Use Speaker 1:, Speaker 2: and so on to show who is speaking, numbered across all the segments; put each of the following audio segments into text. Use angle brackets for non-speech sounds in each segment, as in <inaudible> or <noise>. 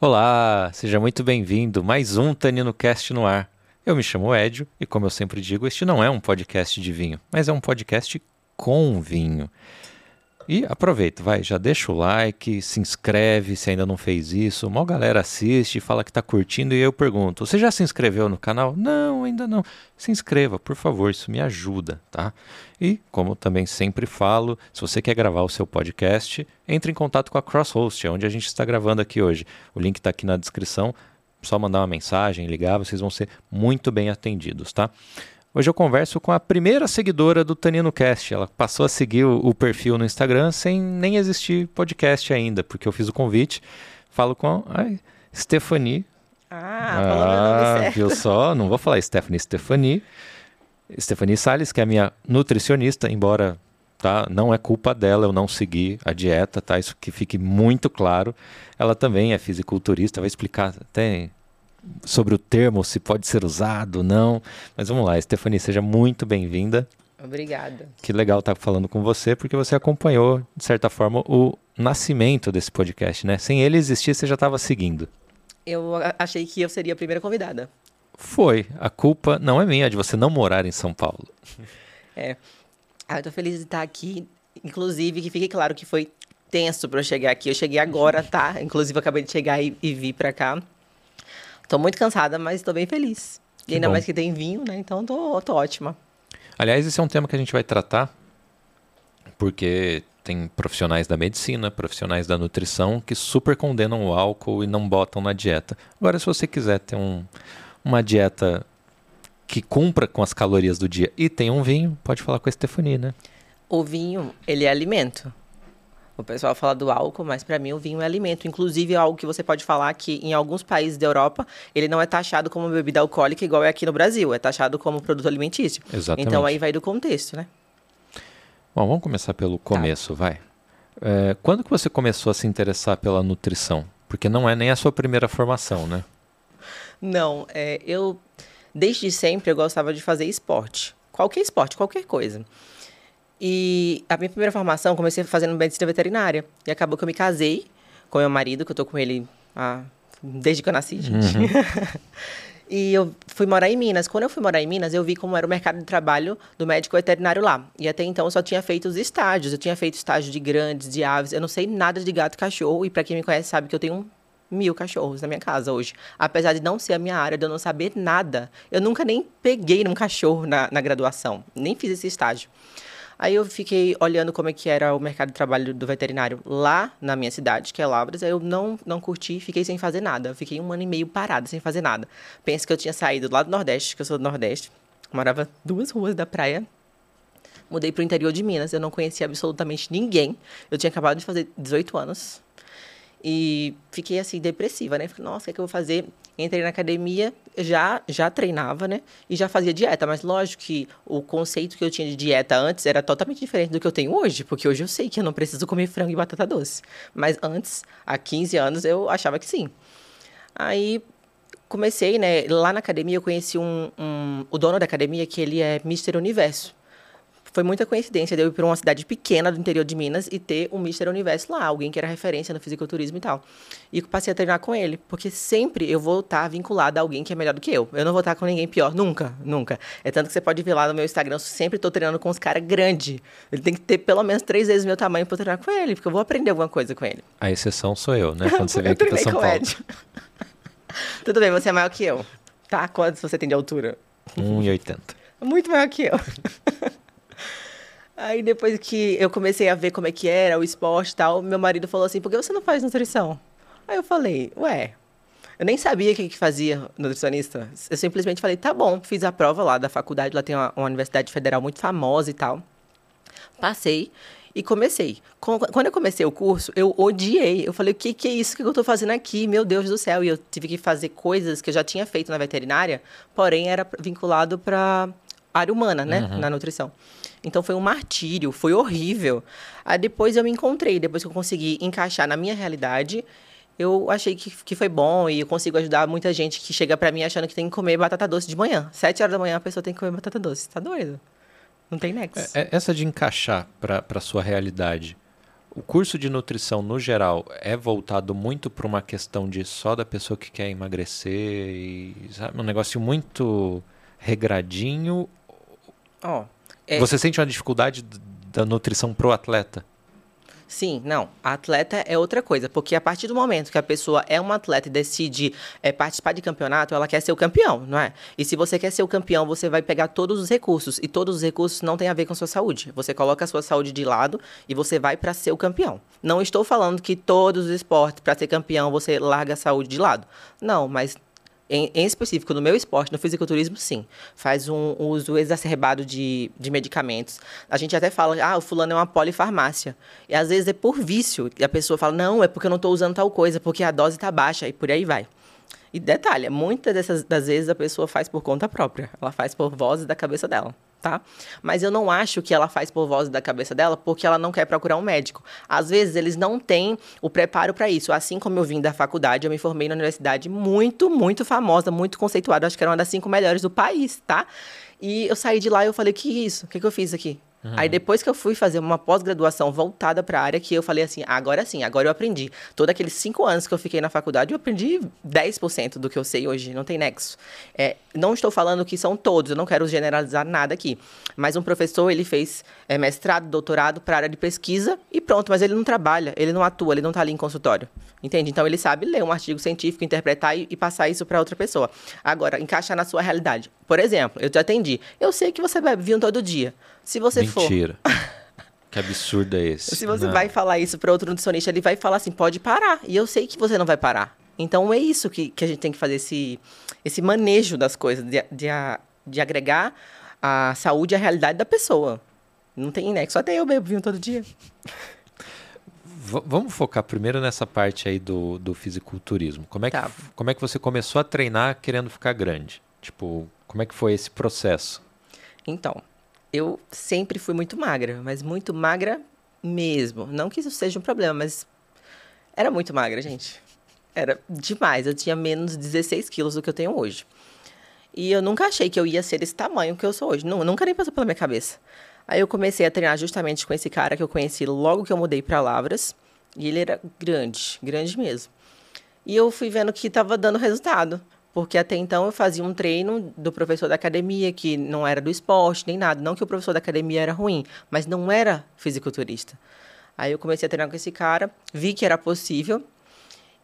Speaker 1: Olá, seja muito bem-vindo. Mais um Tanino Cast no ar. Eu me chamo Edio e, como eu sempre digo, este não é um podcast de vinho, mas é um podcast com vinho. E aproveita, vai, já deixa o like, se inscreve se ainda não fez isso. Uma galera assiste, fala que está curtindo e eu pergunto: você já se inscreveu no canal? Não, ainda não. Se inscreva, por favor, isso me ajuda, tá? E, como também sempre falo, se você quer gravar o seu podcast, entre em contato com a Crosshost, onde a gente está gravando aqui hoje. O link está aqui na descrição. Só mandar uma mensagem, ligar, vocês vão ser muito bem atendidos, tá? Hoje eu converso com a primeira seguidora do Tanino Cast. Ela passou a seguir o, o, perfil no Instagram sem nem existir podcast ainda, porque eu fiz o convite. Falo com a Stephanie.
Speaker 2: Ah, ah
Speaker 1: viu só? Não vou falar Stephanie, Stephanie. Stephanie Salles, que é a minha nutricionista, embora tá, não é culpa dela eu não seguir a dieta, tá? Isso que fique muito claro. Ela também é fisiculturista, vai explicar até sobre o termo, se pode ser usado, não. Mas vamos lá, Stephanie, seja muito bem-vinda.
Speaker 2: Obrigada.
Speaker 1: Que legal estar falando com você, porque você acompanhou, de certa forma, o nascimento desse podcast, né? Sem ele existir, você já estava seguindo.
Speaker 2: Eu achei que eu seria a primeira convidada.
Speaker 1: Foi. A culpa não é minha de você não morar em São Paulo.
Speaker 2: É. Ah, eu tô feliz de estar aqui. Inclusive, que fique claro que foi tenso para eu chegar aqui. Eu cheguei agora, tá? Inclusive, eu acabei de chegar e, e vir para cá. Tô muito cansada, mas tô bem feliz. Que e ainda bom. mais que tem vinho, né? Então tô, tô ótima.
Speaker 1: Aliás, esse é um tema que a gente vai tratar, porque tem profissionais da medicina, profissionais da nutrição que super condenam o álcool e não botam na dieta. Agora, se você quiser ter um, uma dieta que cumpra com as calorias do dia e tem um vinho, pode falar com a Stephanie, né?
Speaker 2: O vinho, ele é alimento. O pessoal fala do álcool, mas para mim o vinho é alimento. Inclusive, é algo que você pode falar que em alguns países da Europa, ele não é taxado como bebida alcoólica igual é aqui no Brasil. É taxado como produto alimentício.
Speaker 1: Exatamente.
Speaker 2: Então aí vai do contexto, né?
Speaker 1: Bom, vamos começar pelo tá. começo, tá. vai. É, quando que você começou a se interessar pela nutrição? Porque não é nem a sua primeira formação, né?
Speaker 2: Não, é, eu desde sempre eu gostava de fazer esporte. Qualquer esporte, qualquer coisa. E a minha primeira formação comecei fazendo medicina veterinária. E acabou que eu me casei com meu marido, que eu tô com ele ah, desde que eu nasci, gente. Uhum. <laughs> e eu fui morar em Minas. Quando eu fui morar em Minas, eu vi como era o mercado de trabalho do médico veterinário lá. E até então eu só tinha feito os estágios. Eu tinha feito estágio de grandes, de aves. Eu não sei nada de gato e cachorro. E para quem me conhece sabe que eu tenho mil cachorros na minha casa hoje. Apesar de não ser a minha área, de eu não saber nada. Eu nunca nem peguei num cachorro na, na graduação. Nem fiz esse estágio. Aí eu fiquei olhando como é que era o mercado de trabalho do veterinário lá na minha cidade, que é Lavras. Aí eu não, não curti, fiquei sem fazer nada. Fiquei um ano e meio parada, sem fazer nada. Penso que eu tinha saído lá do Nordeste, que eu sou do Nordeste. Morava duas ruas da praia. Mudei para o interior de Minas. Eu não conhecia absolutamente ninguém. Eu tinha acabado de fazer 18 anos. E fiquei assim, depressiva, né? Nossa, o que, é que eu vou fazer? Entrei na academia, já, já treinava, né? E já fazia dieta. Mas lógico que o conceito que eu tinha de dieta antes era totalmente diferente do que eu tenho hoje. Porque hoje eu sei que eu não preciso comer frango e batata doce. Mas antes, há 15 anos, eu achava que sim. Aí comecei, né? Lá na academia eu conheci um, um, o dono da academia, que ele é Mister Universo foi muita coincidência de eu ir para uma cidade pequena do interior de Minas e ter um Mister Universo lá, alguém que era referência no fisiculturismo e tal. E passei a treinar com ele, porque sempre eu vou estar vinculada a alguém que é melhor do que eu. Eu não vou estar com ninguém pior, nunca, nunca. É tanto que você pode ver lá no meu Instagram, eu sempre estou treinando com os caras grandes. Ele tem que ter pelo menos três vezes o meu tamanho para treinar com ele, porque eu vou aprender alguma coisa com ele.
Speaker 1: A exceção sou eu, né? <laughs> Quando você vem aqui para São Paulo. <laughs>
Speaker 2: Tudo bem, você é maior que eu. Tá? Quanto você tem de altura?
Speaker 1: 1,80.
Speaker 2: Muito maior que eu. <laughs> Aí depois que eu comecei a ver como é que era o esporte e tal, meu marido falou assim, por que você não faz nutrição? Aí eu falei, ué, eu nem sabia o que, que fazia nutricionista. Eu simplesmente falei, tá bom, fiz a prova lá da faculdade, lá tem uma, uma universidade federal muito famosa e tal. Passei e comecei. Quando eu comecei o curso, eu odiei. Eu falei, o que, que é isso que eu estou fazendo aqui? Meu Deus do céu. E eu tive que fazer coisas que eu já tinha feito na veterinária, porém era vinculado para área humana, né? Uhum. Na nutrição. Então foi um martírio, foi horrível. Aí depois eu me encontrei, depois que eu consegui encaixar na minha realidade, eu achei que, que foi bom e eu consigo ajudar muita gente que chega para mim achando que tem que comer batata doce de manhã. Sete horas da manhã a pessoa tem que comer batata doce. Tá doido? Não tem nexo.
Speaker 1: É, é essa de encaixar para sua realidade, o curso de nutrição, no geral, é voltado muito para uma questão de só da pessoa que quer emagrecer e sabe, um negócio muito regradinho.
Speaker 2: Ó, é-
Speaker 1: Você sente uma dificuldade da nutrição pro atleta?
Speaker 2: Sim, não. A atleta é outra coisa, porque a partir do momento que a pessoa é uma atleta e decide é, participar de campeonato, ela quer ser o campeão, não é? E se você quer ser o campeão, você vai pegar todos os recursos, e todos os recursos não têm a ver com sua saúde. Você coloca a sua saúde de lado e você vai para ser o campeão. Não estou falando que todos os esportes, para ser campeão, você larga a saúde de lado. Não, mas em, em específico, no meu esporte, no fisiculturismo, sim. Faz um uso exacerbado de, de medicamentos. A gente até fala, ah, o fulano é uma polifarmácia. E às vezes é por vício. E a pessoa fala, não, é porque eu não estou usando tal coisa, porque a dose está baixa, e por aí vai. E detalhe, muitas dessas das vezes a pessoa faz por conta própria. Ela faz por vozes da cabeça dela, tá? Mas eu não acho que ela faz por vozes da cabeça dela porque ela não quer procurar um médico. Às vezes eles não têm o preparo para isso. Assim como eu vim da faculdade, eu me formei na universidade muito, muito famosa, muito conceituada. Acho que era uma das cinco melhores do país, tá? E eu saí de lá e eu falei, que isso? O que, que eu fiz aqui? Aí depois que eu fui fazer uma pós-graduação voltada para a área, que eu falei assim, agora sim, agora eu aprendi. Todos aqueles cinco anos que eu fiquei na faculdade, eu aprendi 10% do que eu sei hoje, não tem nexo. É, não estou falando que são todos, eu não quero generalizar nada aqui. Mas um professor, ele fez é, mestrado, doutorado para a área de pesquisa e pronto, mas ele não trabalha, ele não atua, ele não está ali em consultório. Entende? Então ele sabe ler um artigo científico, interpretar e, e passar isso para outra pessoa. Agora, encaixar na sua realidade. Por exemplo, eu te atendi. Eu sei que você bebe vinho todo dia. Se você for.
Speaker 1: Mentira. <laughs> que absurdo é esse?
Speaker 2: Se você
Speaker 1: Não.
Speaker 2: vai falar isso para outro nutricionista, ele vai falar assim, pode parar. E eu sei que você não vai parar. Então é isso que, que a gente tem que fazer, esse, esse manejo das coisas, de, de, de agregar a saúde à realidade da pessoa. Não tem nexo. Até eu bebo vinho todo dia.
Speaker 1: V- vamos focar primeiro nessa parte aí do, do fisiculturismo. Como é, que,
Speaker 2: Tá.
Speaker 1: como é que você começou a treinar querendo ficar grande? Tipo, como é que foi esse processo?
Speaker 2: Então, eu sempre fui muito magra, mas muito magra mesmo. Não que isso seja um problema, mas era muito magra, gente. Era demais. Eu tinha menos 16 quilos do que eu tenho hoje. E eu nunca achei que eu ia ser esse tamanho que eu sou hoje. Nu- nunca nem passou pela minha cabeça. Aí eu comecei a treinar justamente com esse cara que eu conheci logo que eu mudei para Lavras. E ele era grande, grande mesmo. E eu fui vendo que estava dando resultado. Porque até então eu fazia um treino do professor da academia, que não era do esporte, nem nada. Não que o professor da academia era ruim, mas não era fisiculturista. Aí eu comecei a treinar com esse cara, vi que era possível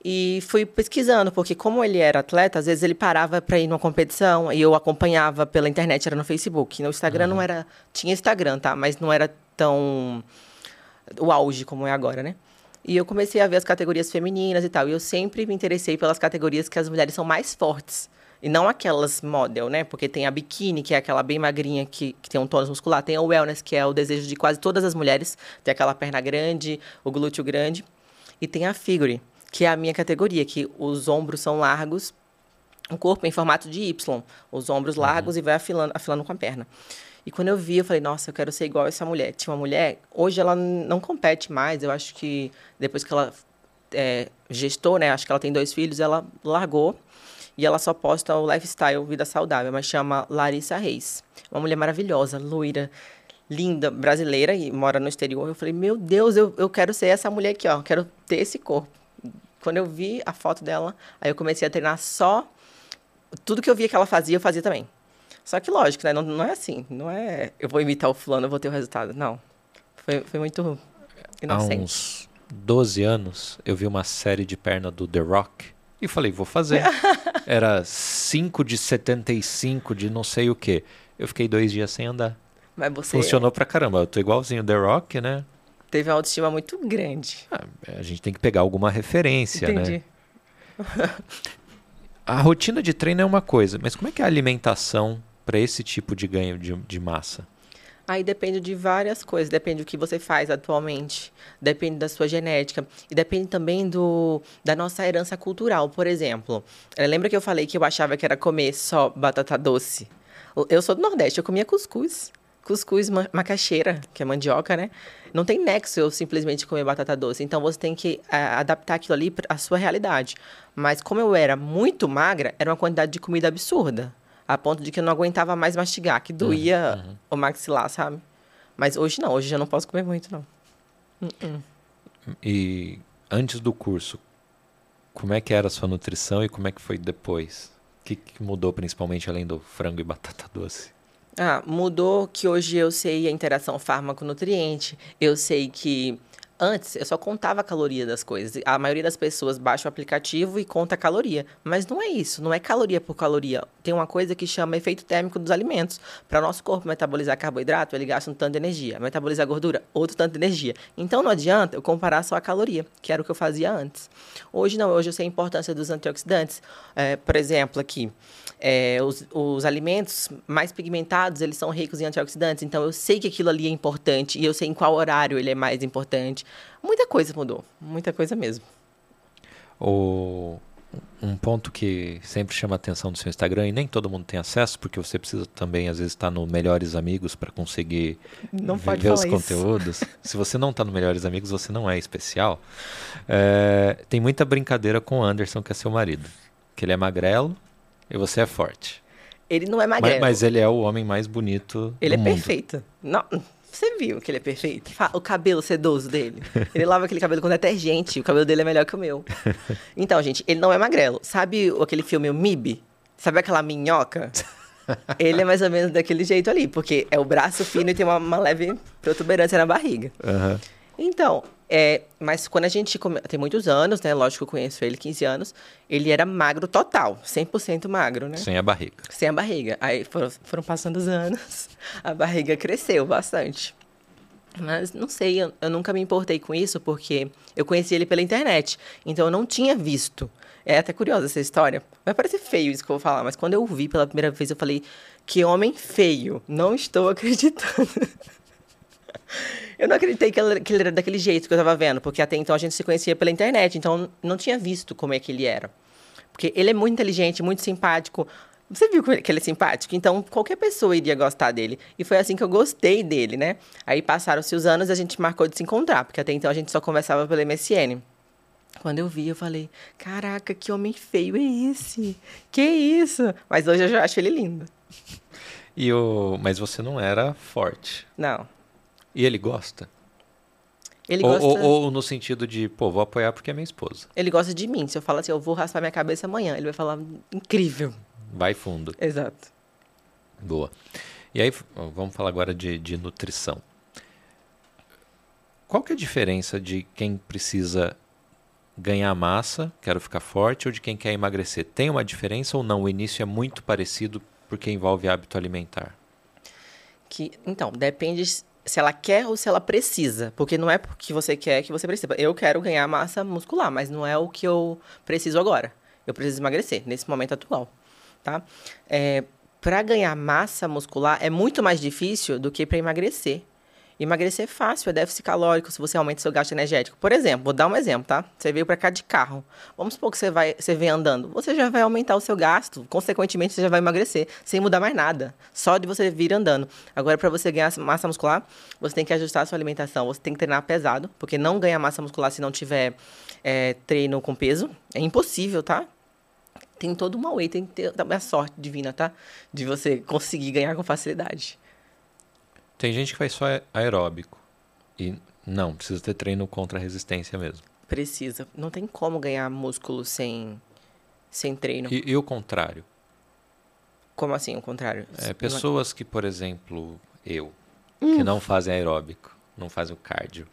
Speaker 2: e fui pesquisando, porque como ele era atleta, às vezes ele parava para ir numa competição e eu acompanhava pela internet, era no Facebook. No Instagram não era. Tinha Instagram, tá? Mas não era tão. o auge como é agora, né? E eu comecei a ver as categorias femininas e tal. E eu sempre me interessei pelas categorias que as mulheres são mais fortes. E não aquelas model, né? Porque tem a biquíni, que é aquela bem magrinha que, que tem um tônus muscular. Tem o wellness, que é o desejo de quase todas as mulheres. Tem aquela perna grande, o glúteo grande. E tem a figure, que é a minha categoria, que os ombros são largos, o corpo em formato de Y. Os ombros largos e vai afilando, afilando com a perna. E quando eu vi, eu falei, nossa, eu quero ser igual essa mulher. Tinha uma mulher, hoje ela não compete mais, eu acho que depois que ela é, gestou, né, acho que ela tem dois filhos, ela largou e ela só posta o lifestyle, vida saudável, mas chama Larissa Reis. Uma mulher maravilhosa, loira, linda, brasileira e mora no exterior. Eu falei, meu Deus, eu, eu quero ser essa mulher aqui, ó, quero ter esse corpo. Quando eu vi a foto dela, aí eu comecei a treinar só tudo que eu via que ela fazia, eu fazia também. Só que lógico, né? Não, não é assim. Não é eu vou imitar o fulano, eu vou ter o resultado. Não. Foi, foi muito
Speaker 1: Há
Speaker 2: inocente.
Speaker 1: uns 12 anos, eu vi uma série de perna do The Rock e falei, vou fazer. <laughs> Era 5 de 75 de não sei o que. Eu fiquei dois dias sem andar.
Speaker 2: Mas você
Speaker 1: Funcionou pra caramba. Eu tô igualzinho o The Rock, né?
Speaker 2: teve uma autoestima muito grande.
Speaker 1: Ah, a gente tem que pegar alguma referência, né?
Speaker 2: Entendi. <laughs>
Speaker 1: A rotina de treino é uma coisa, mas como é que é a alimentação para esse tipo de ganho de, de massa?
Speaker 2: Aí depende de várias coisas. Depende do que você faz atualmente. Depende da sua genética. E depende também do, da nossa herança cultural. Por exemplo, eh, lembra que eu falei que eu achava que era comer só batata doce? Eu sou do Nordeste, eu comia cuscuz. Cuscuz ma- macaxeira, que é mandioca, né? Não tem nexo eu simplesmente comer batata doce. Então você tem que ah, adaptar aquilo ali à sua realidade. Mas como eu era muito magra, era uma quantidade de comida absurda. A ponto de que eu não aguentava mais mastigar, que doía o maxilar, sabe? Mas hoje não, hoje já não posso comer muito, não.
Speaker 1: E antes do curso, como é que era a sua nutrição e como é que foi depois? O que, que mudou principalmente além do frango e batata doce?
Speaker 2: Ah, mudou que hoje eu sei a interação fármaco-nutriente, eu sei que Antes, eu só contava a caloria das coisas. A maioria das pessoas baixa o aplicativo e conta a caloria. Mas não é isso, não é caloria por caloria. Tem uma coisa que chama efeito térmico dos alimentos. Para o nosso corpo metabolizar carboidrato, ele gasta um tanto de energia. Metabolizar gordura, outro tanto de energia. Então não adianta eu comparar só a caloria, que era o que eu fazia antes. Hoje não, hoje eu sei a importância dos antioxidantes. É, por exemplo, aqui, é, os, os alimentos mais pigmentados, eles são ricos em antioxidantes. Então eu sei que aquilo ali é importante e eu sei em qual horário ele é mais importante. Muita coisa mudou, muita coisa mesmo.
Speaker 1: O, um ponto que sempre chama a atenção do seu Instagram e nem todo mundo tem acesso, porque você precisa também, às vezes, estar no Melhores Amigos para conseguir
Speaker 2: não
Speaker 1: ver os conteúdos. <laughs> Se você não está no Melhores Amigos, você não é especial. É, tem muita brincadeira com o Anderson, que é seu marido. Que ele é magrelo e você é forte.
Speaker 2: Ele não é magrelo.
Speaker 1: Mas, mas ele é o homem mais bonito
Speaker 2: Ele é
Speaker 1: mundo.
Speaker 2: perfeito. Não, você viu que ele é perfeito? O cabelo sedoso dele. Ele lava aquele cabelo com detergente. O cabelo dele é melhor que o meu. Então, gente, ele não é magrelo. Sabe aquele filme o MIB? Sabe aquela minhoca? Ele é mais ou menos daquele jeito ali, porque é o braço fino e tem uma, uma leve protuberância na barriga.
Speaker 1: Uhum.
Speaker 2: Então, é, mas quando a gente. Come... Tem muitos anos, né? Lógico que eu conheço ele, 15 anos. Ele era magro total, 100% magro, né?
Speaker 1: Sem a barriga.
Speaker 2: Sem a barriga. Aí foram, foram passando os anos, <laughs> a barriga cresceu bastante. Mas não sei, eu, eu, nunca me importei com isso, porque eu conheci ele pela internet. Então eu não tinha visto. É até curiosa essa história. Vai parecer feio isso que eu vou falar, mas quando eu vi pela primeira vez, eu falei: que homem feio. Não estou acreditando. <laughs> Eu não acreditei que ele, que ele, era daquele jeito que eu tava vendo, porque até então a gente se conhecia pela internet, então não tinha visto como é que ele era. Porque ele é muito inteligente, muito simpático. Você viu que ele é simpático? Então qualquer pessoa iria gostar dele. E foi assim que eu gostei dele, né? Aí passaram-se os anos e a gente marcou de se encontrar, porque até então a gente só conversava pelo MSN. Quando eu vi, eu falei: Caraca, que homem feio é esse? Que isso? Mas hoje eu já acho ele lindo.
Speaker 1: E o... Mas você não era forte.
Speaker 2: Não.
Speaker 1: E ele gosta?
Speaker 2: Ele
Speaker 1: ou,
Speaker 2: gosta...
Speaker 1: ou, ou, no sentido de, pô, vou apoiar porque é minha esposa.
Speaker 2: Ele gosta de mim. Se eu falar assim, eu vou raspar minha cabeça amanhã, ele vai falar, incrível.
Speaker 1: Vai fundo.
Speaker 2: Exato.
Speaker 1: Boa. E aí, vamos falar agora de, de nutrição. Qual que é a diferença de quem precisa ganhar massa, quero ficar forte, ou de quem quer emagrecer? Tem uma diferença ou não? O início é muito parecido porque envolve hábito alimentar.
Speaker 2: Que, então, depende se ela quer ou se ela precisa. Porque não é porque você quer que você precisa. Eu quero ganhar massa muscular, mas não é o que eu preciso agora. Eu preciso emagrecer, nesse momento atual. Tá? É, para ganhar massa muscular é muito mais difícil do que para emagrecer. Emagrecer é fácil, é déficit calórico se você aumenta seu gasto energético. Por exemplo, vou dar um exemplo, tá? Você veio para cá de carro. Vamos supor que você vai, você vem andando. Você já vai aumentar o seu gasto, consequentemente você já vai emagrecer, sem mudar mais nada, só de você vir andando. Agora para você ganhar massa muscular, você tem que ajustar a sua alimentação, você tem que treinar pesado, porque não ganha massa muscular se não tiver é, treino com peso. É impossível, tá? Tem toda uma way, tem que ter a sorte divina, tá? De você conseguir ganhar com facilidade.
Speaker 1: Tem gente que faz só aeróbico. E não, precisa ter treino contra a resistência mesmo.
Speaker 2: Precisa. Não tem como ganhar músculo sem, sem treino.
Speaker 1: E, e o contrário?
Speaker 2: Como assim, o contrário?
Speaker 1: É, pessoas que, por exemplo, eu, hum. que não fazem aeróbico, não fazem o cardio.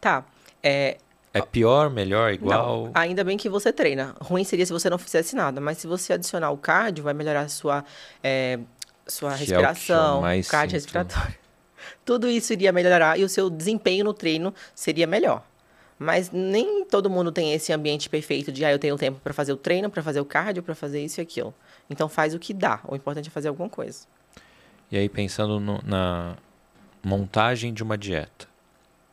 Speaker 2: Tá. É,
Speaker 1: é pior, melhor, igual?
Speaker 2: Não, ainda bem que você treina. Ruim seria se você não fizesse nada, mas se você adicionar o cardio, vai melhorar a sua é, sua respiração, é cardiorrespiratória. <laughs> Tudo isso iria melhorar e o seu desempenho no treino seria melhor. Mas nem todo mundo tem esse ambiente perfeito de, ah, eu tenho tempo para fazer o treino, para fazer o cardio, para fazer isso e aquilo. Então faz o que dá. O importante é fazer alguma coisa.
Speaker 1: E aí pensando no, na montagem de uma dieta.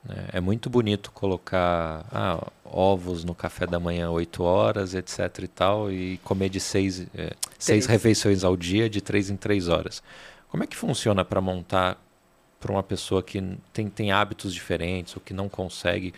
Speaker 1: Né? É muito bonito colocar ah, ovos no café da manhã 8 horas, etc e tal, e comer de seis, é, seis refeições ao dia, de três em três horas. Como é que funciona para montar para uma pessoa que tem, tem hábitos diferentes ou que não consegue?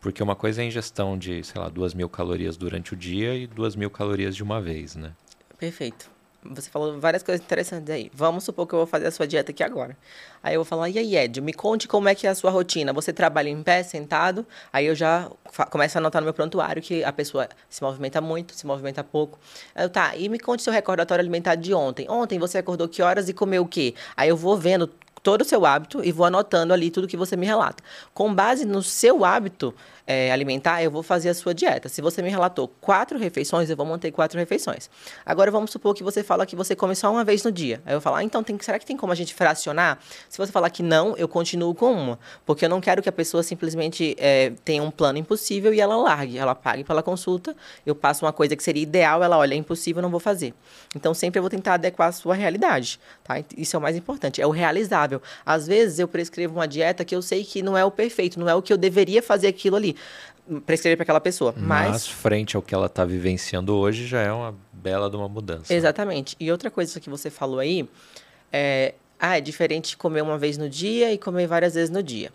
Speaker 1: Porque uma coisa é a ingestão de, sei lá, duas mil calorias durante o dia e duas mil calorias de uma vez, né?
Speaker 2: Perfeito. Você falou várias coisas interessantes aí. Vamos supor que eu vou fazer a sua dieta aqui agora. Aí eu vou falar, e aí, Ed, me conte como é que é a sua rotina. Você trabalha em pé, sentado? Aí eu já começo a anotar no meu prontuário que a pessoa se movimenta muito, se movimenta pouco. Eu, tá, e me conte seu recordatório alimentar de ontem. Ontem você acordou que horas e comeu o quê? Aí eu vou vendo todo o seu hábito e vou anotando ali tudo que você me relata. Com base no seu hábito, é, alimentar, eu vou fazer a sua dieta. Se você me relatou quatro refeições, eu vou manter quatro refeições. Agora, vamos supor que você fala que você come só uma vez no dia. Aí eu falo, ah, então, tem, será que tem como a gente fracionar? Se você falar que não, eu continuo com uma. Porque eu não quero que a pessoa simplesmente é, tenha um plano impossível e ela largue. Ela pague pela consulta, eu passo uma coisa que seria ideal, ela olha, é impossível, não vou fazer. Então, sempre eu vou tentar adequar a sua realidade. Tá? Isso é o mais importante, é o realizável. Às vezes, eu prescrevo uma dieta que eu sei que não é o perfeito, não é o que eu deveria fazer aquilo ali prescrever para aquela pessoa. Mas,
Speaker 1: Mas frente ao que ela está vivenciando hoje já é uma bela de uma mudança.
Speaker 2: Exatamente. E outra coisa que você falou aí é, ah, é diferente comer uma vez no dia e comer várias vezes no dia.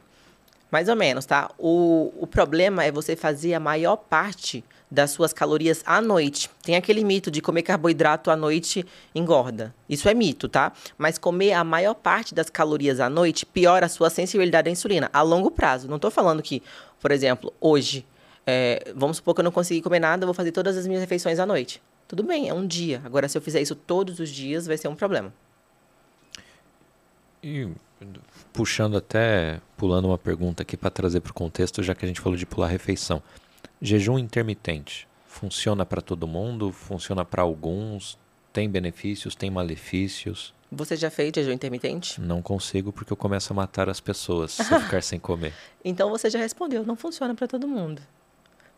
Speaker 2: Mais ou menos, tá? O, o problema é você fazer a maior parte das suas calorias à noite. Tem aquele mito de comer carboidrato à noite engorda. Isso é mito, tá? Mas comer a maior parte das calorias à noite piora a sua sensibilidade à insulina a longo prazo. Não estou falando que, por exemplo, hoje, é, vamos supor que eu não consegui comer nada, vou fazer todas as minhas refeições à noite. Tudo bem, é um dia. Agora, se eu fizer isso todos os dias, vai ser um problema.
Speaker 1: E puxando até, pulando uma pergunta aqui para trazer para o contexto, já que a gente falou de pular refeição. Jejum intermitente funciona para todo mundo? Funciona para alguns? Tem benefícios? Tem malefícios?
Speaker 2: Você já fez jejum intermitente?
Speaker 1: Não consigo porque eu começo a matar as pessoas se eu <laughs> ficar sem comer.
Speaker 2: Então você já respondeu, não funciona para todo mundo.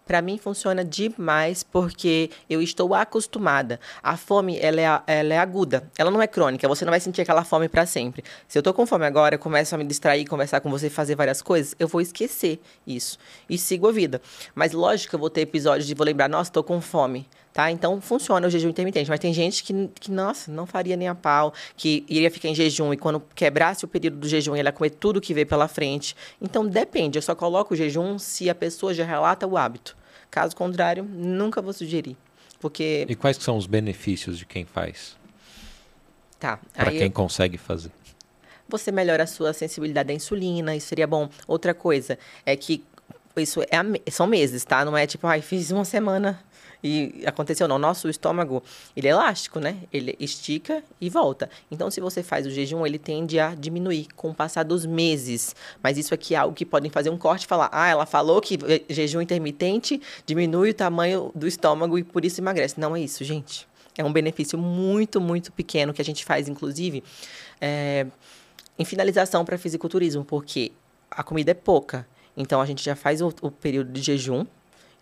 Speaker 2: Para mim funciona demais porque eu estou acostumada. A fome ela é, ela é aguda, ela não é crônica. Você não vai sentir aquela fome para sempre. Se eu tô com fome agora, eu começo a me distrair, conversar com você, fazer várias coisas, eu vou esquecer isso e sigo a vida. Mas lógico que eu vou ter episódios de vou lembrar, nossa, tô com fome. Tá? Então funciona o jejum intermitente, mas tem gente que, que, nossa, não faria nem a pau, que iria ficar em jejum e quando quebrasse o período do jejum, ia comer tudo que veio pela frente. Então depende, eu só coloco o jejum se a pessoa já relata o hábito. Caso contrário, nunca vou sugerir. Porque...
Speaker 1: E quais são os benefícios de quem faz?
Speaker 2: Tá.
Speaker 1: Para quem eu... consegue fazer.
Speaker 2: Você melhora a sua sensibilidade à insulina, isso seria bom. Outra coisa é que isso é, são meses, tá? Não é tipo, ai, fiz uma semana e aconteceu, não. Nosso estômago, ele é elástico, né? Ele estica e volta. Então, se você faz o jejum, ele tende a diminuir com o passar dos meses. Mas isso aqui é algo que podem fazer um corte e falar: ah, ela falou que jejum intermitente diminui o tamanho do estômago e por isso emagrece. Não é isso, gente. É um benefício muito, muito pequeno que a gente faz, inclusive, é, em finalização para fisiculturismo, porque a comida é pouca. Então, a gente já faz o, o período de jejum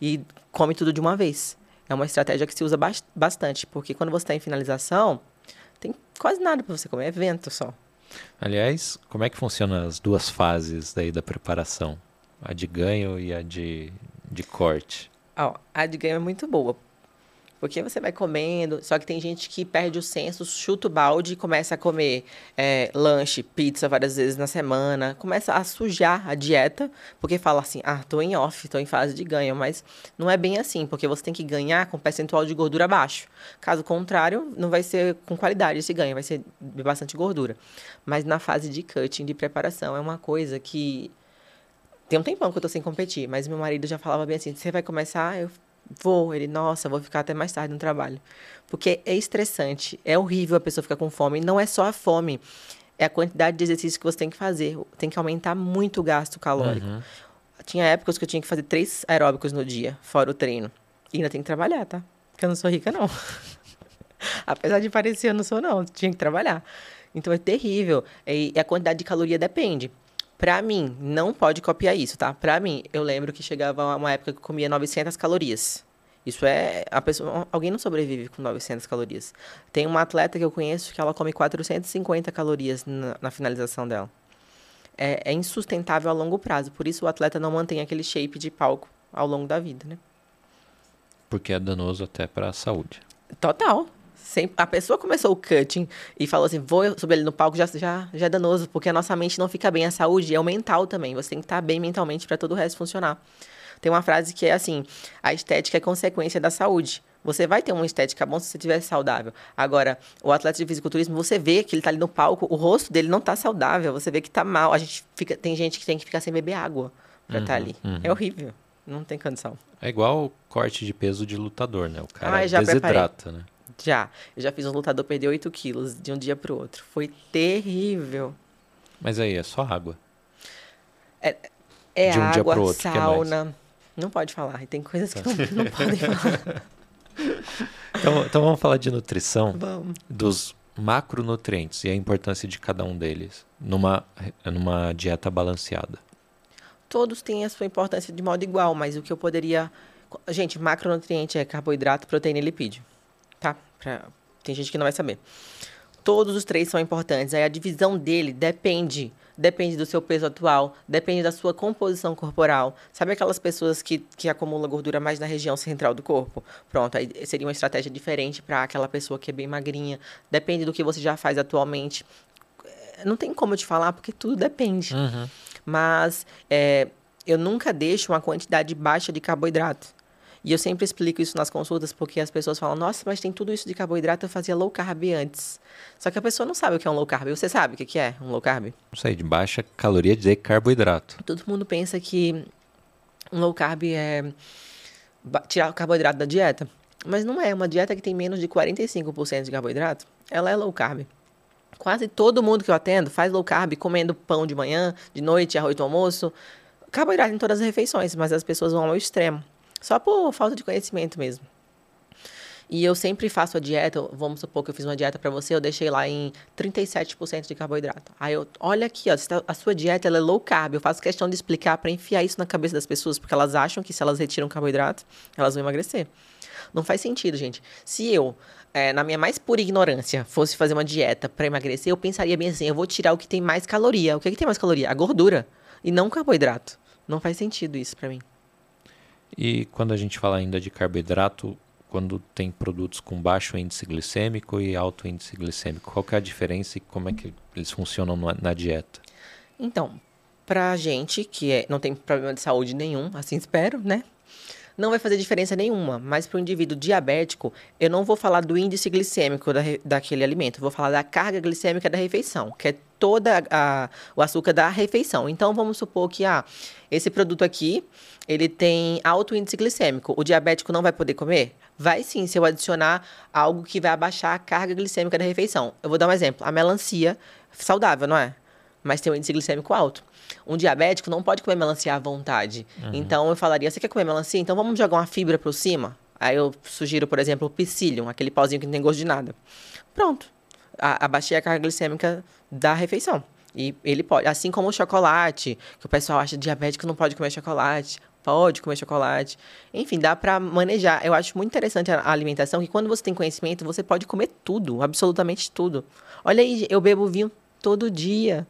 Speaker 2: e come tudo de uma vez é uma estratégia que se usa bastante, porque quando você está em finalização, tem quase nada para você comer, é vento só.
Speaker 1: Aliás, como é que funcionam as duas fases daí da preparação? A de ganho e a de, de corte?
Speaker 2: Oh, a de ganho é muito boa, porque você vai comendo, só que tem gente que perde o senso, chuta o balde e começa a comer é, lanche, pizza várias vezes na semana, começa a sujar a dieta, porque fala assim, ah, tô em off, tô em fase de ganho, mas não é bem assim, porque você tem que ganhar com percentual de gordura baixo. Caso contrário, não vai ser com qualidade esse ganho, vai ser bastante gordura. Mas na fase de cutting, de preparação, é uma coisa que tem um tempão que eu tô sem competir, mas meu marido já falava bem assim: você vai começar? Eu Vou. Ele, nossa, vou ficar até mais tarde no trabalho. Porque é estressante, é horrível a pessoa ficar com fome. Não é só a fome, é a quantidade de exercícios que você tem que fazer. Tem que aumentar muito o gasto calórico. Uhum. Tinha épocas que eu tinha que fazer três aeróbicos no dia, fora o treino. E ainda tem que trabalhar, tá? Porque eu não sou rica, não. <laughs> Apesar de parecer, eu não sou, não. Tinha que trabalhar. Então é terrível. E a quantidade de caloria depende. Pra mim, não pode copiar isso, tá? Pra mim, eu lembro que chegava uma época que eu comia 900 calorias. Isso é. A pessoa, alguém não sobrevive com 900 calorias. Tem uma atleta que eu conheço que ela come 450 calorias na, na finalização dela. É, é, insustentável a longo prazo. Por isso o atleta não mantém aquele shape de palco ao longo da vida, né?
Speaker 1: Porque é danoso até para a saúde.
Speaker 2: Total. Sempre, a pessoa começou o cutting e falou assim: vou subir ele no palco, já, já, já é danoso, porque a nossa mente não fica bem. A saúde é o mental também. Você tem que estar bem mentalmente para todo o resto funcionar. Tem uma frase que é assim: a estética é consequência da saúde. Você vai ter uma estética bom se você estiver saudável. Agora, o atleta de fisiculturismo, você vê que ele tá ali no palco, o rosto dele não tá saudável, você vê que tá mal. A gente fica, tem gente que tem que ficar sem beber água pra estar tá ali. É horrível. Não tem condição.
Speaker 1: É igual o corte de peso de lutador, né? O cara ah, desidrata, preparei. né?
Speaker 2: Já. Eu já fiz um lutador perder 8 quilos de um dia pro outro. Foi terrível.
Speaker 1: Mas aí, é só água.
Speaker 2: É, é de um água, dia pro outro, sauna. Não pode falar. Tem coisas que não, não podem <laughs> falar.
Speaker 1: Então, então vamos falar de nutrição. Vamos. Dos macronutrientes e a importância de cada um deles numa, numa dieta balanceada.
Speaker 2: Todos têm a sua importância de modo igual, mas o que eu poderia. Gente, macronutriente é carboidrato, proteína e lipídio. Tá? Pra... Tem gente que não vai saber. Todos os três são importantes. Aí a divisão dele depende depende do seu peso atual, depende da sua composição corporal. Sabe aquelas pessoas que, que acumulam gordura mais na região central do corpo? Pronto, aí seria uma estratégia diferente para aquela pessoa que é bem magrinha. Depende do que você já faz atualmente. É, não tem como te falar, porque tudo depende. Uhum. Mas é, eu nunca deixo uma quantidade baixa de carboidrato. E eu sempre explico isso nas consultas porque as pessoas falam: "Nossa, mas tem tudo isso de carboidrato, eu fazia low carb antes". Só que a pessoa não sabe o que é um low carb. Você sabe o que é um low carb?
Speaker 1: Não sei, de baixa caloria de carboidrato.
Speaker 2: Todo mundo pensa que um low carb é tirar o carboidrato da dieta. Mas não é. Uma dieta que tem menos de 45% de carboidrato, ela é low carb. Quase todo mundo que eu atendo faz low carb comendo pão de manhã, de noite, arroz do almoço. Carboidrato em todas as refeições, mas as pessoas vão ao extremo. Só por falta de conhecimento mesmo. E eu sempre faço a dieta, vamos supor que eu fiz uma dieta para você, eu deixei lá em 37% de carboidrato. Aí eu, olha aqui, ó, tá, a sua dieta é low carb. Eu faço questão de explicar para enfiar isso na cabeça das pessoas, porque elas acham que se elas retiram carboidrato, elas vão emagrecer. Não faz sentido, gente. Se eu, é, na minha mais pura ignorância, fosse fazer uma dieta para emagrecer, eu pensaria bem assim: eu vou tirar o que tem mais caloria. O que, é que tem mais caloria? A gordura. E não o carboidrato. Não faz sentido isso para mim.
Speaker 1: E quando a gente fala ainda de carboidrato, quando tem produtos com baixo índice glicêmico e alto índice glicêmico, qual é a diferença e como é que eles funcionam na, dieta?
Speaker 2: Então, pra gente que é, não tem problema de saúde nenhum, assim espero, né? Não vai fazer diferença nenhuma. Mas para o indivíduo diabético, eu não vou falar do índice glicêmico da, daquele alimento, vou falar da carga glicêmica da refeição, que é toda a, o açúcar da refeição. Então vamos supor que ah, esse produto aqui, ele tem alto índice glicêmico. O diabético não vai poder comer? Vai sim, se eu adicionar algo que vai abaixar a carga glicêmica da refeição. Eu vou dar um exemplo. A melancia, saudável, não é? Mas tem um índice glicêmico alto. Um diabético não pode comer melancia à vontade. Uhum. Então eu falaria: você quer comer melancia? Então vamos jogar uma fibra por cima? Aí eu sugiro, por exemplo, o psyllium, aquele pauzinho que não tem gosto de nada. Pronto. A, abaixei a carga glicêmica da refeição. E ele pode, assim como o chocolate, que o pessoal acha diabético não pode comer chocolate, pode comer chocolate. Enfim, dá para manejar. Eu acho muito interessante a alimentação, que quando você tem conhecimento, você pode comer tudo, absolutamente tudo. Olha aí, eu bebo vinho todo dia.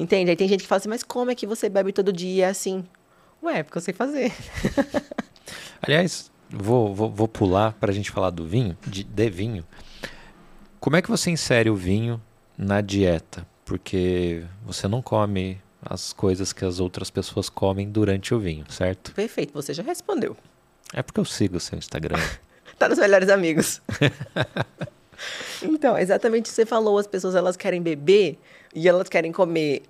Speaker 2: Entende? Aí tem gente que fala assim, mas como é que você bebe todo dia assim? Ué, porque eu sei fazer. <laughs>
Speaker 1: Aliás, vou, vou, vou pular para a gente falar do vinho, de, de vinho. Como é que você insere o vinho na dieta? Porque você não come as coisas que as outras pessoas comem durante o vinho, certo?
Speaker 2: Perfeito, você já respondeu.
Speaker 1: É porque eu sigo o seu Instagram. <laughs>
Speaker 2: tá nos melhores amigos. <laughs> então, exatamente o que você falou, as pessoas elas querem beber e elas querem comer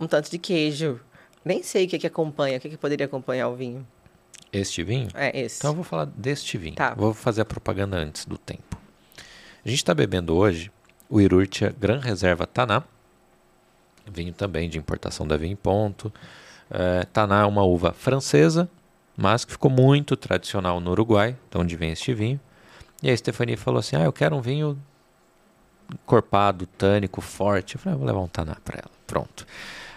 Speaker 2: um tanto de queijo. Nem sei o que, que acompanha, o que, que poderia acompanhar o vinho.
Speaker 1: Este vinho?
Speaker 2: É, esse.
Speaker 1: Então eu vou falar deste vinho. Tá. Vou fazer a propaganda antes do tempo. A gente está bebendo hoje o Irurtia Gran Reserva Taná. Vinho também de importação da Vinho Ponto. É, Taná é uma uva francesa, mas que ficou muito tradicional no Uruguai, de onde vem este vinho. E a Stefania falou assim: Ah, eu quero um vinho encorpado, tânico, forte. Eu falei, ah, vou levar um taná para ela. Pronto.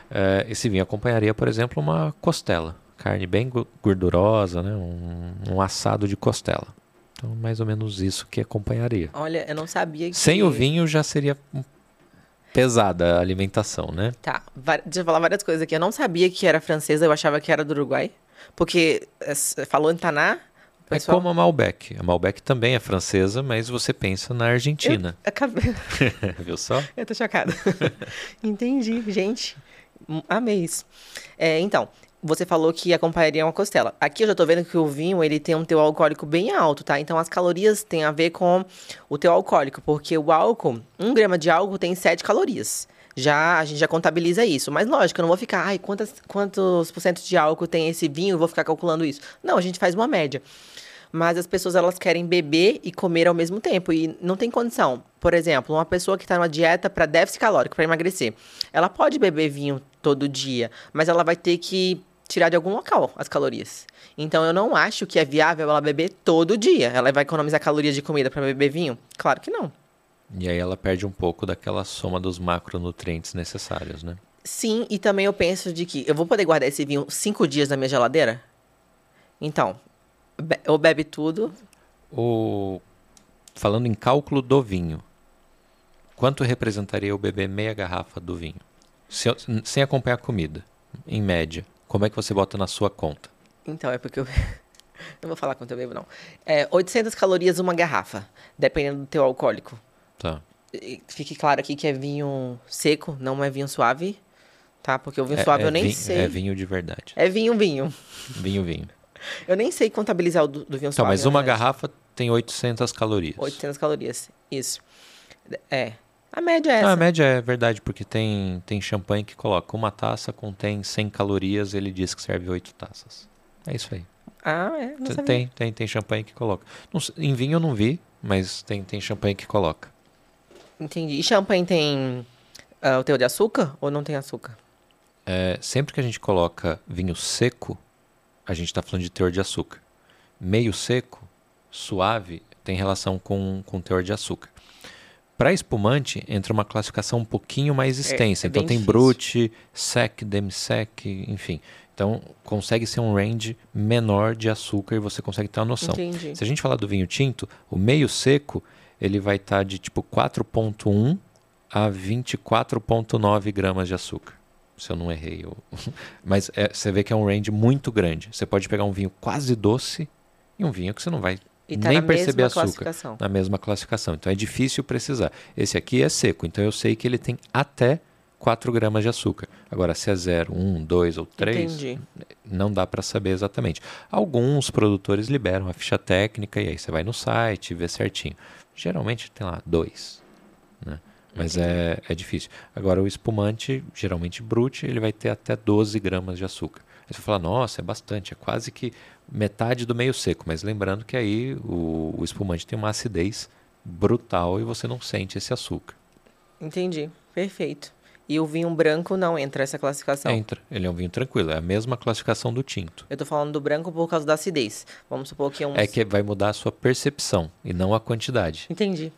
Speaker 1: Uh, esse vinho acompanharia, por exemplo, uma costela. Carne bem gordurosa, né? um, um assado de costela. Então, mais ou menos isso que acompanharia.
Speaker 2: Olha, eu não sabia que...
Speaker 1: Sem o vinho já seria pesada a alimentação, né?
Speaker 2: Tá. Deixa eu falar várias coisas aqui. Eu não sabia que era francesa, eu achava que era do Uruguai. Porque eh, falou em Taná,
Speaker 1: Pessoal... É como a Malbec. A Malbec também é francesa, mas você pensa na Argentina.
Speaker 2: Eu acabei... <laughs>
Speaker 1: Viu só?
Speaker 2: Eu tô chocada. <laughs> Entendi, gente. Amei isso. É, então, você falou que acompanharia uma costela. Aqui eu já tô vendo que o vinho, ele tem um teu alcoólico bem alto, tá? Então as calorias têm a ver com o teu alcoólico, porque o álcool, um grama de álcool tem 7 calorias. Já a gente já contabiliza isso. Mas lógico, eu não vou ficar, ai, quantas, quantos por cento de álcool tem esse vinho, eu vou ficar calculando isso. Não, a gente faz uma média. Mas as pessoas elas querem beber e comer ao mesmo tempo e não tem condição. Por exemplo, uma pessoa que está numa dieta para déficit calórico, para emagrecer, ela pode beber vinho todo dia, mas ela vai ter que tirar de algum local as calorias. Então eu não acho que é viável ela beber todo dia. Ela vai economizar calorias de comida para beber vinho? Claro que não.
Speaker 1: E aí ela perde um pouco daquela soma dos macronutrientes necessários, né?
Speaker 2: Sim, e também eu penso de que eu vou poder guardar esse vinho cinco dias na minha geladeira? Então, be ou bebe tudo.
Speaker 1: O... Falando em cálculo do vinho, quanto representaria eu beber meia garrafa do vinho? Se, sem acompanhar a comida, em média. Como é que você bota na sua conta?
Speaker 2: Então, é porque eu. <laughs> não vou falar quanto eu bebo, não. É 800 calorias uma garrafa, dependendo do teu alcoólico.
Speaker 1: Tá.
Speaker 2: Fique claro aqui que é vinho seco, não é vinho suave, tá? Porque o vinho é, suave é eu nem
Speaker 1: vinho,
Speaker 2: sei.
Speaker 1: É vinho de verdade.
Speaker 2: É vinho, vinho.
Speaker 1: Vinho, vinho.
Speaker 2: Eu nem sei contabilizar o do, do vinho suave.
Speaker 1: mas uma garrafa tem 800 calorias.
Speaker 2: 800 calorias, isso. É. A média é essa.
Speaker 1: Não, a média é verdade, porque tem, tem champanhe que coloca uma taça contém 100 calorias, ele diz que serve 8 taças. É isso aí.
Speaker 2: Ah, é? Não
Speaker 1: tem,
Speaker 2: sabia.
Speaker 1: tem, tem, tem champanhe que coloca. Não, em vinho eu não vi, mas tem, tem champanhe que coloca.
Speaker 2: Entendi. E champanhe tem uh, o teu de açúcar ou não tem açúcar?
Speaker 1: É, sempre que a gente coloca vinho seco, a gente está falando de teor de açúcar. Meio seco, suave, tem relação com, com teor de açúcar. Para espumante, entra uma classificação um pouquinho mais extensa.
Speaker 2: é
Speaker 1: então
Speaker 2: bem
Speaker 1: tem
Speaker 2: difícil.
Speaker 1: brut, sec, demi-sec, enfim. Então consegue ser um range menor de açúcar e você consegue ter uma noção.
Speaker 2: Entendi.
Speaker 1: Se a gente falar do vinho tinto, o meio seco, ele vai estar de tipo 4.1 a 24.9 gramas de açúcar. Se eu não errei. Eu... <laughs> Mas é, você vê que é um range muito grande. Você pode pegar um vinho quase doce e um vinho que você não vai
Speaker 2: tá
Speaker 1: nem perceber açúcar na mesma classificação. Então é difícil precisar. Esse aqui é seco, então eu sei que ele tem até 4 gramas de açúcar. Agora, se é 0, 1, 2 ou 3,
Speaker 2: Entendi.
Speaker 1: não dá para saber exatamente. Alguns produtores liberam a ficha técnica e aí você vai no site e vê certinho. Geralmente tem lá 2, né? Mas é, é difícil. Agora, o espumante, geralmente brute, ele vai ter até 12 gramas de açúcar. Aí você fala, nossa, é bastante, é quase que metade do meio seco. Mas lembrando que aí o, o espumante tem uma acidez brutal e você não sente esse açúcar.
Speaker 2: Entendi. Perfeito. E o vinho branco não entra nessa classificação.
Speaker 1: Entra, ele é um vinho tranquilo, é a mesma classificação do tinto.
Speaker 2: Eu tô falando do branco por causa da acidez. Vamos supor que é um.
Speaker 1: É que vai mudar a sua percepção e não a quantidade.
Speaker 2: Entendi.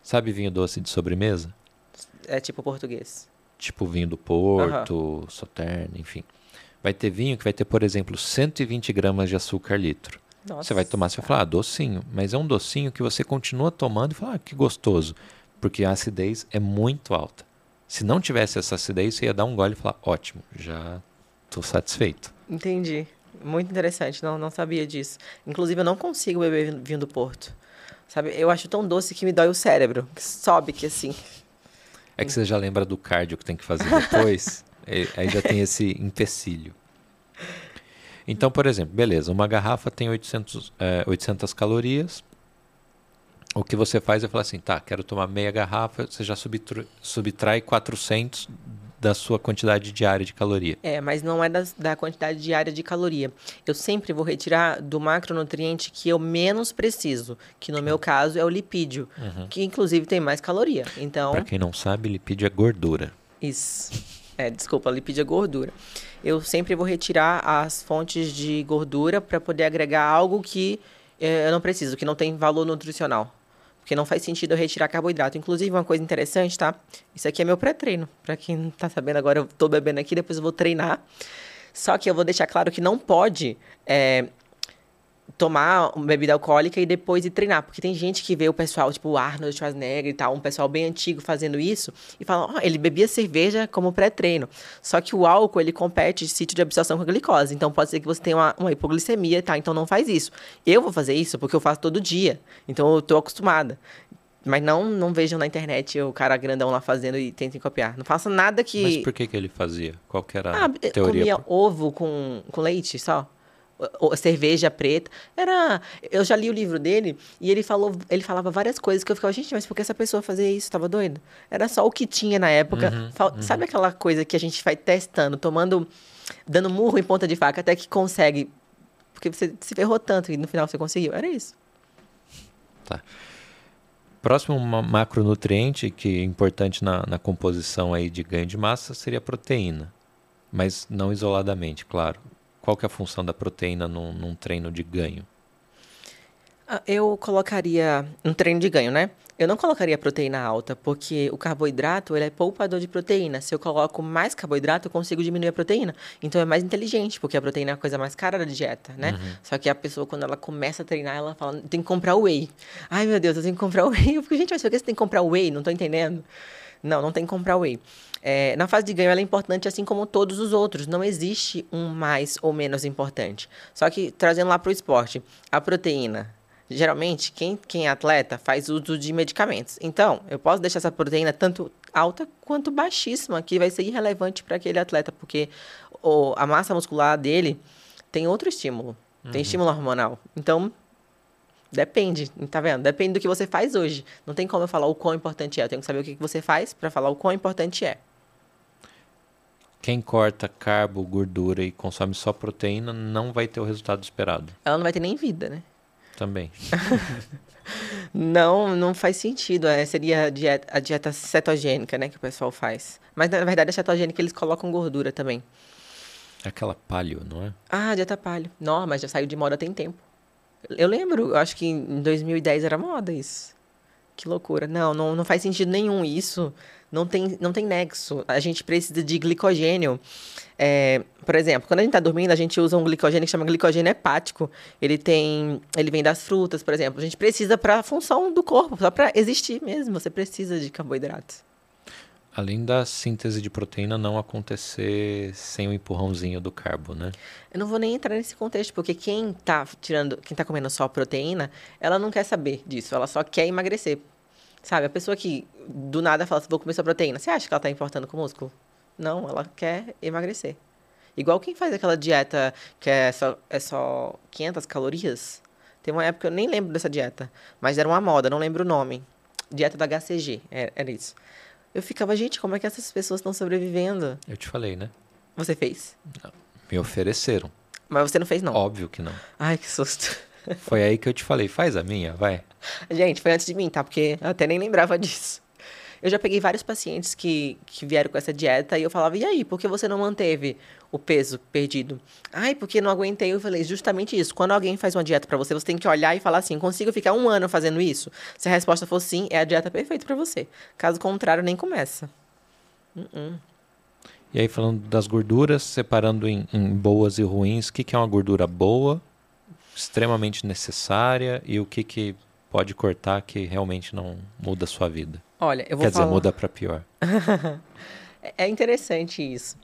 Speaker 1: Sabe vinho doce de sobremesa?
Speaker 2: É tipo português.
Speaker 1: Tipo vinho do Porto, Sauternes, enfim. Vai ter vinho que vai ter, por exemplo, 120 gramas de açúcar litro.
Speaker 2: Nossa.
Speaker 1: Você vai tomar, você vai falar, ah, docinho. Mas é um docinho que você continua tomando e fala, ah, que gostoso. Porque a acidez é muito alta. Se não tivesse essa acidez, você ia dar um gole e falar, ótimo, já estou satisfeito.
Speaker 2: Entendi. Muito interessante. Não, não sabia disso. Inclusive, eu não consigo beber vinho do Porto. Sabe? Eu acho tão doce que me dói o cérebro. Que sobe que assim.
Speaker 1: É que você já lembra do cardio que tem que fazer depois, aí <laughs> aí já tem esse empecilho. Então, por exemplo, beleza, uma garrafa tem 800, é, 800 calorias. O que você faz é falar assim, tá, quero tomar meia garrafa, você já subtru- subtrai 400 da sua quantidade diária de caloria.
Speaker 2: É, mas não é da, da quantidade diária de caloria. Eu sempre vou retirar do macronutriente que eu menos preciso, que no meu caso é o lipídio, que inclusive tem mais caloria. Então,
Speaker 1: Para quem não sabe, lipídio é gordura.
Speaker 2: Isso. É, desculpa, lipídio é gordura. Eu sempre vou retirar as fontes de gordura para poder agregar algo que eh, eu não preciso, que não tem valor nutricional. Porque não faz sentido eu retirar carboidrato. Inclusive, uma coisa interessante, tá? Isso aqui é meu pré-treino. Para quem não tá sabendo agora, eu tô bebendo aqui, depois eu vou treinar. Só que eu vou deixar claro que não pode eh, tomar uma bebida alcoólica e depois ir treinar. Porque tem gente que vê o pessoal, tipo o Arnold Schwarzenegger e tal, um pessoal bem antigo fazendo isso, e fala, ó, ele bebia cerveja como pré-treino. Só que o álcool, ele compete sítio de absorção com a glicose. Então pode ser que você tenha uma, uma hipoglicemia e tal, então não faz isso. Eu vou fazer isso porque eu faço todo dia. Então eu tô acostumada. Mas não, não vejam na internet o cara grandão lá fazendo e tentem copiar. Não façam nada que.
Speaker 1: Mas por que, que ele fazia? Qual que era ah, a teoria?
Speaker 2: Comia ovo com, com leite só. Cerveja preta. Era. Eu já li o livro dele e ele falou, ele falava várias coisas que eu ficava, gente, mas por que essa pessoa fazia isso? Tava doido? Era só o que tinha na época. Uhum, uhum. Sabe aquela coisa que a gente vai testando, tomando. dando murro em ponta de faca até que consegue. Porque você se ferrou tanto e no final você conseguiu. Era isso.
Speaker 1: Tá. Próximo macronutriente que é importante na, na composição aí de ganho de massa seria a proteína, mas não isoladamente, claro. Qual que é a função da proteína num, num treino de ganho?
Speaker 2: Ah, eu colocaria um treino de ganho, né? Eu não colocaria proteína alta, porque o carboidrato ele é poupador de proteína. Se eu coloco mais carboidrato, eu consigo diminuir a proteína. Então é mais inteligente, porque a proteína é a coisa mais cara da dieta, né? Uhum. Só que a pessoa, quando ela começa a treinar, ela fala, tem que comprar whey. Ai, meu Deus, eu tenho que comprar whey. Eu fico, gente, mas por que você tem que comprar whey? Não tô entendendo. Não, não tem que comprar whey. É, na fase de ganho, ela é importante assim como todos os outros. Não existe um mais ou menos importante. Só que, trazendo lá para o esporte, a proteína geralmente, quem, quem é atleta faz uso de medicamentos. Então, eu posso deixar essa proteína tanto alta quanto baixíssima, que vai ser irrelevante para aquele atleta, porque o, a massa muscular dele tem outro estímulo, uhum. tem estímulo hormonal. Então, depende, tá vendo? Depende do que você faz hoje. Não tem como eu falar o quão importante é. Eu tenho que saber o que você faz para falar o quão importante é.
Speaker 1: Quem corta carbo, gordura e consome só proteína não vai ter o resultado esperado.
Speaker 2: Ela não vai ter nem vida, né?
Speaker 1: também. <laughs>
Speaker 2: não, não faz sentido. É, seria a dieta, a dieta cetogênica, né, que o pessoal faz. Mas na verdade a cetogênica eles colocam gordura também.
Speaker 1: É aquela palio, não é?
Speaker 2: Ah, dieta palio. Não, mas já saiu de moda tem tempo. Eu lembro, acho que em 2010 era moda isso. Que loucura. Não, não, não faz sentido nenhum isso. Não tem, não tem nexo. A gente precisa de glicogênio. É, por exemplo, quando a gente está dormindo, a gente usa um glicogênio que chama glicogênio hepático. Ele tem, ele vem das frutas, por exemplo. A gente precisa para a função do corpo, só para existir mesmo. Você precisa de carboidratos.
Speaker 1: Além da síntese de proteína não acontecer sem o empurrãozinho do carbo, né?
Speaker 2: Eu não vou nem entrar nesse contexto, porque quem está tirando, quem tá comendo só proteína, ela não quer saber disso, ela só quer emagrecer. Sabe, a pessoa que do nada fala assim, vou comer só proteína, você acha que ela está importando com o músculo? Não, ela quer emagrecer. Igual quem faz aquela dieta que é só, é só 500 calorias. Tem uma época, eu nem lembro dessa dieta, mas era uma moda, não lembro o nome. Dieta da HCG, era, é, era isso. Eu ficava, gente, como é que essas pessoas estão sobrevivendo?
Speaker 1: Eu te falei, né?
Speaker 2: Você fez?
Speaker 1: Não. Me ofereceram.
Speaker 2: Mas você não fez, não?
Speaker 1: Óbvio que não.
Speaker 2: Ai, que susto.
Speaker 1: Foi aí que eu te falei, faz a minha, vai.
Speaker 2: Gente, foi antes de mim, tá? Porque eu até nem lembrava disso. Eu já peguei vários pacientes que, que vieram com essa dieta e eu falava, e aí, por que você não manteve o peso perdido? Ai, porque não aguentei. Eu falei, justamente isso. Quando alguém faz uma dieta para você, você tem que olhar e falar assim, consigo ficar um ano fazendo isso? Se a resposta for sim, é a dieta perfeita para você. Caso contrário, nem começa. Uh -uh.
Speaker 1: E aí, falando das gorduras, separando em, em boas e ruins, o que, que é uma gordura boa, extremamente necessária e o que, que pode cortar que realmente não muda a sua vida?
Speaker 2: Olha, eu vou
Speaker 1: Quer
Speaker 2: falar...
Speaker 1: dizer, muda para pior. <laughs>
Speaker 2: é interessante isso.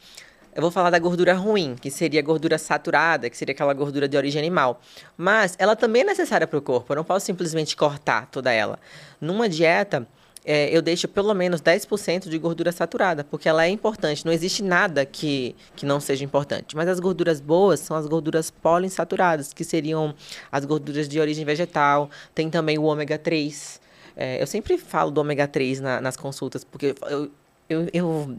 Speaker 2: Eu vou falar da gordura ruim, que seria a gordura saturada, que seria aquela gordura de origem animal. Mas ela também é necessária para o corpo. Eu não posso simplesmente cortar toda ela. Numa dieta, é, eu deixo pelo menos 10% de gordura saturada, porque ela é importante. Não existe nada que, que não seja importante. Mas as gorduras boas são as gorduras poliinsaturadas, que seriam as gorduras de origem vegetal. Tem também o ômega 3 é, eu sempre falo do ômega 3 na, nas consultas, porque eu, eu, eu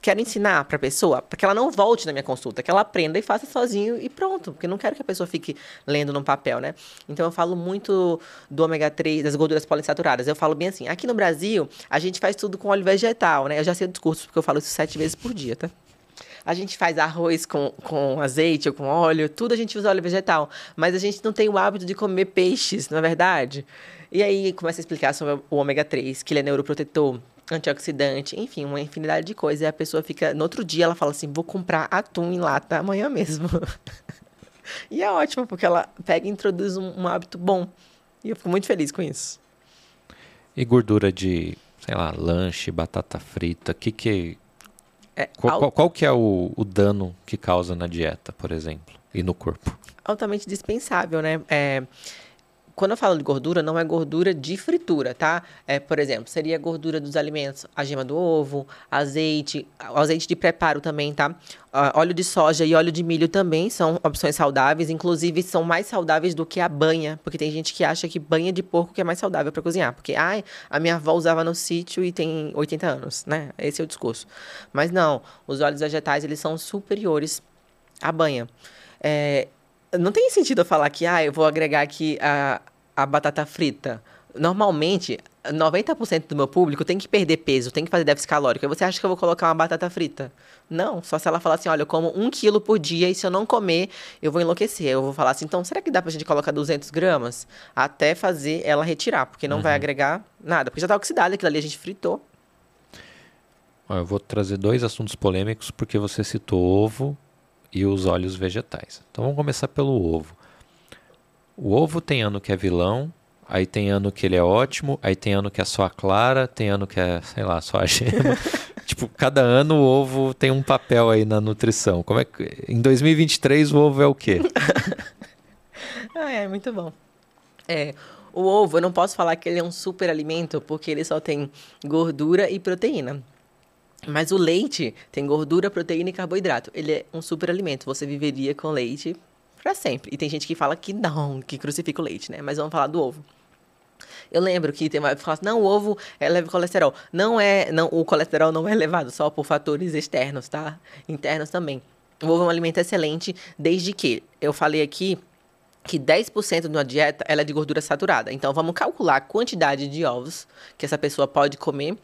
Speaker 2: quero ensinar para a pessoa, para que ela não volte na minha consulta, que ela aprenda e faça sozinho e pronto, porque eu não quero que a pessoa fique lendo num papel, né? Então eu falo muito do ômega 3, das gorduras poliinsaturadas. Eu falo bem assim, aqui no Brasil, a gente faz tudo com óleo vegetal, né? Eu já sei o discurso, porque eu falo isso sete vezes por dia, tá? A gente faz arroz com, com azeite ou com óleo, tudo a gente usa óleo vegetal. Mas a gente não tem o hábito de comer peixes, não é verdade? E aí começa a explicar sobre o ômega 3, que ele é neuroprotetor, antioxidante, enfim, uma infinidade de coisas. E a pessoa fica. No outro dia ela fala assim: vou comprar atum em lata amanhã mesmo. <laughs> e é ótimo, porque ela pega e introduz um, um, hábito bom. E eu fico muito feliz com isso.
Speaker 1: E gordura de, sei lá, lanche, batata frita, que que. É, qual, qual, qual, que é o, o dano que causa na dieta, por exemplo, e no corpo?
Speaker 2: Altamente dispensável, né? É, quando eu falo de gordura, não é gordura de fritura, tá? É, por exemplo, seria gordura dos alimentos, a gema do ovo, azeite, azeite de preparo também, tá? Uh, óleo de soja e óleo de milho também são opções saudáveis, inclusive são mais saudáveis do que a banha, porque tem gente que acha que banha de porco que é mais saudável para cozinhar, porque ai, a minha avó usava no sítio e tem 80 anos, né? Esse é o discurso. Mas não, os óleos vegetais eles são superiores à banha. É, não tem sentido eu falar que, ah, eu vou agregar aqui a, a batata frita. Normalmente, 90% do meu público tem que perder peso, tem que fazer déficit calórico. E você acha que eu vou colocar uma batata frita? Não, só se ela falar assim, olha, eu como um quilo por dia e se eu não comer, eu vou enlouquecer. Eu vou falar assim, então, será que dá pra gente colocar 200 gramas? Até fazer ela retirar, porque não uhum. vai agregar nada. Porque já tá oxidado, aquilo ali a gente fritou.
Speaker 1: Eu vou trazer dois assuntos polêmicos, porque você citou ovo e os óleos vegetais. Então vamos começar pelo ovo. O ovo tem ano que é vilão, aí tem ano que ele é ótimo, aí tem ano que é só a clara, tem ano que é, sei lá, só a gema. <laughs> tipo, cada ano o ovo tem um papel aí na nutrição. Como é que em 2023 o ovo é o quê? <laughs>
Speaker 2: ah, é muito bom. É, o ovo, eu não posso falar que ele é um super alimento porque ele só tem gordura e proteína. Mas o leite tem gordura, proteína e carboidrato. Ele é um super alimento. Você viveria com leite para sempre. E tem gente que fala que não, que crucifica o leite, né? Mas vamos falar do ovo. Eu lembro que tem uma fala assim, não, o ovo é leve colesterol. Não é, não, o colesterol não é elevado só por fatores externos, tá? Internos também. O ovo é um alimento excelente, desde que eu falei aqui que 10% de uma dieta ela é de gordura saturada. Então vamos calcular a quantidade de ovos que essa pessoa pode comer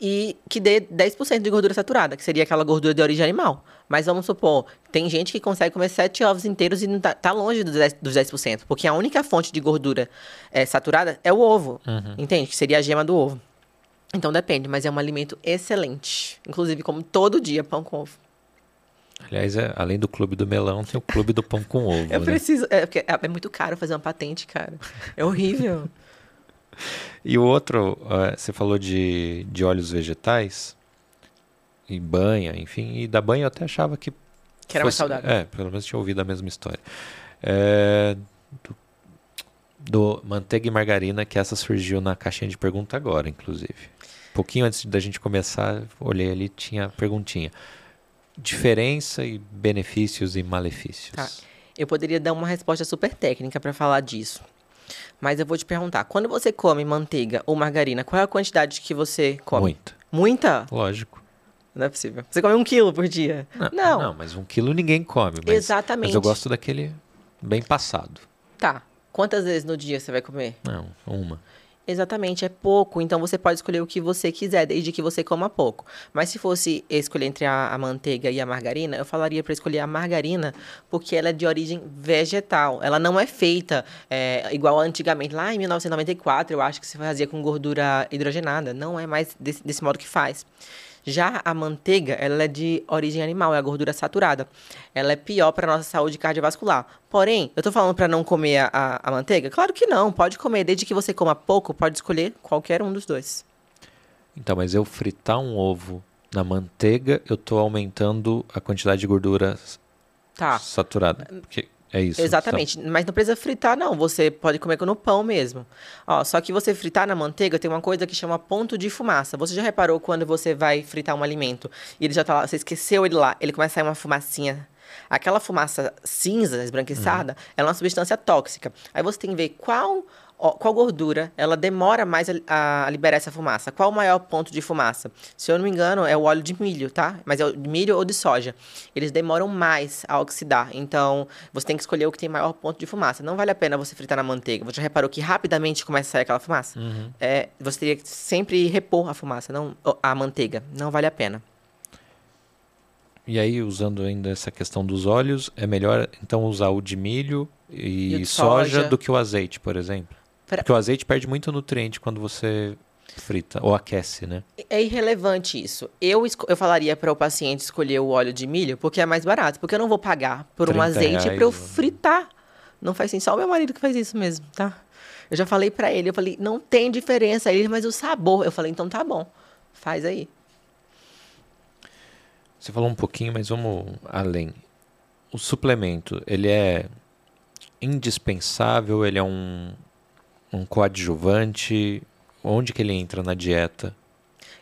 Speaker 2: e que dê 10% de gordura saturada, que seria aquela gordura de origem animal. Mas vamos supor, tem gente que consegue comer 7 ovos inteiros e não tá, tá longe dos 10%, dos 10%, porque a única fonte de gordura é, saturada é o ovo, uhum. entende? Que seria a gema do ovo. Então depende, mas é um alimento excelente. Inclusive, como todo dia, pão com ovo.
Speaker 1: Aliás, é, além do clube do melão, tem o clube do pão com ovo.
Speaker 2: Eu né? preciso. É, é, é muito caro fazer uma patente, cara. É horrível. <laughs>
Speaker 1: E o outro, você falou de, de óleos vegetais e banha, enfim, e da banha eu até achava que.
Speaker 2: Que era fosse, mais saudável.
Speaker 1: É, pelo menos tinha ouvido a mesma história. É, do, do manteiga e margarina, que essa surgiu na caixinha de pergunta agora, inclusive. Pouquinho antes da gente começar, olhei ali, tinha perguntinha. Diferença e benefícios e malefícios.
Speaker 2: Tá. Eu poderia dar uma resposta super técnica para falar disso. Mas eu vou te perguntar, quando você come manteiga ou margarina, qual é a quantidade que você come?
Speaker 1: Muita.
Speaker 2: Muita?
Speaker 1: Lógico.
Speaker 2: Não é possível. Você come um quilo por dia?
Speaker 1: Não. Não, não mas um quilo ninguém come. Mas,
Speaker 2: Exatamente.
Speaker 1: Mas eu gosto daquele bem passado.
Speaker 2: Tá. Quantas vezes no dia você vai comer?
Speaker 1: Não, uma.
Speaker 2: Exatamente, é pouco. Então você pode escolher o que você quiser, desde que você coma pouco. Mas se fosse escolher entre a, a manteiga e a margarina, eu falaria para escolher a margarina, porque ela é de origem vegetal. Ela não é feita é, igual antigamente. Lá em 1994, eu acho que se fazia com gordura hidrogenada. Não é mais desse, desse modo que faz. Já a manteiga, ela é de origem animal, é a gordura saturada. Ela é pior para nossa saúde cardiovascular. Porém, eu tô falando para não comer a, a, a manteiga? Claro que não, pode comer. Desde que você coma pouco, pode escolher qualquer um dos dois.
Speaker 1: Então, mas eu fritar um ovo na manteiga, eu tô aumentando a quantidade de gordura tá. saturada. Porque é isso.
Speaker 2: Exatamente. Então... Mas não precisa fritar, não. Você pode comer no pão mesmo. Ó, só que você fritar na manteiga tem uma coisa que chama ponto de fumaça. Você já reparou quando você vai fritar um alimento e ele já tá lá, você esqueceu ele lá, ele começa a sair uma fumacinha Aquela fumaça cinza, esbranquiçada, uhum. é uma substância tóxica. Aí você tem que ver qual qual gordura ela demora mais a, a, liberar essa fumaça? Qual o maior ponto de fumaça? Se eu não me engano, é o óleo de milho, tá? Mas é o de milho ou de soja. Eles demoram mais a oxidar. Então, você tem que escolher o que tem maior ponto de fumaça. Não vale a pena você fritar na manteiga. Você já reparou que rapidamente começa a sair aquela fumaça? Uhum. É, você teria que sempre repor a fumaça, não a manteiga. Não vale a pena.
Speaker 1: E aí, usando ainda essa questão dos óleos, é melhor então usar o de milho e, e soja, soja do que o azeite, por exemplo? Pra... Porque o azeite perde muito nutriente quando você frita ou aquece, né?
Speaker 2: É irrelevante isso. Eu, eu falaria para o paciente escolher o óleo de milho porque é mais barato. Porque eu não vou pagar por um azeite para eu fritar. Não faz sentido. Só o meu marido que faz isso mesmo, tá? Eu já falei para ele, eu falei, não tem diferença. Ele, mas o sabor. Eu falei, então tá bom. Faz aí.
Speaker 1: Você falou um pouquinho, mas vamos além. O suplemento, ele é indispensável? Ele é um um coadjuvante? Onde que ele entra na dieta?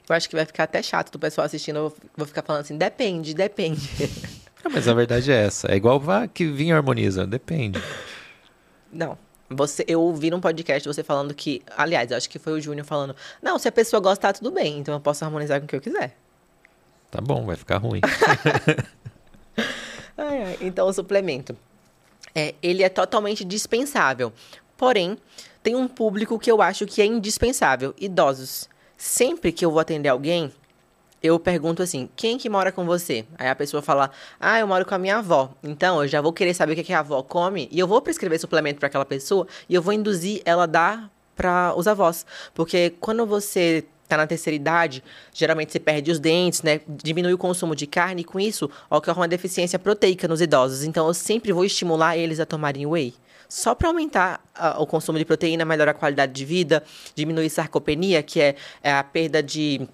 Speaker 2: Eu acho que vai ficar até chato do pessoal assistindo. Eu vou ficar falando assim, depende, depende. <laughs>
Speaker 1: Ah, mas a verdade é essa. É igual vá que vinho harmoniza, depende.
Speaker 2: Não. Você, eu ouvi num podcast você falando que, aliás, acho que foi o Júnior falando, não, se a pessoa gostar, tudo bem, então eu posso harmonizar com o que eu quiser.
Speaker 1: Tá bom, vai ficar ruim. <laughs>
Speaker 2: ai, ai. Então, o suplemento. É, ele é totalmente dispensável. Porém, tem um público que eu acho que é indispensável: idosos. Sempre que eu vou atender alguém, eu pergunto assim: quem que mora com você? Aí a pessoa fala: ah, eu moro com a minha avó. Então eu já vou querer saber o que, que a avó come e eu vou prescrever suplemento para aquela pessoa e eu vou induzir ela a dar para os avós. Porque quando você tá na terceira idade, geralmente você perde os dentes, né? Diminui o consumo de carne e com isso ocorre uma deficiência proteica nos idosos. Então eu sempre vou estimular eles a tomarem whey. Só para aumentar uh, o consumo de proteína, melhorar a qualidade de vida, diminuir sarcopenia, que é, é a perda de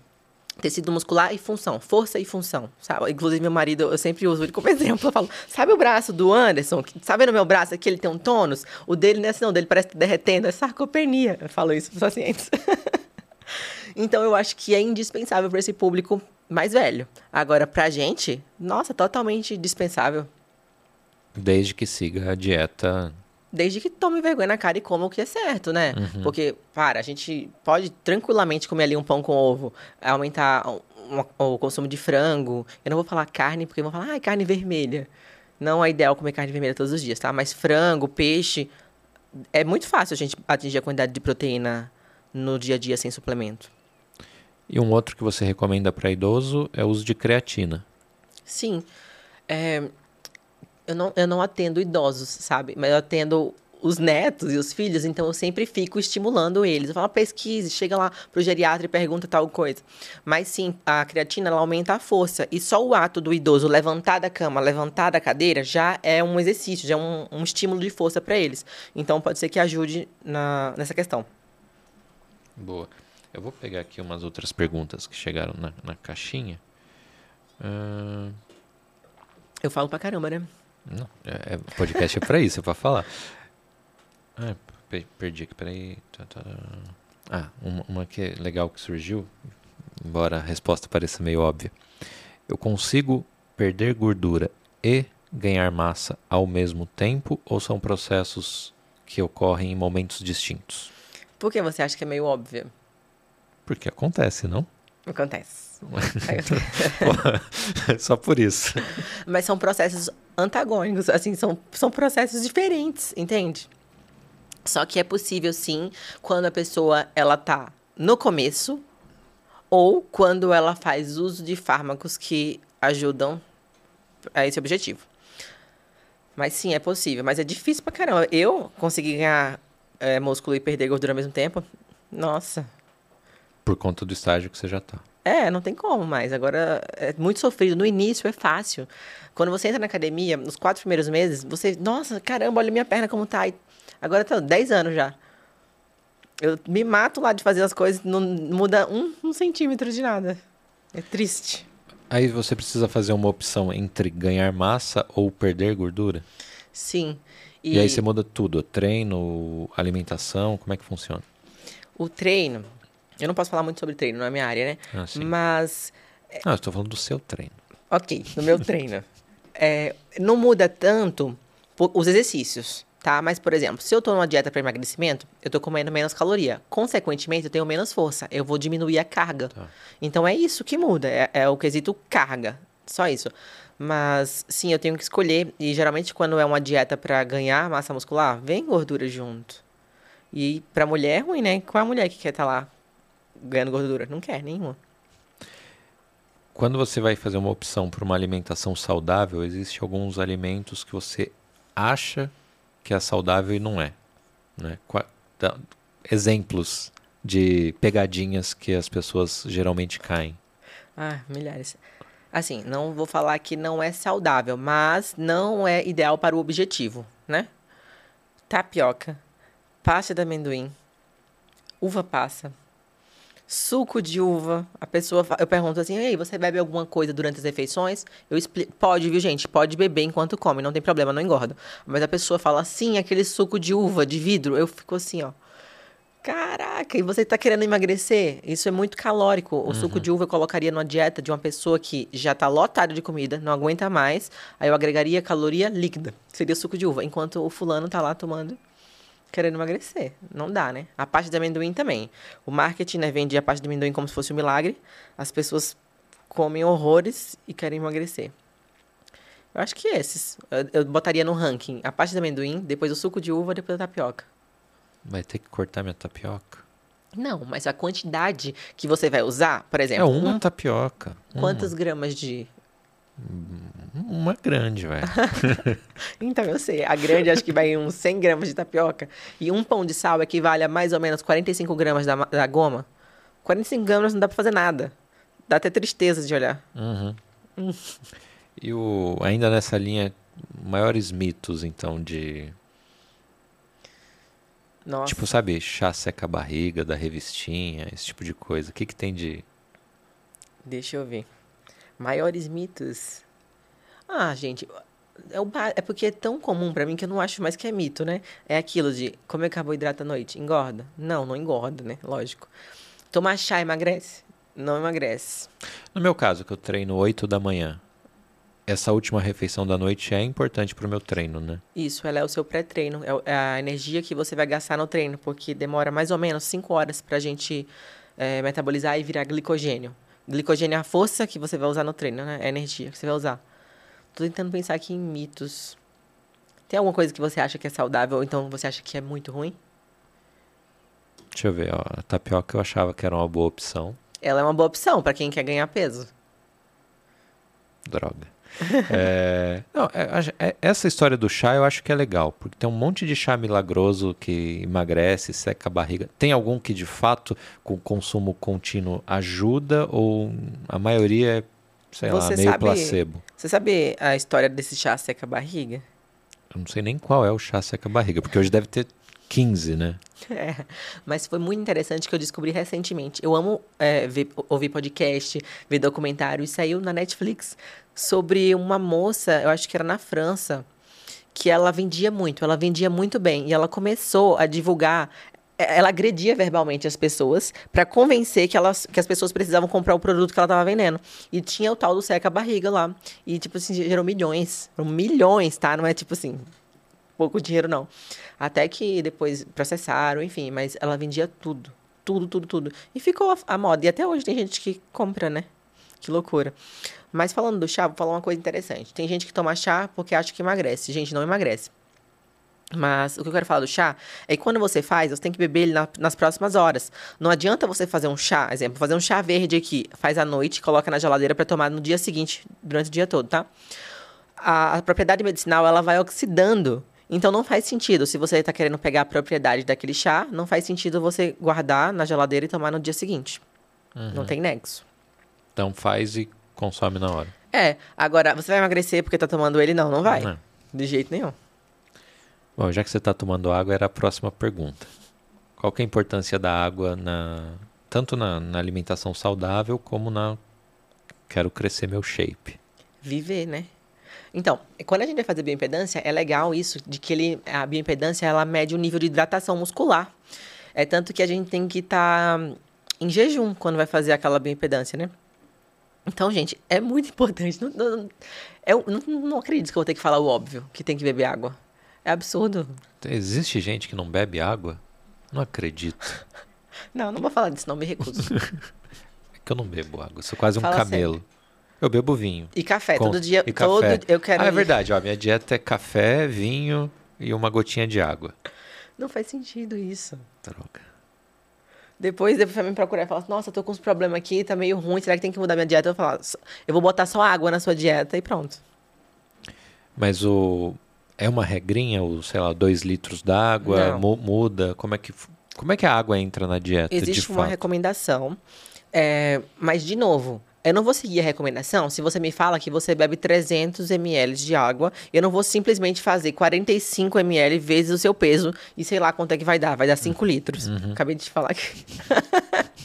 Speaker 2: tecido muscular e função, força e função, sabe? Inclusive, meu marido, eu sempre uso ele como <laughs> exemplo. Eu falo, sabe o braço do Anderson? Sabe no meu braço aqui ele tem um tônus? O dele não é assim, não, o dele parece tá derretendo, é sarcopenia. Eu falo isso para os pacientes. <laughs> então, eu acho que é indispensável para esse público mais velho. Agora, pra gente, nossa, totalmente dispensável.
Speaker 1: Desde que siga a dieta
Speaker 2: Desde que tome vergonha na cara e coma o que é certo, né? Uhum. Porque, para, a gente pode tranquilamente comer ali um pão com ovo, aumentar o consumo de frango. Eu não vou falar carne, porque vão falar, ah, carne vermelha. Não é ideal comer carne vermelha todos os dias, tá? Mas frango, peixe. É muito fácil a gente atingir a quantidade de proteína no dia a dia sem suplemento.
Speaker 1: E um outro que você recomenda para idoso é o uso de creatina.
Speaker 2: Sim. É, eu não, eu não atendo idosos, sabe? Mas eu atendo os netos e os filhos, então eu sempre fico estimulando eles. Eu falo, pesquise, chega lá pro geriatra e pergunta tal coisa. Mas sim, a creatina ela aumenta a força. E só o ato do idoso levantar da cama, levantar da cadeira, já é um exercício, já é um, um estímulo de força para eles. Então pode ser que ajude na, nessa questão.
Speaker 1: Boa. Eu vou pegar aqui umas outras perguntas que chegaram na, na caixinha. Uh...
Speaker 2: Eu falo pra caramba, né?
Speaker 1: Não, é, é, podcast é pra isso, é pra falar. Ah, perdi aqui, peraí. Tá, tá. Ah, uma, uma que é legal que surgiu, embora a resposta pareça meio óbvia. Eu consigo perder gordura e ganhar massa ao mesmo tempo ou são processos que ocorrem em momentos distintos?
Speaker 2: Por que você acha que é meio óbvio?
Speaker 1: Porque acontece, não?
Speaker 2: Acontece. <laughs>
Speaker 1: Só por isso.
Speaker 2: Mas são processos antagônicos, assim, são, são processos diferentes, entende? Só que é possível, sim, quando a pessoa, ela tá no começo ou quando ela faz uso de fármacos que ajudam a esse objetivo. Mas sim, é possível. Mas é difícil pra caramba. Eu consegui ganhar é, músculo e perder gordura ao mesmo tempo. Nossa.
Speaker 1: Por conta do estágio que você já tá.
Speaker 2: É, não tem como mais. Agora é muito sofrido. No início é fácil. Quando você entra na academia, nos quatro primeiros meses, você, nossa, caramba, olha minha perna como tá. Agora tá 10 anos já. Eu me mato lá de fazer as coisas, não muda um, um centímetro de nada. É triste.
Speaker 1: Aí você precisa fazer uma opção entre ganhar massa ou perder gordura?
Speaker 2: Sim.
Speaker 1: E, e aí você muda tudo, treino, alimentação, como é que funciona?
Speaker 2: O treino, eu não posso falar muito sobre treino, não é minha área, né?
Speaker 1: Ah, sim.
Speaker 2: Mas.
Speaker 1: Não, eu estou falando do seu treino.
Speaker 2: Ok, no meu treino. É, não muda tanto os exercícios, tá? Mas, por exemplo, se eu estou numa dieta para emagrecimento, eu estou comendo menos caloria. Consequentemente, eu tenho menos força. Eu vou diminuir a carga. Tá. Então, é isso que muda. É, é o quesito carga. Só isso. Mas, sim, eu tenho que escolher. E, geralmente, quando é uma dieta para ganhar massa muscular, vem gordura junto. E para mulher é ruim, né? Qual é a mulher que quer estar tá lá ganhando gordura. Não quer nenhuma.
Speaker 1: Quando você vai fazer uma opção por uma alimentação saudável, existem alguns alimentos que você acha que é saudável e não é. Né? Exemplos de pegadinhas que as pessoas geralmente caem.
Speaker 2: Ah, milhares. Assim, não vou falar que não é saudável, mas não é ideal para o objetivo, né? Tapioca, pasta de amendoim, uva passa, suco de uva. A pessoa, eu pergunto assim, ei, você bebe alguma coisa durante as refeições? Eu explico, pode, viu, gente? Pode beber enquanto come, não tem problema, não engorda. Mas a pessoa fala assim, aquele suco de uva, de vidro, eu fico assim, ó. Caraca, e você tá querendo emagrecer? Isso é muito calórico. O suco de uva eu colocaria numa dieta de uma pessoa que já tá lotada de comida, não aguenta mais. Aí eu agregaria caloria líquida, seria suco de uva. Enquanto o fulano tá lá tomando, querendo emagrecer. Não dá, né? A parte de amendoim também. O marketing, né, vende a parte de amendoim como se fosse um milagre. As pessoas comem horrores e querem emagrecer. Eu acho que esses. Eu, eu botaria no ranking a parte de amendoim, depois o suco de uva, depois a tapioca.
Speaker 1: Vai ter que cortar minha tapioca.
Speaker 2: Não, mas a quantidade que você vai usar, por
Speaker 1: É
Speaker 2: exemplo,
Speaker 1: uma
Speaker 2: um-
Speaker 1: tapioca. Uma.
Speaker 2: quantas gramas de.
Speaker 1: Uma grande, velho. <laughs>
Speaker 2: Então, eu sei, a grande acho que vai uns 100 gramas de tapioca. E um pão de sal equivale a mais ou menos 45 gramas da, da goma. 45 gramas não dá pra fazer nada. Dá até tristeza de olhar.
Speaker 1: Uhum. E o, ainda nessa linha, maiores mitos, então, de.
Speaker 2: Nossa.
Speaker 1: Tipo, sabe, chá seca a barriga da revistinha, esse tipo de coisa. O que, que tem de.
Speaker 2: Deixa eu ver. Maiores mitos. Ah, gente, é, o é porque é tão comum pra mim que eu não acho mais que é mito, né? É aquilo de comer carboidrato à noite, engorda? Não, não engorda, né? Lógico. Tomar chá emagrece? Não emagrece.
Speaker 1: No meu caso, que eu treino 8 da manhã, essa última refeição da noite é importante pro meu treino, né?
Speaker 2: Isso, ela é o seu pré-treino, é é a energia que você vai gastar no treino, porque demora mais ou menos 5 horas pra gente é, metabolizar e virar glicogênio. Glicogênio é a força que você vai usar no treino, né? É a energia que você vai usar. Tô tentando pensar aqui em mitos. Tem alguma coisa que você acha que é saudável ou então você acha que é muito ruim?
Speaker 1: Deixa eu ver, ó. A tapioca eu achava que era uma boa opção.
Speaker 2: Ela é uma boa opção pra quem quer ganhar peso.
Speaker 1: Droga. <laughs> É, não, é, é- essa história do chá eu acho que é legal, porque tem um monte de chá milagroso que emagrece, seca a barriga. Tem algum que de fato, com consumo contínuo, ajuda ou a maioria é, sei lá,
Speaker 2: Você
Speaker 1: meio
Speaker 2: sabe-
Speaker 1: placebo?
Speaker 2: Você sabe a história desse chá seca a barriga?
Speaker 1: Eu não sei nem qual é o chá seca a barriga, porque hoje deve ter 15, né? <laughs>
Speaker 2: É, mas foi muito interessante que eu descobri recentemente. Eu amo é, ver- ouvir podcast, ver documentário, e saiu na Netflix sobre uma moça, eu acho que era na França, que ela vendia muito, ela vendia muito bem, e ela começou a divulgar. é, Ela agredia verbalmente as pessoas para convencer que, elas, que as pessoas precisavam comprar o produto que ela estava vendendo. E tinha o tal do seca barriga lá. E, tipo assim, gerou milhões. Milhões, tá? Não é tipo assim, pouco dinheiro, não. Até que depois processaram, enfim, mas ela vendia tudo. Tudo, tudo, tudo. E ficou a, a moda. E até hoje tem gente que compra, né? Que loucura. Mas falando do chá, vou falar uma coisa interessante. Tem gente que toma chá porque acha que emagrece. Gente, não emagrece. Mas o que eu quero falar do chá é que quando você faz, você tem que beber ele na- nas próximas horas. Não adianta você fazer um chá, exemplo, fazer um chá verde aqui, faz à noite, coloca na geladeira para tomar no dia seguinte, durante o dia todo, tá? a, a propriedade medicinal ela vai oxidando. Então não faz sentido. Se você está querendo pegar a propriedade daquele chá, não faz sentido você guardar na geladeira e tomar no dia seguinte. Não tem nexo.
Speaker 1: Então faz e consome na hora.
Speaker 2: É, agora, você vai emagrecer porque tá tomando ele? Não, não vai.
Speaker 1: Não.
Speaker 2: De jeito nenhum.
Speaker 1: Bom, já que você está tomando água, era a próxima pergunta. Qual que é a importância da água na tanto na, na alimentação saudável como na quero crescer meu shape?
Speaker 2: Viver, né? Então, quando a gente vai fazer bioimpedância, é legal isso, de que ele, a bioimpedância, ela mede o nível de hidratação muscular. É tanto que a gente tem que estar em jejum quando vai fazer aquela bioimpedância, né? Então, gente, é muito importante. Não, não, eu não, não acredito que eu vou ter que falar o óbvio, que tem que beber água. É absurdo.
Speaker 1: Existe gente que não bebe água? Não acredito. <laughs>
Speaker 2: Não, não vou falar disso, não, me recuso. <laughs>
Speaker 1: É que eu não bebo água, sou quase um
Speaker 2: Fala
Speaker 1: camelo. Eu bebo vinho.
Speaker 2: E café,
Speaker 1: Com-
Speaker 2: todo dia,
Speaker 1: e
Speaker 2: todo
Speaker 1: café.
Speaker 2: eu quero
Speaker 1: Ah, é verdade, ó, minha dieta é café, vinho e uma gotinha de água.
Speaker 2: Não faz sentido isso.
Speaker 1: Droga.
Speaker 2: Depois, depois vai me procurar e falar, nossa, tô com uns problemas aqui, tá meio ruim, será que tem que mudar minha dieta? Eu vou falar, "Só- eu vou botar só água na sua dieta e pronto.
Speaker 1: Mas o é uma regrinha, o sei lá, dois litros d'água mu- muda? Como é que como é que a água entra na dieta
Speaker 2: Existe
Speaker 1: de
Speaker 2: uma
Speaker 1: fato?
Speaker 2: recomendação, é, mas de novo, eu não vou seguir a recomendação se você me fala que você bebe 300 ml de água. Eu não vou simplesmente fazer 45 ml vezes o seu peso e sei lá quanto é que vai dar. Vai dar 5 litros. Acabei de te falar aqui. <laughs>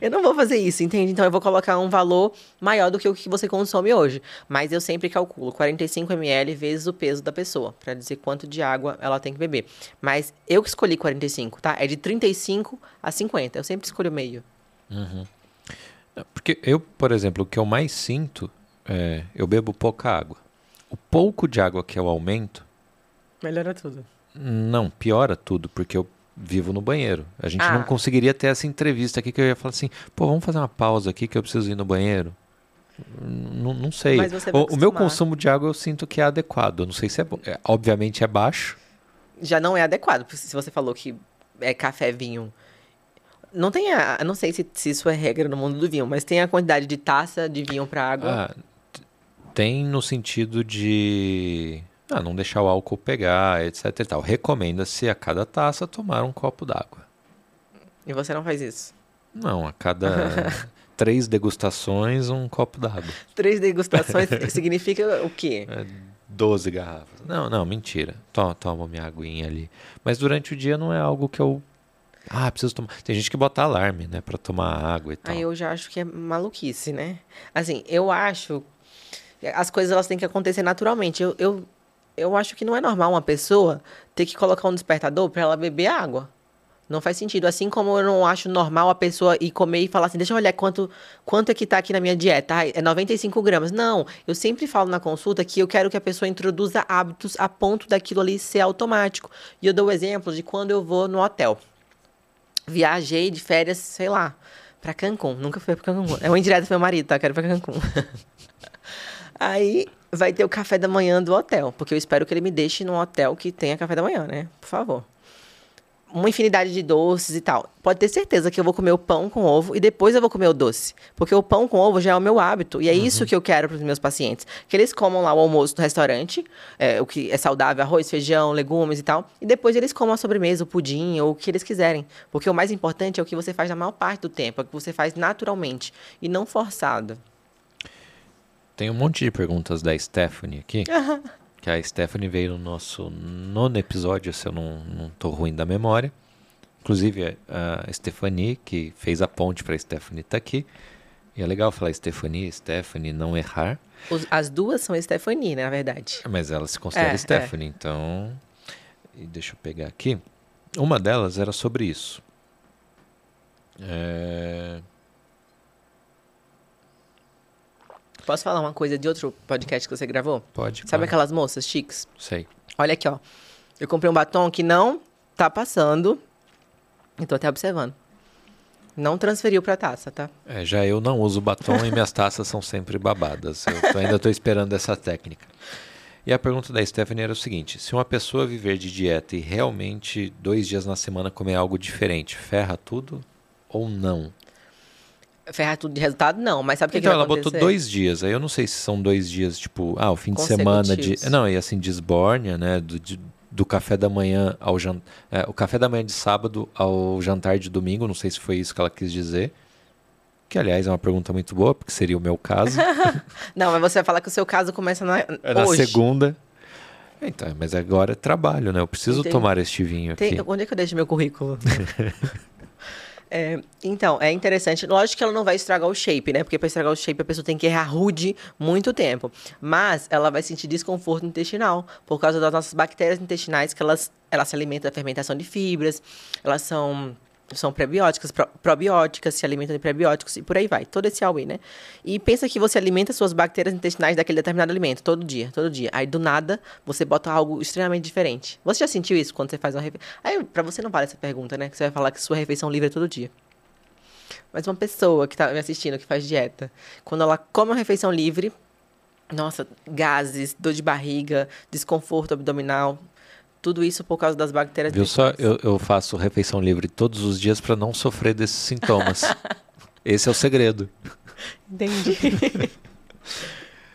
Speaker 2: Eu não vou fazer isso, entende? Então eu vou colocar um valor maior do que o que você consome hoje. Mas eu sempre calculo 45 ml vezes o peso da pessoa, para dizer quanto de água ela tem que beber. Mas eu que escolhi 45, tá? É de 35 a 50. Eu sempre escolho meio.
Speaker 1: Uhum. Porque eu, por exemplo, o que eu mais sinto é eu bebo pouca água. O pouco de água que eu aumento.
Speaker 2: Melhora tudo.
Speaker 1: Não, piora tudo, porque eu vivo no banheiro. A gente
Speaker 2: Ah.
Speaker 1: não conseguiria ter essa entrevista aqui que eu ia falar assim, pô, vamos fazer uma pausa aqui que eu preciso ir no banheiro. N- não sei. O, o meu consumo de água eu sinto que é adequado. Eu não sei se é, é. Obviamente é baixo.
Speaker 2: Já não é adequado, porque se você falou que é café, vinho. Não tem a. Não sei se, se isso é regra no mundo do vinho, mas tem a quantidade de taça de vinho para água.
Speaker 1: Ah, tem no sentido de ah, não deixar o álcool pegar, etc e tal. Recomenda-se a cada taça tomar um copo d'água.
Speaker 2: E você não faz isso.
Speaker 1: Não, a cada <laughs> três degustações, um copo d'água.
Speaker 2: Três degustações <laughs> significa o quê?
Speaker 1: É, 12 garrafas. Não, não, mentira. Toma, toma minha aguinha ali. Mas durante o dia não é algo que eu. Ah, preciso tomar. Tem gente que bota alarme, né, pra tomar água e tal.
Speaker 2: Aí eu já acho que é maluquice, né? Assim, eu acho. As coisas elas têm que acontecer naturalmente. Eu, eu, eu acho que não é normal uma pessoa ter que colocar um despertador para ela beber água. Não faz sentido. Assim como eu não acho normal a pessoa ir comer e falar assim, deixa eu olhar quanto, quanto é que tá aqui na minha dieta. Ai, é 95 gramas. Não, eu sempre falo na consulta que eu quero que a pessoa introduza hábitos a ponto daquilo ali ser automático. E eu dou o exemplo de quando eu vou no hotel. Viajei de férias, sei lá, pra Cancún. Nunca fui pra Cancún. É uma indireta pro meu marido, tá? Quero ir pra Cancún. <laughs> Aí vai ter o café da manhã do hotel, porque eu espero que ele me deixe num hotel que tenha café da manhã, né? Por favor. Uma infinidade de doces e tal. Pode ter certeza que eu vou comer o pão com ovo e depois eu vou comer o doce. Porque o pão com ovo já é o meu hábito. E é isso que eu quero para os meus pacientes. Que eles comam lá o almoço no restaurante, é, o que é saudável, arroz, feijão, legumes e tal. E depois eles comam a sobremesa, o pudim ou o que eles quiserem. Porque o mais importante é o que você faz na maior parte do tempo. É o que você faz naturalmente e não forçado.
Speaker 1: Tem um monte de perguntas da Stephanie aqui. Que a Stephanie veio no nosso nono episódio, se eu não, não tô ruim da memória. Inclusive, a Stephanie, que fez a ponte para a Stephanie, tá aqui. E é legal falar Stephanie, Stephanie, não errar.
Speaker 2: As duas são Stephanie, né, na verdade.
Speaker 1: Mas ela se considera
Speaker 2: É,
Speaker 1: Stephanie, então. E deixa eu pegar aqui. Uma delas era sobre isso. É,
Speaker 2: Posso falar uma coisa de outro podcast que você gravou?
Speaker 1: Pode.
Speaker 2: Sabe
Speaker 1: claro.
Speaker 2: aquelas moças chiques?
Speaker 1: Sei.
Speaker 2: Olha aqui, ó. Eu comprei um batom que não tá passando. E tô até observando. Não transferiu pra taça, tá?
Speaker 1: É, já eu não uso batom e minhas taças são sempre babadas. Eu tô- ainda estou esperando essa técnica. E a pergunta da Stephanie era o seguinte: se uma pessoa viver de dieta e realmente dois dias na semana comer algo diferente, ferra tudo ou não?
Speaker 2: Ferrar tudo de resultado, não. Mas sabe o que,
Speaker 1: então
Speaker 2: que
Speaker 1: ela botou
Speaker 2: acontecer?
Speaker 1: dois dias. Aí eu não sei se são dois dias, tipo, ah, o fim de semana de. Não, e assim, de esbórnia, né? Do, de- do café da manhã ao jantar. o café da manhã de sábado ao jantar de domingo. Não sei se foi isso que ela quis dizer. Que, aliás, é uma pergunta muito boa, porque seria o meu caso. <laughs>
Speaker 2: Não, mas você vai falar que o seu caso começa na,
Speaker 1: É na
Speaker 2: hoje.
Speaker 1: segunda. Então, mas agora é trabalho, né? Eu preciso
Speaker 2: Entendi.
Speaker 1: tomar este vinho aqui.
Speaker 2: Tem- onde é que eu deixo meu currículo? <laughs> É, então, é interessante. Lógico que ela não vai estragar o shape, né? Porque para estragar o shape a pessoa tem que errar rude muito tempo. Mas ela vai sentir desconforto intestinal por causa das nossas bactérias intestinais que elas, elas se alimentam da fermentação de fibras, elas são são prebióticas, pro- probióticas, se alimentam de prebióticos e por aí vai. Todo esse auê, né? E pensa que você alimenta suas bactérias intestinais daquele determinado alimento todo dia, todo dia. Aí do nada você bota algo extremamente diferente. Você já sentiu isso quando você faz uma refeição? Aí pra você não vale essa pergunta, né? Que você vai falar que sua refeição livre é todo dia. Mas uma pessoa que tá me assistindo, que faz dieta, quando ela come uma refeição livre, nossa, gases, dor de barriga, desconforto abdominal, tudo isso por causa das bactérias
Speaker 1: Viu só? Eu, eu faço refeição livre todos os dias para não sofrer desses sintomas. <laughs> Esse é o segredo.
Speaker 2: Entendi. <laughs>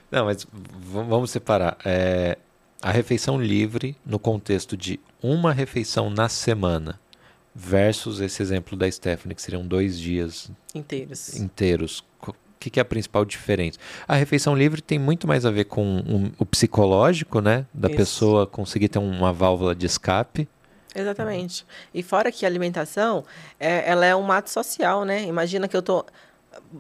Speaker 1: Não, mas vamos separar. É, a refeição livre no contexto de uma refeição na semana versus esse exemplo da Stephanie, que seriam dois dias
Speaker 2: Inteiros.
Speaker 1: inteiros. O que, que é a principal diferença? A refeição livre tem muito mais a ver com um- o psicológico, né? Da
Speaker 2: Isso.
Speaker 1: pessoa conseguir ter uma válvula de escape.
Speaker 2: Exatamente. E fora que a alimentação, é, ela é um ato social, né? Imagina que eu tô...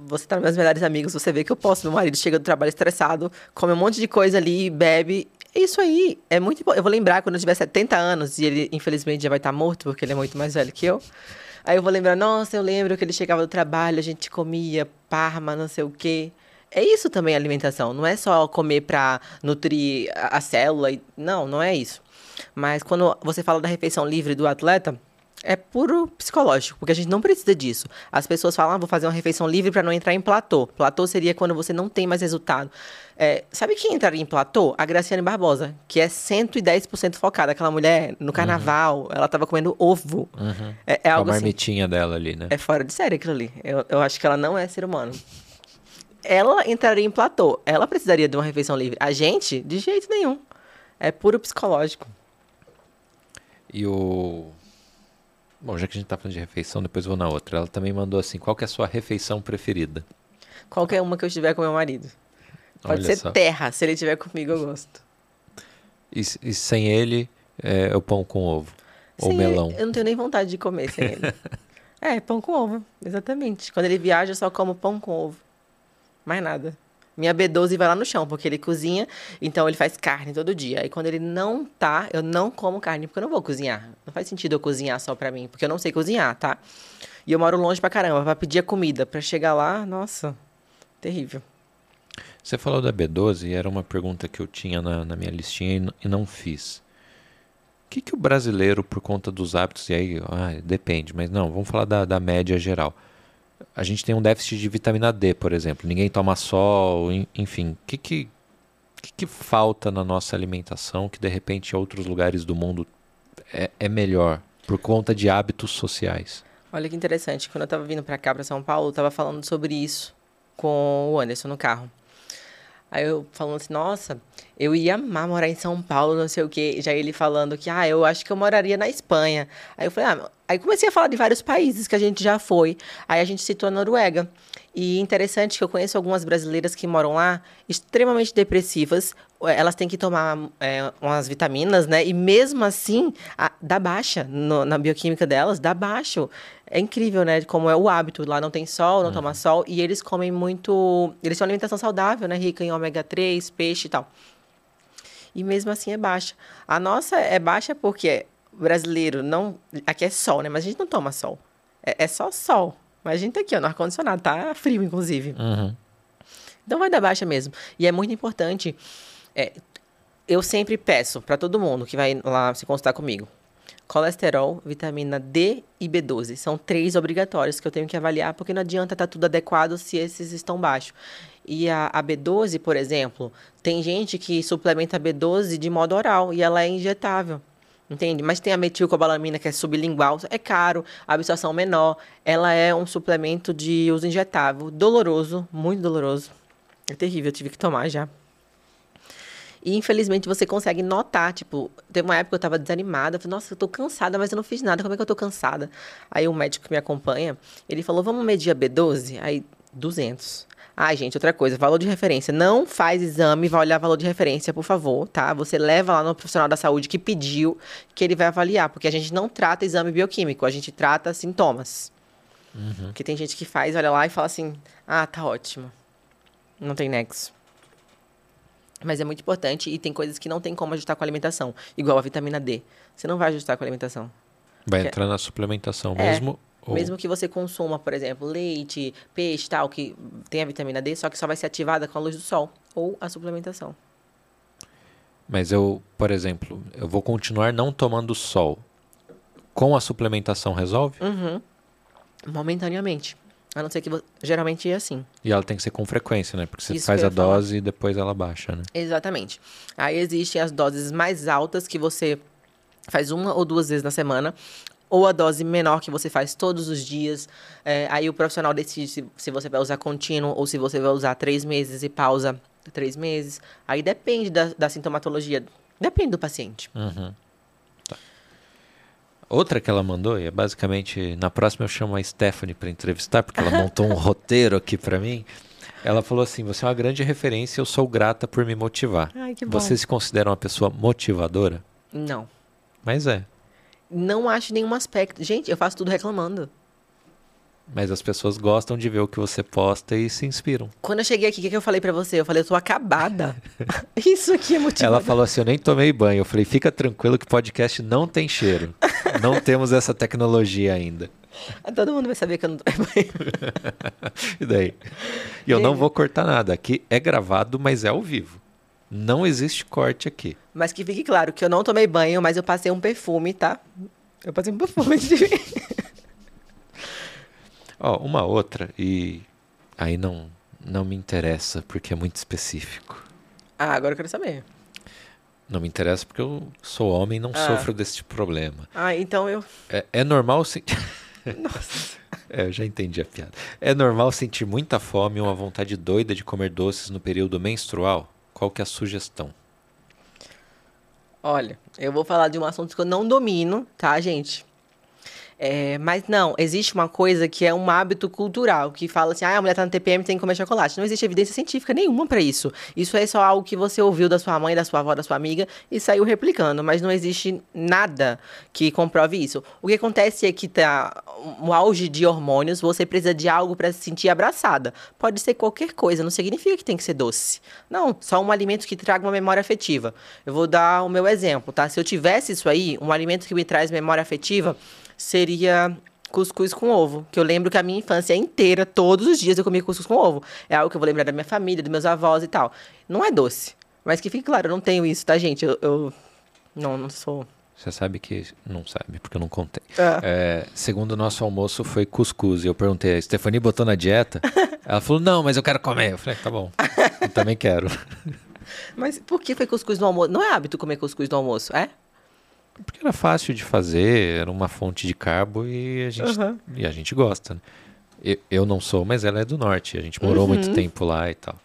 Speaker 2: Você tá nos meus melhores amigos, você vê que eu posso. Meu marido chega do trabalho estressado, come um monte de coisa ali, bebe. É isso aí. É muito Eu vou lembrar quando eu tiver 70 anos, e ele, infelizmente, já vai estar morto, porque ele é muito mais velho que eu. Aí eu vou lembrar, nossa, eu lembro que ele chegava do trabalho, a gente comia parma, não sei o quê. É isso também a alimentação. Não é só comer para nutrir a, a célula. Não, não é isso. Mas quando você fala da refeição livre do atleta, é puro psicológico, porque a gente não precisa disso. As pessoas falam, ah, vou fazer uma refeição livre para não entrar em platô. Platô seria quando você não tem mais resultado. É, sabe quem entraria em platô? A Graciane Barbosa, que é 110% focada. Aquela mulher, no carnaval, uhum. ela estava comendo ovo.
Speaker 1: Uhum. É, é algo a assim. marmitinha assim, dela ali, né?
Speaker 2: É fora de série aquilo ali. Eu, eu acho que ela não é ser humano. Ela entraria em platô. Ela precisaria de uma refeição livre. A gente, de jeito nenhum. É puro psicológico.
Speaker 1: E o Bom, já que a gente tá falando de refeição, depois vou na outra. Ela também mandou assim: qual que é a sua refeição preferida?
Speaker 2: Qualquer uma que eu estiver com meu marido. Pode Olha ser só. terra, se ele estiver comigo, eu gosto.
Speaker 1: E, e sem ele, é, o pão com ovo? Sem ou melão?
Speaker 2: Ele, eu não tenho nem vontade de comer sem ele. <laughs> é, pão com ovo, exatamente. Quando ele viaja, eu só como pão com ovo. Mais nada. Minha B12 vai lá no chão, porque ele cozinha, então ele faz carne todo dia. E quando ele não tá, eu não como carne, porque eu não vou cozinhar. Não faz sentido eu cozinhar só pra mim, porque eu não sei cozinhar, tá? E eu moro longe pra caramba, pra pedir a comida. Pra chegar lá, nossa, terrível.
Speaker 1: Você falou da B12 e era uma pergunta que eu tinha na, na minha listinha e, não fiz. O que, que o brasileiro, por conta dos hábitos, e aí ah, depende, mas não, vamos falar da, da média geral a gente tem um déficit de vitamina D, por exemplo. Ninguém toma sol, enfim. O que, que, que, que falta na nossa alimentação que de repente em outros lugares do mundo é, é melhor por conta de hábitos sociais?
Speaker 2: Olha que interessante. Quando eu estava vindo para cá, para São Paulo, eu estava falando sobre isso com o Anderson no carro. Aí eu falando assim, nossa, eu ia amar morar em São Paulo, não sei o quê. Já ele falando que, ah, eu acho que eu moraria na Espanha. Aí eu falei, ah, aí comecei a falar de vários países que a gente já foi. Aí a gente citou a Noruega. E interessante que eu conheço algumas brasileiras que moram lá, extremamente depressivas. Elas têm que tomar é, umas vitaminas, né? E mesmo assim, a, dá baixa no, na bioquímica delas, dá baixo. É incrível, né? Como é o hábito. Lá não tem sol, não uhum. toma sol. E eles comem muito. Eles têm uma alimentação saudável, né? Rica em ômega 3, peixe e tal. E mesmo assim é baixa. A nossa é baixa porque brasileiro não. Aqui é sol, né? Mas a gente não toma sol. É, é só sol. Mas a gente tá aqui, ó, no ar-condicionado, tá frio, inclusive.
Speaker 1: Uhum.
Speaker 2: Então vai dar baixa mesmo. E é muito importante. É, eu sempre peço para todo mundo que vai lá se consultar comigo. Colesterol, vitamina D e B12. São três obrigatórios que eu tenho que avaliar, porque não adianta estar tá tudo adequado se esses estão baixos. E a, a, B12, por exemplo, tem gente que suplementa a B12 de modo oral e ela é injetável. Entende? Mas tem a metilcobalamina, que é sublingual, é caro, a absorção menor. Ela é um suplemento de uso injetável, doloroso, muito doloroso. É terrível, eu tive que tomar já. E infelizmente você consegue notar, tipo, teve uma época que eu tava desanimada, eu falei, nossa, eu tô cansada, mas eu não fiz nada, como é que eu tô cansada? Aí o médico que me acompanha, ele falou, vamos medir a B12? Aí, 200. Ah, gente, outra coisa, valor de referência. Não faz exame, vai olhar valor de referência, por favor, tá? Você leva lá no profissional da saúde que pediu, que ele vai avaliar, porque a gente não trata exame bioquímico, a gente trata sintomas. Uhum. Porque tem gente que faz, olha lá e fala assim: ah, tá ótimo. Não tem nexo. Mas é muito importante e tem coisas que não tem como ajustar com a alimentação, igual a vitamina D. Você não vai ajustar com a alimentação.
Speaker 1: Vai Porque... entrar na suplementação é, mesmo.
Speaker 2: Mesmo que você consuma, por exemplo, leite, peixe, tal, que tem a vitamina D, só que só vai ser ativada com a luz do sol ou a suplementação.
Speaker 1: Mas eu, por exemplo, eu vou continuar não tomando sol. Com a suplementação resolve?
Speaker 2: Uhum. Momentaneamente. A não ser que geralmente é assim.
Speaker 1: E ela tem que ser com frequência, né? Porque você Isso faz a dose falar. e depois ela baixa, né?
Speaker 2: Exatamente. Aí existem as doses mais altas que você faz uma ou duas vezes na semana, ou a dose menor que você faz todos os dias. É, aí o profissional decide se, se você vai usar contínuo ou se você vai usar três meses e pausa três meses. Aí depende da, da sintomatologia. Depende do paciente.
Speaker 1: Uhum. Outra que ela mandou, e é basicamente, na próxima eu chamo a Stephanie para entrevistar, porque ela montou um <laughs> roteiro aqui para mim. Ela falou assim: Você é uma grande referência, eu sou grata por me motivar.
Speaker 2: Ai, que bom.
Speaker 1: Você se considera uma pessoa motivadora?
Speaker 2: Não.
Speaker 1: Mas é.
Speaker 2: não acho nenhum aspecto. Gente, eu faço tudo reclamando.
Speaker 1: Mas as pessoas gostam de ver o que você posta e se inspiram.
Speaker 2: Quando eu cheguei aqui, o que, que eu falei pra você? Eu falei, eu tô acabada. <laughs> Isso aqui é motivo.
Speaker 1: Ela falou assim: eu nem tomei banho. Eu falei, fica tranquilo que podcast não tem cheiro. não <laughs> temos essa tecnologia ainda.
Speaker 2: Todo mundo vai saber que eu não tomei banho. <laughs>
Speaker 1: e daí? E eu não vou cortar nada. Aqui é gravado, mas é ao vivo. Não existe corte aqui.
Speaker 2: Mas que fique claro que eu não tomei banho, mas eu passei um perfume, tá? Eu passei um perfume de
Speaker 1: Ó, uma outra, e aí não, não me interessa, porque é muito específico.
Speaker 2: Ah, agora eu quero saber.
Speaker 1: Não me interessa porque eu sou homem e não
Speaker 2: Ah.
Speaker 1: sofro desse tipo de problema.
Speaker 2: Ah, então eu.
Speaker 1: É, é normal sentir. <laughs>
Speaker 2: Nossa.
Speaker 1: É, eu já entendi a piada. É normal sentir muita fome e uma vontade doida de comer doces no período menstrual? Qual que é a sugestão?
Speaker 2: Olha, eu vou falar de um assunto que eu não domino, tá, gente? É, mas não, existe uma coisa que é um hábito cultural, que fala assim, ah, a mulher tá no TPM tem que comer chocolate. Não existe evidência científica nenhuma pra isso. Isso é só algo que você ouviu da sua mãe, da sua avó, da sua amiga e saiu replicando, mas não existe nada que comprove isso. O que acontece é que tá um auge de hormônios, você precisa de algo pra se sentir abraçada. Pode ser qualquer coisa, não significa que tem que ser doce. Não, só um alimento que traga uma memória afetiva. Eu vou dar o meu exemplo, tá? Se eu tivesse isso aí, um alimento que me traz memória afetiva seria cuscuz com ovo. Que eu lembro que a minha infância inteira, todos os dias, eu comia cuscuz com ovo. É algo que eu vou lembrar da minha família, dos meus avós e tal. Não é doce. Mas que fique claro, eu não tenho isso, tá, gente? Eu, eu não, não sou.
Speaker 1: Você sabe que. Não sabe, porque eu não contei.
Speaker 2: Ah.
Speaker 1: É, segundo o nosso almoço foi cuscuz. E eu perguntei, a Stephanie botou na dieta? <laughs> Ela falou, não, mas eu quero comer. Eu falei, tá bom. Eu também quero. <laughs>
Speaker 2: Mas por que foi cuscuz no almoço? Não é hábito comer cuscuz no almoço, é?
Speaker 1: Porque era fácil de fazer, era uma fonte de carbo e a gente,
Speaker 2: Aham.
Speaker 1: e a gente gosta. Né? Eu, eu não sou, mas ela é do norte. A gente morou
Speaker 2: Uhum.
Speaker 1: muito tempo lá e tal.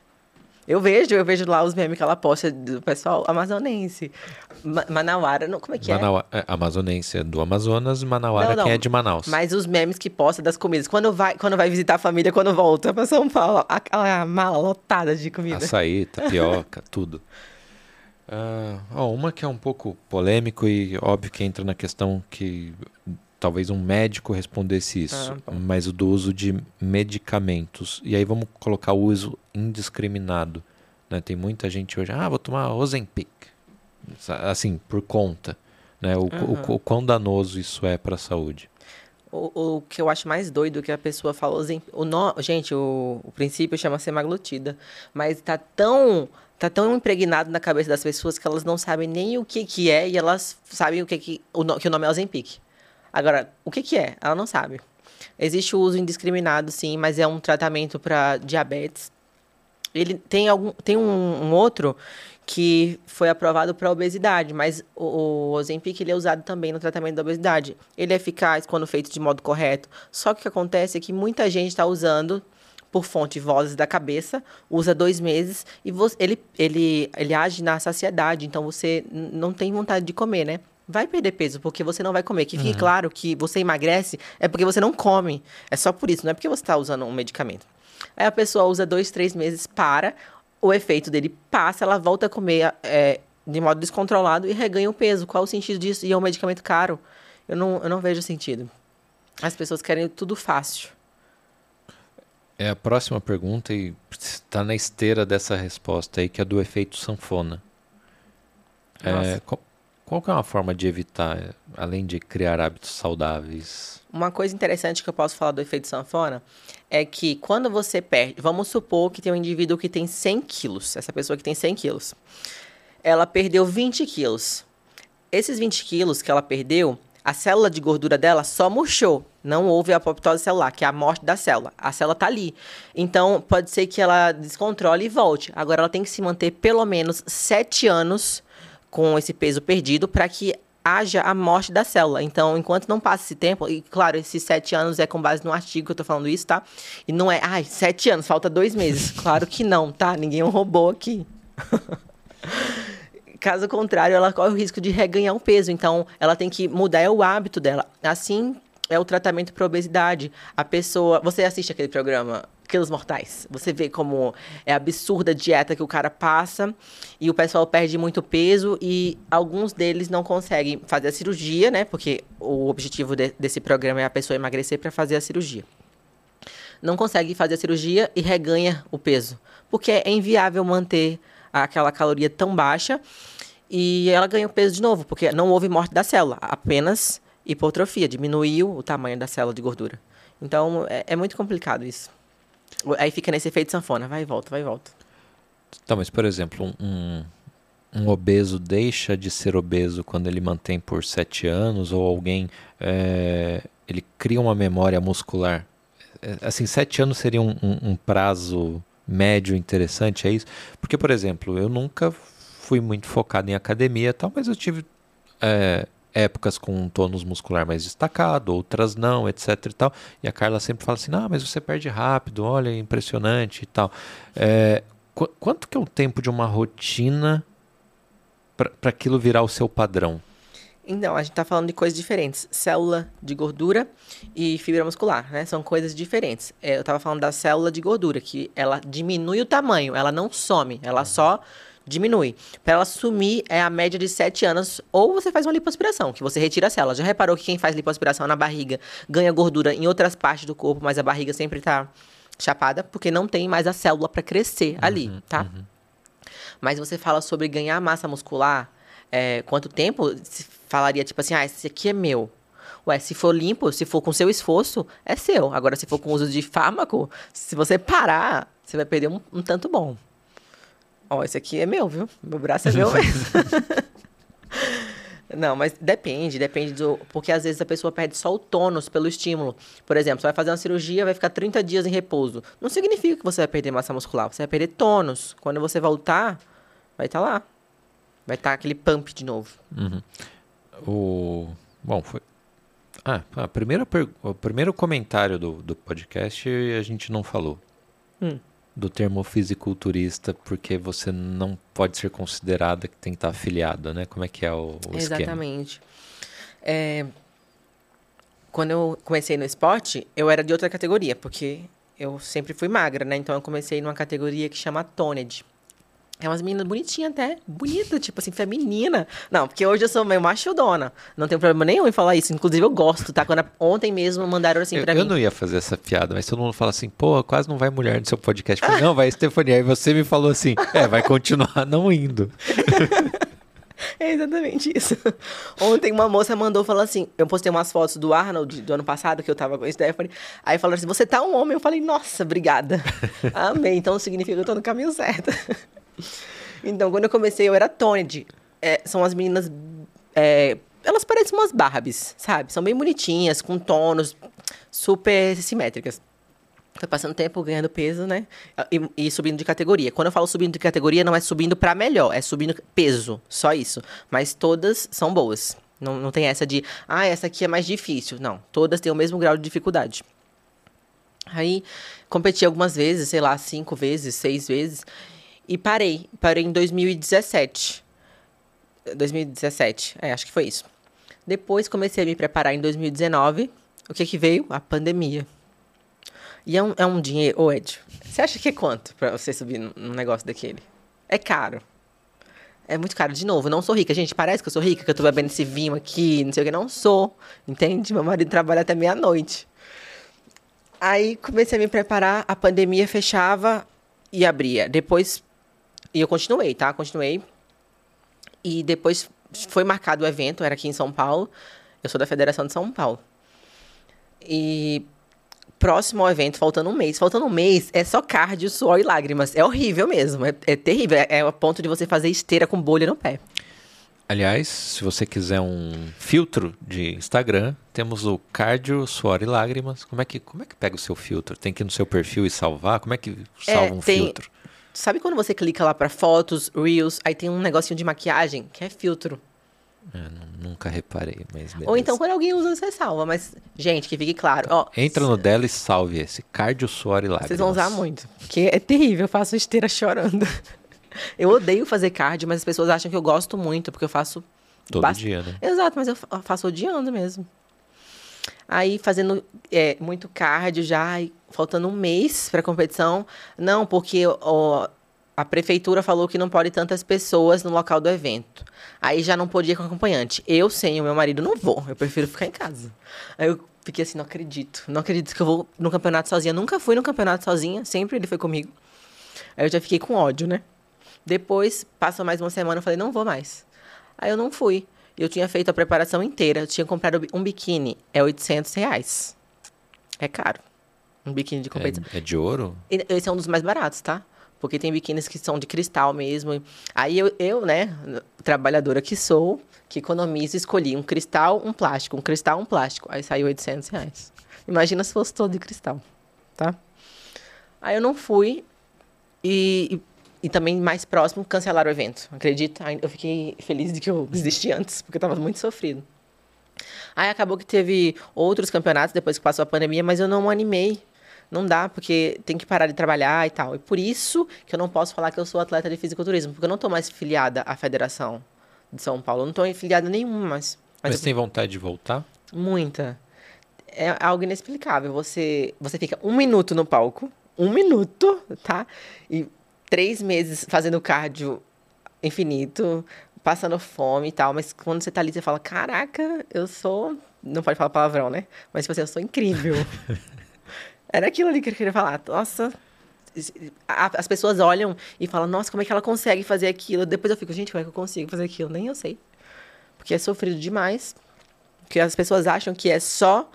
Speaker 2: Eu vejo, eu vejo lá os memes que ela posta do pessoal amazonense. Ma Manauara, não, como é que é?
Speaker 1: Manaua, é, amazonense é do Amazonas, Manauara
Speaker 2: Não, não.
Speaker 1: quem é de Manaus.
Speaker 2: Mas os memes que posta das comidas. Quando vai, quando vai visitar a família, quando volta pra São Paulo, aquela mala lotada de comida.
Speaker 1: Açaí, tapioca, <laughs> tudo. Ó, uma que é um pouco polêmico e óbvio que entra na questão que talvez um médico respondesse isso,
Speaker 2: Ah, bom.
Speaker 1: mas o do uso de medicamentos. E aí vamos colocar o uso indiscriminado. Né? Tem muita gente hoje, ah, vou tomar Ozempic. Assim, por conta. Né? O, o, o quão danoso isso é para a saúde.
Speaker 2: O, o que eu acho mais doido é que a pessoa falou. O no, gente, o, o princípio chama semaglutida. Mas tá tão, tá tão impregnado na cabeça das pessoas que elas não sabem nem o que, que é e elas sabem o que, que, o, no- que o nome é Ozempic. Agora, o que, que é? Ela não sabe. Existe o uso indiscriminado, sim, mas é um tratamento para diabetes. Ele tem algum tem um, um outro que foi aprovado para obesidade, mas o, Ozempic ele é usado também no tratamento da obesidade. Ele é eficaz quando feito de modo correto. Só que o que acontece é que muita gente está usando por fonte vozes da cabeça, usa dois meses e você, ele, ele, ele age na saciedade, então você não tem vontade de comer, né? Vai perder peso porque você não vai comer. Que fique claro que você emagrece é porque você não come. É só por isso, não é porque você está usando um medicamento. Aí a pessoa usa dois, três meses, para, o efeito dele passa, ela volta a comer é, de modo descontrolado e reganha o peso. Qual o sentido disso? E é um medicamento caro. Eu não, eu não vejo sentido. As pessoas querem tudo fácil.
Speaker 1: É a próxima pergunta e está na esteira dessa resposta aí, que é do efeito sanfona. É, qual, qual que é uma forma de evitar, além de criar hábitos saudáveis?
Speaker 2: Uma coisa interessante que eu posso falar do efeito sanfona é que quando você perde, vamos supor que tem um indivíduo que tem 100 quilos, essa pessoa que tem 100 quilos, ela perdeu 20 quilos. Esses 20 quilos que ela perdeu, a célula de gordura dela só murchou. Não houve apoptose celular, que é a morte da célula. A célula tá ali. Então, pode ser que ela descontrole e volte. Agora, ela tem que se manter pelo menos 7 anos com esse peso perdido para que haja a morte da célula. Então, enquanto não passa esse tempo, e claro, esses sete anos é com base no artigo que eu tô falando isso, tá? E não é, ai, sete anos, falta dois meses. <laughs> Claro que não, tá? Ninguém é um robô aqui. Caso contrário, ela corre o risco de reganhar um peso. Então, ela tem que mudar o hábito dela. Assim é o tratamento para obesidade. A pessoa. Você assiste aquele programa quilos mortais. Você vê como é absurda a dieta que o cara passa e o pessoal perde muito peso e alguns deles não conseguem fazer a cirurgia, né? Porque o objetivo de, desse programa é a pessoa emagrecer para fazer a cirurgia. Não consegue fazer a cirurgia e reganha o peso, porque é inviável manter aquela caloria tão baixa e ela ganha o peso de novo, porque não houve morte da célula, apenas hipotrofia, diminuiu o tamanho da célula de gordura. Então é, é muito complicado isso. Aí fica nesse efeito sanfona, vai e volta, vai e volta.
Speaker 1: Tá, mas por exemplo, um, um obeso deixa de ser obeso quando ele mantém por sete anos, ou alguém é, ele cria uma memória muscular. É, assim, sete anos seria um, um, um, prazo médio interessante, é isso? Porque, por exemplo, eu nunca fui muito focado em academia e tal, mas eu tive é, épocas com um tônus muscular mais destacado, outras não, etc e tal. E a Carla sempre fala assim, ah, mas você perde rápido, olha, é impressionante e tal. É, qu quanto que é o tempo de uma rotina para aquilo virar o seu padrão?
Speaker 2: Então, a gente está falando de coisas diferentes. Célula de gordura e fibra muscular, né? São coisas diferentes. É, eu estava falando da célula de gordura, que ela diminui o tamanho, ela não some, ela só diminui. Para ela sumir é a média de 7 anos, ou você faz uma lipoaspiração, que você retira a célula. Já reparou que quem faz lipoaspiração na barriga ganha gordura em outras partes do corpo, mas a barriga sempre está chapada, porque não tem mais a célula para crescer uhum, ali, tá? Uhum. Mas você fala sobre ganhar massa muscular, é, quanto tempo? Se falaria tipo assim, ah, esse aqui é meu. Ué, se for limpo, se for com seu esforço, é seu. Agora, se for com uso de fármaco, se você parar, você vai perder um, um tanto bom. Ó, esse aqui é meu, viu? Meu braço é meu mesmo. <laughs> Não, mas depende, depende do. Porque às vezes a pessoa perde só o tônus pelo estímulo. Por exemplo, você vai fazer uma cirurgia, vai ficar 30 dias em repouso. Não significa que você vai perder massa muscular, você vai perder tônus. Quando você voltar, vai estar tá lá. Vai estar tá aquele pump de novo.
Speaker 1: Uhum. O. Bom, foi. Ah, a primeira per... o primeiro comentário do, do podcast a gente não falou. Hum do termo fisiculturista porque você não pode ser considerada que tem que estar afiliada, né? Como é que é o, o
Speaker 2: Exatamente. É, quando eu comecei no esporte, eu era de outra categoria, porque eu sempre fui magra, né? Então eu comecei numa categoria que chama Toned. É umas meninas bonitinhas até. Bonita, tipo assim, feminina. Não, porque hoje eu sou meio machudona. Não tem problema nenhum em falar isso. Inclusive, eu gosto, tá? Quando ontem mesmo mandaram assim
Speaker 1: eu,
Speaker 2: pra eu mim.
Speaker 1: Eu não ia fazer essa piada, mas todo mundo fala assim, pô, quase não vai mulher no seu podcast. Eu falei, não, vai Stefania. Aí você me falou assim, é, vai continuar não indo. <laughs>
Speaker 2: É exatamente isso. Ontem uma moça mandou falar assim: eu postei umas fotos do Arnold do ano passado, que eu tava com a Stephanie. Aí falaram assim: você tá um homem? Eu falei, nossa, obrigada. <laughs> Amém. Então significa que eu tô no caminho certo. <laughs> Então, quando eu comecei, eu era Toned. É, são as meninas. É, elas parecem umas Barbies, sabe? São bem bonitinhas, com tonos super simétricas. Foi passando tempo ganhando peso, né? E, e, subindo de categoria. Quando eu falo subindo de categoria, não é subindo para melhor, é subindo peso, só isso. Mas todas são boas. Não, não tem essa de, ah, essa aqui é mais difícil. Não, todas têm o mesmo grau de dificuldade. Aí, competi algumas vezes, sei lá, cinco vezes, seis vezes. E parei. Parei em 2017. 2017, é, acho que foi isso. Depois comecei a me preparar em 2019. O que que veio? A pandemia. E é um, é um dinheiro. Ô, Ed, você acha que é quanto pra você subir num negócio daquele? É caro. É muito caro. De novo, não sou rica. Gente, parece que eu sou rica, que eu tô bebendo esse vinho aqui, não sei o que. Não sou. Entende? Meu marido trabalha até meia-noite. Aí comecei a me preparar, a pandemia fechava e abria. Depois e eu continuei, tá? Continuei. E depois foi marcado o evento, era aqui em São Paulo. Eu sou da Federação de São Paulo. E próximo ao evento, faltando um mês. Faltando um mês, é só cardio, suor e lágrimas. É horrível mesmo. É, é terrível. É, é a ponto de você fazer esteira com bolha no pé.
Speaker 1: Aliás, se você quiser um filtro de Instagram, temos o cardio, suor e lágrimas. Como é que, como é que pega o seu filtro? Tem que ir no seu perfil e salvar? Como é que salva é, um tem, filtro?
Speaker 2: Sabe quando você clica lá para fotos, reels, aí tem um negocinho de maquiagem que é filtro?
Speaker 1: É, nunca reparei, mas beleza.
Speaker 2: Ou então quando alguém usa, você salva. Mas, gente, que fique claro. Ó,
Speaker 1: Entra no dela e salve esse. Cardio, suor e lágrimas.
Speaker 2: Vocês vão usar muito. Porque é terrível, eu faço esteira chorando. <laughs> eu odeio fazer cardio, mas as pessoas acham que eu gosto muito, porque eu faço...
Speaker 1: Todo bast... dia, né?
Speaker 2: Exato, mas eu faço odiando mesmo. Aí, fazendo é, muito cardio já, faltando um mês para a competição. Não, porque ó, a prefeitura falou que não pode tantas pessoas no local do evento. Aí já não podia com acompanhante. Eu, sem o meu marido, não vou. Eu prefiro ficar em casa. Aí eu fiquei assim, não acredito. Não acredito que eu vou no campeonato sozinha. Nunca fui no campeonato sozinha, sempre ele foi comigo. Aí eu já fiquei com ódio, né? Depois, passou mais uma semana, eu falei, não vou mais. Aí eu não fui. Eu tinha feito a preparação inteira. Eu tinha comprado um biquíni. É 800 reais. É caro. Um biquíni de competição.
Speaker 1: É, é de ouro?
Speaker 2: Esse é um dos mais baratos, tá? Porque tem biquínis que são de cristal mesmo. Aí eu, eu, né, trabalhadora que sou, que economizo, escolhi um cristal, um plástico, um cristal, um plástico. Aí saiu 800 reais. Imagina se fosse todo de cristal, tá? Aí eu não fui e, e, e também mais próximo cancelaram o evento. Acredita? Eu fiquei feliz de que eu desisti antes, porque eu tava muito sofrido. Aí acabou que teve outros campeonatos depois que passou a pandemia, mas eu não animei não dá, porque tem que parar de trabalhar e tal. E por isso que eu não posso falar que eu sou atleta de fisiculturismo, porque eu não estou mais filiada à Federação de São Paulo. Eu não estou filiada nenhuma mais.
Speaker 1: Mas,
Speaker 2: Mas
Speaker 1: tem vontade de voltar?
Speaker 2: Muita. É algo inexplicável. Você, você fica um minuto no palco, um minuto, tá? E três meses fazendo cardio infinito, passando fome e tal. Mas quando você tá ali, você fala: Caraca, eu sou. Não pode falar palavrão, né? Mas, tipo assim, eu sou incrível. <laughs> Era aquilo ali que eu queria falar. Nossa, as pessoas olham e falam, nossa, como é que ela consegue fazer aquilo? Depois eu fico, gente, como é que eu consigo fazer aquilo? Nem eu sei. Porque é sofrido demais. Porque as pessoas acham que é só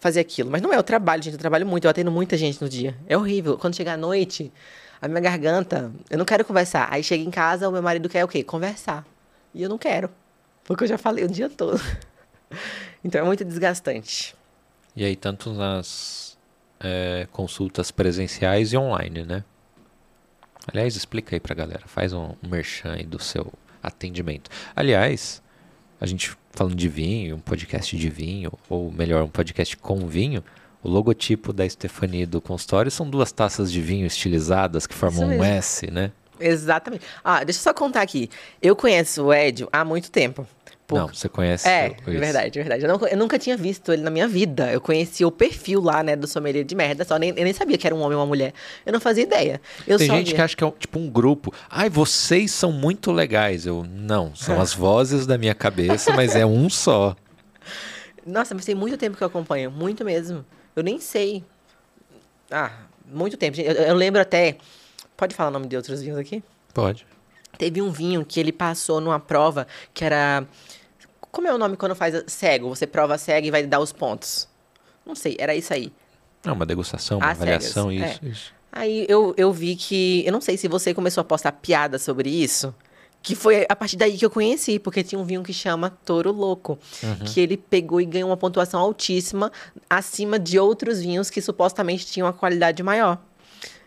Speaker 2: fazer aquilo. Mas não é o trabalho, gente. Eu trabalho muito, eu atendo muita gente no dia. É horrível. Quando chega à noite, a minha garganta, eu não quero conversar. Aí chega em casa, o meu marido quer o quê? Conversar. E eu não quero. Porque eu já falei o dia todo. <laughs> Então é muito desgastante.
Speaker 1: E aí, tanto nas é, consultas presenciais e online, né? Aliás, explica aí pra galera, faz um, merchan aí do seu atendimento. Aliás, a gente falando de vinho, um podcast de vinho, ou melhor, um podcast com vinho, o logotipo da Stefania do consultório são duas taças de vinho estilizadas que formam um S, né?
Speaker 2: Exatamente. Ah, deixa eu só contar aqui. Eu conheço o Edio há muito tempo.
Speaker 1: Por... Não, você conhece.
Speaker 2: É, isso. verdade, verdade. Eu, não, eu, nunca tinha visto ele na minha vida. Eu conhecia o perfil lá, né, do sommelier de merda, só nem, eu nem sabia que era um homem ou uma mulher. Eu não fazia ideia. Eu
Speaker 1: Tem gente via... que acha que é tipo um grupo. Ai, vocês são muito legais. Eu, não, são as vozes da minha cabeça, mas é um só.
Speaker 2: Nossa, mas tem muito tempo que eu acompanho, muito mesmo. Eu nem sei. Ah, muito tempo. Eu, eu lembro até. Pode falar o nome de outros vinhos aqui?
Speaker 1: Pode.
Speaker 2: Teve um vinho que ele passou numa prova que era como é o nome quando faz cego? Você prova cego e vai dar os pontos. Não sei, era isso aí.
Speaker 1: É uma degustação, uma avaliação, cegas. isso, é. isso.
Speaker 2: Aí eu, eu vi que. Eu não sei se você começou a postar piada sobre isso. Que foi a partir daí que eu conheci, porque tinha um vinho que chama Toro Louco. Uhum. Que ele pegou e ganhou uma pontuação altíssima acima de outros vinhos que supostamente tinham uma qualidade maior.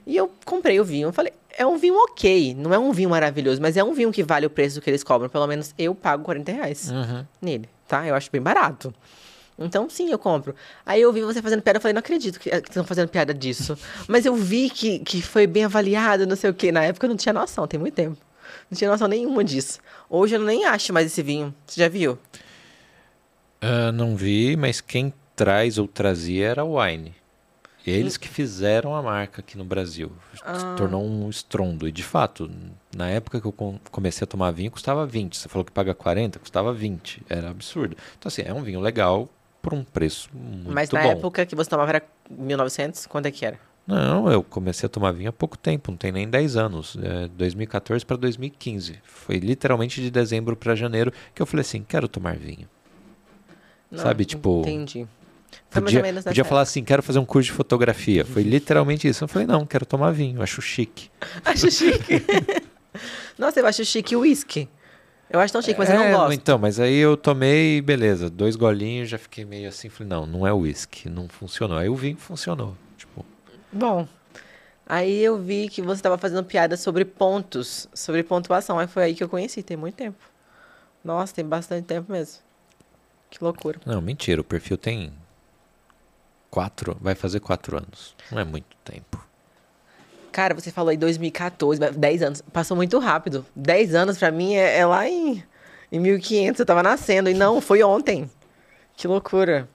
Speaker 2: E eu comprei o vinho. Falei, é um vinho ok. Não é um vinho maravilhoso, mas é um vinho que vale o preço que eles cobram. Pelo menos eu pago 40 reais uhum. nele, tá? Eu acho bem barato. Então, sim, eu compro. Aí eu vi você fazendo piada, eu falei, não acredito que estão fazendo piada disso. <laughs> Mas eu vi que, que foi bem avaliado, não sei o quê. Na época eu não tinha noção, tem muito tempo. Não tinha noção nenhuma disso. Hoje eu nem acho mais esse vinho. Você já viu?
Speaker 1: Uh, não vi, mas quem traz ou trazia era o Wine. Eles que fizeram a marca aqui no Brasil. Ah. Se tornou um estrondo. E de fato, na época que eu comecei a tomar vinho, custava 20. Você falou que paga 40, custava 20. Era absurdo. Então, assim, é um vinho legal por um preço muito
Speaker 2: Mas na
Speaker 1: bom.
Speaker 2: época que você tomava era 1900? Quando é que era?
Speaker 1: Não, eu comecei a tomar vinho há pouco tempo, não tem nem 10 anos. É 2014 para 2015. Foi literalmente de dezembro para janeiro que eu falei assim: quero tomar vinho. Não, Sabe, tipo.
Speaker 2: Entendi.
Speaker 1: Foi podia, mais ou menos podia falar assim, quero fazer um curso de fotografia. Foi literalmente isso. Eu falei, não, quero tomar vinho, acho chique. <laughs>
Speaker 2: Acho chique. <laughs> Nossa, eu acho chique o uísque. Eu acho tão chique, mas é, eu não gosto.
Speaker 1: Então, mas aí eu tomei, beleza, dois golinhos, já fiquei meio assim, falei, não, não é uísque, não funcionou. Aí o vinho funcionou, tipo...
Speaker 2: Bom, aí eu vi que você estava fazendo piada sobre pontos, sobre pontuação, aí foi aí que eu conheci, tem muito tempo. Nossa, tem bastante tempo mesmo. Que loucura.
Speaker 1: Não, mentira, o perfil tem quatro, vai fazer quatro anos. Não é muito tempo.
Speaker 2: Cara, você falou aí 2014, 10 anos. Passou muito rápido. 10 anos pra mim é, é lá em, em 1500. Eu tava nascendo. E não, foi ontem. Que loucura.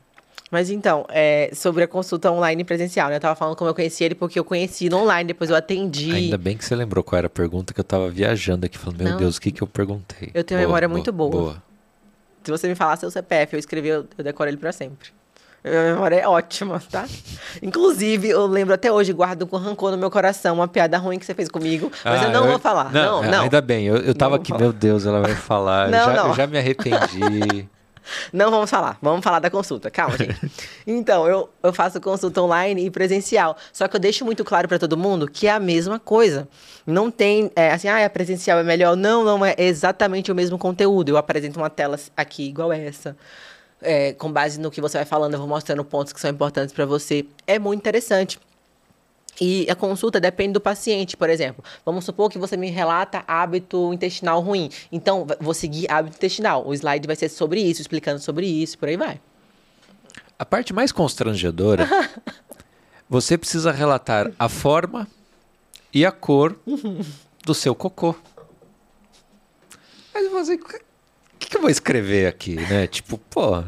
Speaker 2: Mas então, é, sobre a consulta online presencial, né? Eu tava falando como eu conheci ele porque eu conheci no online, depois eu atendi.
Speaker 1: Ainda bem que você lembrou qual era a pergunta que eu tava viajando aqui, falando, meu
Speaker 2: Não.
Speaker 1: Deus, o que que eu perguntei?
Speaker 2: Eu tenho uma memória muito boa.
Speaker 1: Boa.
Speaker 2: Se você me falar seu CPF, eu escrevi, eu, eu decoro ele pra sempre. Minha memória é ótima, tá? Inclusive, eu lembro até hoje, guardo com rancor no meu coração uma piada ruim que você fez comigo, mas
Speaker 1: Ah,
Speaker 2: eu não vou falar. Não, não.
Speaker 1: Ainda bem, eu, eu tava
Speaker 2: Não
Speaker 1: aqui, meu Deus, ela vai falar. eu
Speaker 2: Não,
Speaker 1: já,
Speaker 2: não.
Speaker 1: eu já me arrependi. <laughs>
Speaker 2: Não vamos falar, vamos falar da consulta. Calma, gente. <laughs> Então, eu, eu faço consulta online e presencial. Só que eu deixo muito claro para todo mundo que é a mesma coisa. Não tem, é, assim, ah, a presencial é melhor. Não, não é exatamente o mesmo conteúdo. Eu apresento uma tela aqui igual essa. É, com base no que você vai falando, eu vou mostrando pontos que são importantes para você. É muito interessante. E a consulta depende do paciente, por exemplo. Vamos supor que você me relata hábito intestinal ruim. Então, vou seguir hábito intestinal. O slide vai ser sobre isso, explicando sobre isso, por aí vai.
Speaker 1: A parte mais constrangedora, <laughs> você precisa relatar a forma e a cor do seu cocô. Mas você, que, que eu vou escrever aqui, né? Tipo, pô,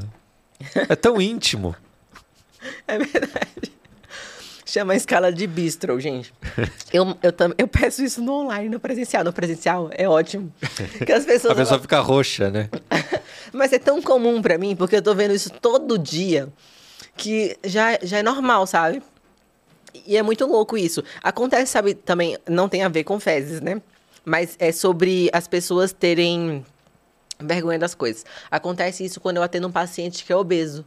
Speaker 1: é tão íntimo.
Speaker 2: É verdade. Chama a escala de bistro, gente. Eu, eu, tam- eu peço isso no online, no presencial. No presencial é ótimo. Que as pessoas
Speaker 1: A pessoa fica roxa, né? <laughs>
Speaker 2: Mas é tão comum pra mim, porque eu tô vendo isso todo dia, que já, já é normal, sabe? E é muito louco isso. Acontece, sabe, também, não tem a ver com fezes, né? Mas é sobre as pessoas terem vergonha das coisas. Acontece isso quando eu atendo um paciente que é obeso.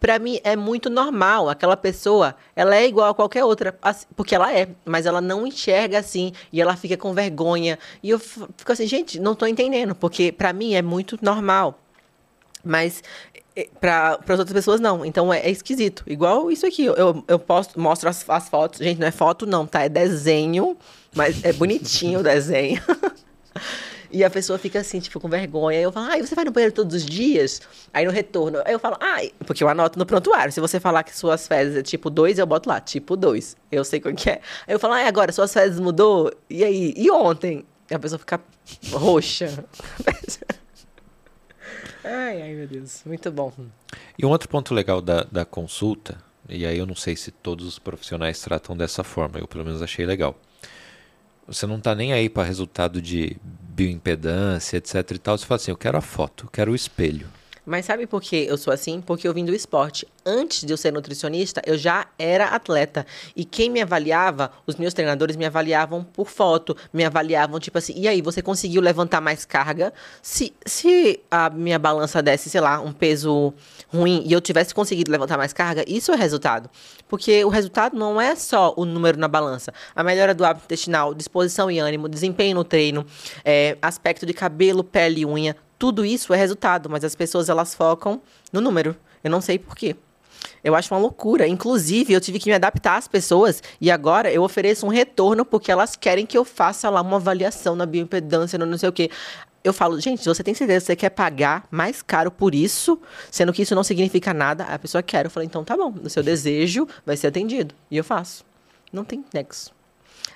Speaker 2: Pra mim é muito normal. Aquela pessoa, ela é igual a qualquer outra, porque ela é, mas ela não enxerga assim e ela fica com vergonha. E eu fico assim, gente, não tô entendendo, porque pra mim é muito normal. Mas para as outras pessoas não. Então é, é esquisito. Igual isso aqui. Eu, eu posto, mostro as, as fotos. Gente, não é foto, não, tá? É desenho, mas é bonitinho o desenho. <laughs> E a pessoa fica assim, tipo, com vergonha. Aí eu falo, ai, você vai no banheiro todos os dias? Aí no retorno, aí eu falo, ai, porque eu anoto no prontuário. Se você falar que suas fezes é tipo 2, eu boto lá, tipo 2. Eu sei qual que é. Aí eu falo, ai, agora suas fezes mudou? E aí? E ontem? E a pessoa fica roxa. <laughs> ai, ai, meu Deus. Muito bom.
Speaker 1: E um outro ponto legal da, da consulta, e aí eu não sei se todos os profissionais tratam dessa forma, eu pelo menos achei legal. Você não está nem aí para resultado de bioimpedância, etc e tal. Você fala assim, eu quero a foto, eu quero o espelho.
Speaker 2: Mas sabe por que eu sou assim? Porque eu vim do esporte. Antes de eu ser nutricionista, eu já era atleta. E quem me avaliava, os meus treinadores me avaliavam por foto, me avaliavam tipo assim, e aí, você conseguiu levantar mais carga? Se, se a minha balança desse, sei lá, um peso ruim e eu tivesse conseguido levantar mais carga, isso é resultado. Porque o resultado não é só o número na balança. A melhora do hábito intestinal, disposição e ânimo, desempenho no treino, é, aspecto de cabelo, pele e unha, tudo isso é resultado, mas as pessoas elas focam no número. Eu não sei por quê. Eu acho uma loucura. Inclusive, eu tive que me adaptar às pessoas e agora eu ofereço um retorno porque elas querem que eu faça lá uma avaliação na bioimpedância, no não sei o quê. Eu falo, gente, você tem certeza que você quer pagar mais caro por isso, sendo que isso não significa nada? A pessoa quer. Eu falei, então tá bom, o seu desejo vai ser atendido. E eu faço. Não tem nexo.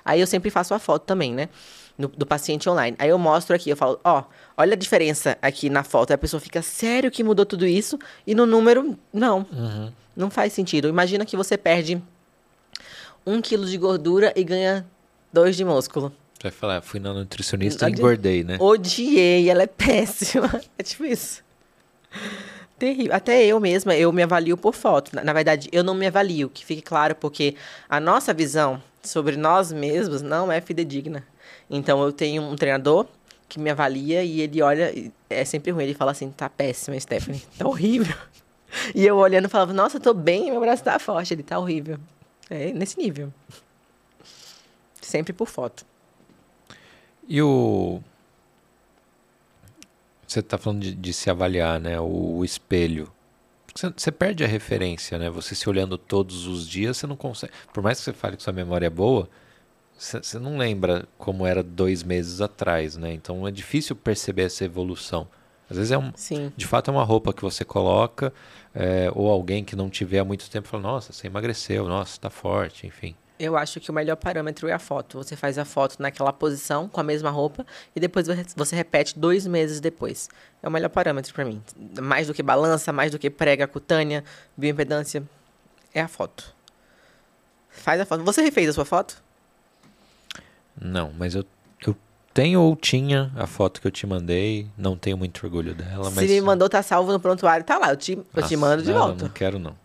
Speaker 2: Aí eu sempre faço a foto também, né? No- do paciente online. Aí eu mostro aqui, eu falo, ó, olha a diferença aqui na foto. Aí a pessoa fica, sério que mudou tudo isso? E no número, não. Não faz sentido. Imagina que você perde um quilo de gordura e ganha dois de músculo.
Speaker 1: Você vai falar, fui na nutricionista e engordei, né?
Speaker 2: Odiei, ela é péssima. <laughs> É tipo isso. Terrível. Até eu mesma, eu me avalio por foto. Na, na verdade, eu não me avalio, que fique claro, porque a nossa visão sobre nós mesmos não é fidedigna. Então, eu tenho um treinador que me avalia e ele olha, é sempre ruim, ele fala assim, tá péssima, Stephanie, tá horrível. <laughs> E eu olhando falava, nossa, tô bem, meu braço tá forte, ele tá horrível. É nesse nível. Sempre por foto.
Speaker 1: E o. Você está falando de, de se avaliar, né? O, o espelho. Você perde a referência, né? Você se olhando todos os dias, você não consegue. Por mais que você fale que sua memória é boa, você, não lembra como era dois meses atrás, né? Então é difícil perceber essa evolução. Às vezes é um,
Speaker 2: Sim.
Speaker 1: de fato é uma roupa que você coloca, é, ou alguém que não te vê há muito tempo fala, nossa, você emagreceu, nossa, está forte, enfim.
Speaker 2: Eu acho que o melhor parâmetro é a foto. Você faz a foto naquela posição, com a mesma roupa, e depois você repete dois meses depois. É o melhor parâmetro para mim. Mais do que balança, mais do que prega cutânea, bioimpedância, é a foto. Faz a foto. Você refez a sua foto?
Speaker 1: Não, mas eu, eu tenho ou tinha a foto que eu te mandei. Não tenho muito orgulho dela, mas...
Speaker 2: Se me mandou, tá salvo no prontuário, tá lá. Eu te, eu te mando de
Speaker 1: não,
Speaker 2: volta.
Speaker 1: Não quero, não.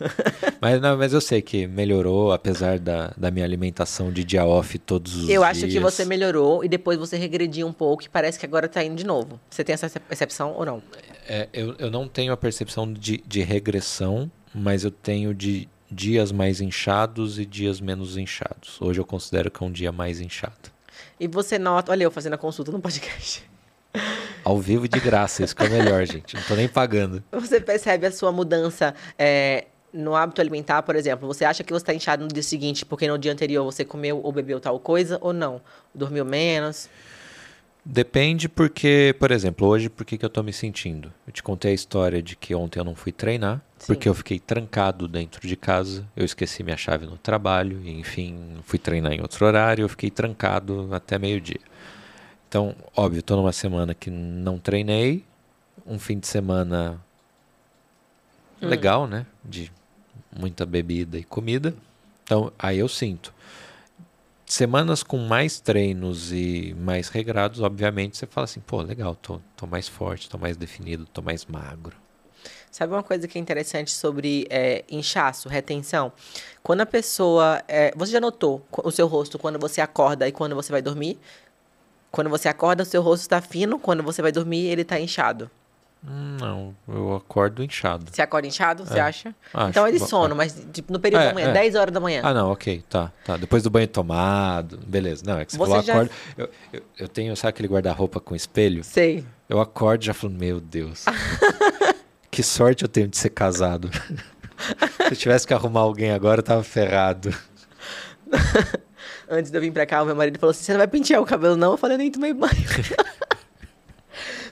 Speaker 1: <laughs> mas, não, mas eu sei que melhorou, apesar da, da minha alimentação de dia off todos os
Speaker 2: eu
Speaker 1: dias.
Speaker 2: Eu acho que você melhorou e depois você regrediu um pouco e parece que agora tá indo de novo. Você tem essa percepção ou não?
Speaker 1: É, eu, eu não tenho a percepção de, de regressão, mas eu tenho de dias mais inchados e dias menos inchados. Hoje eu considero que é um dia mais inchado.
Speaker 2: E você nota... Olha eu fazendo a consulta no podcast. <laughs>
Speaker 1: Ao vivo de graça, isso que é melhor, gente. Não tô nem pagando.
Speaker 2: Você percebe a sua mudança é, no hábito alimentar, por exemplo, você acha que você está inchado no dia seguinte porque no dia anterior você comeu ou bebeu tal coisa ou não? Dormiu menos?
Speaker 1: Depende porque, por exemplo, hoje por que, que eu estou me sentindo? Eu te contei a história de que ontem eu não fui treinar, Sim. porque eu fiquei trancado dentro de casa, eu esqueci minha chave no trabalho, e, enfim, fui treinar em outro horário, eu fiquei trancado até meio-dia. Então, óbvio, estou numa semana que não treinei, um fim de semana hum. legal, né? De muita bebida e comida. Então, aí eu sinto. Semanas com mais treinos e mais regrados, obviamente, você fala assim, pô, legal, tô, tô mais forte, tô mais definido, tô mais magro.
Speaker 2: Sabe uma coisa que é interessante sobre é, inchaço, retenção? Quando a pessoa. É, você já notou o seu rosto quando você acorda e quando você vai dormir? Quando você acorda, o seu rosto está fino, quando você vai dormir, ele está inchado.
Speaker 1: Não, eu acordo inchado.
Speaker 2: Você acorda inchado, você é. acha? Acho. Então é de sono, mas tipo, no período é, da manhã, é. 10 horas da manhã.
Speaker 1: Ah, não, ok, tá, tá. Depois do banho tomado, beleza. Não, é que você, você falou, já... acorda. Eu, eu, eu, tenho, sabe aquele guarda-roupa com espelho?
Speaker 2: Sei.
Speaker 1: Eu acordo e já falo, meu Deus. <laughs> que sorte eu tenho de ser casado. <laughs> Se eu tivesse que arrumar alguém agora, eu tava ferrado. <laughs>
Speaker 2: Antes de eu vir pra cá, o meu marido falou assim: você não vai pentear o cabelo, não? Eu falei, nem tomei banho.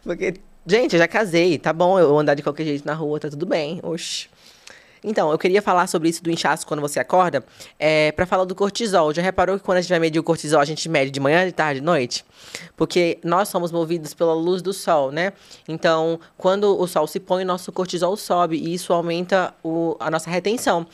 Speaker 2: Porque Gente, eu já casei, tá bom eu andar de qualquer jeito na rua, tá tudo bem. Oxi. Então, eu queria falar sobre isso do inchaço quando você acorda, é, para falar do cortisol. Já reparou que quando a gente vai medir o cortisol, a gente mede de manhã, de tarde, de noite? Porque nós somos movidos pela luz do sol, né? Então, quando o sol se põe, nosso cortisol sobe e isso aumenta o, a nossa retenção.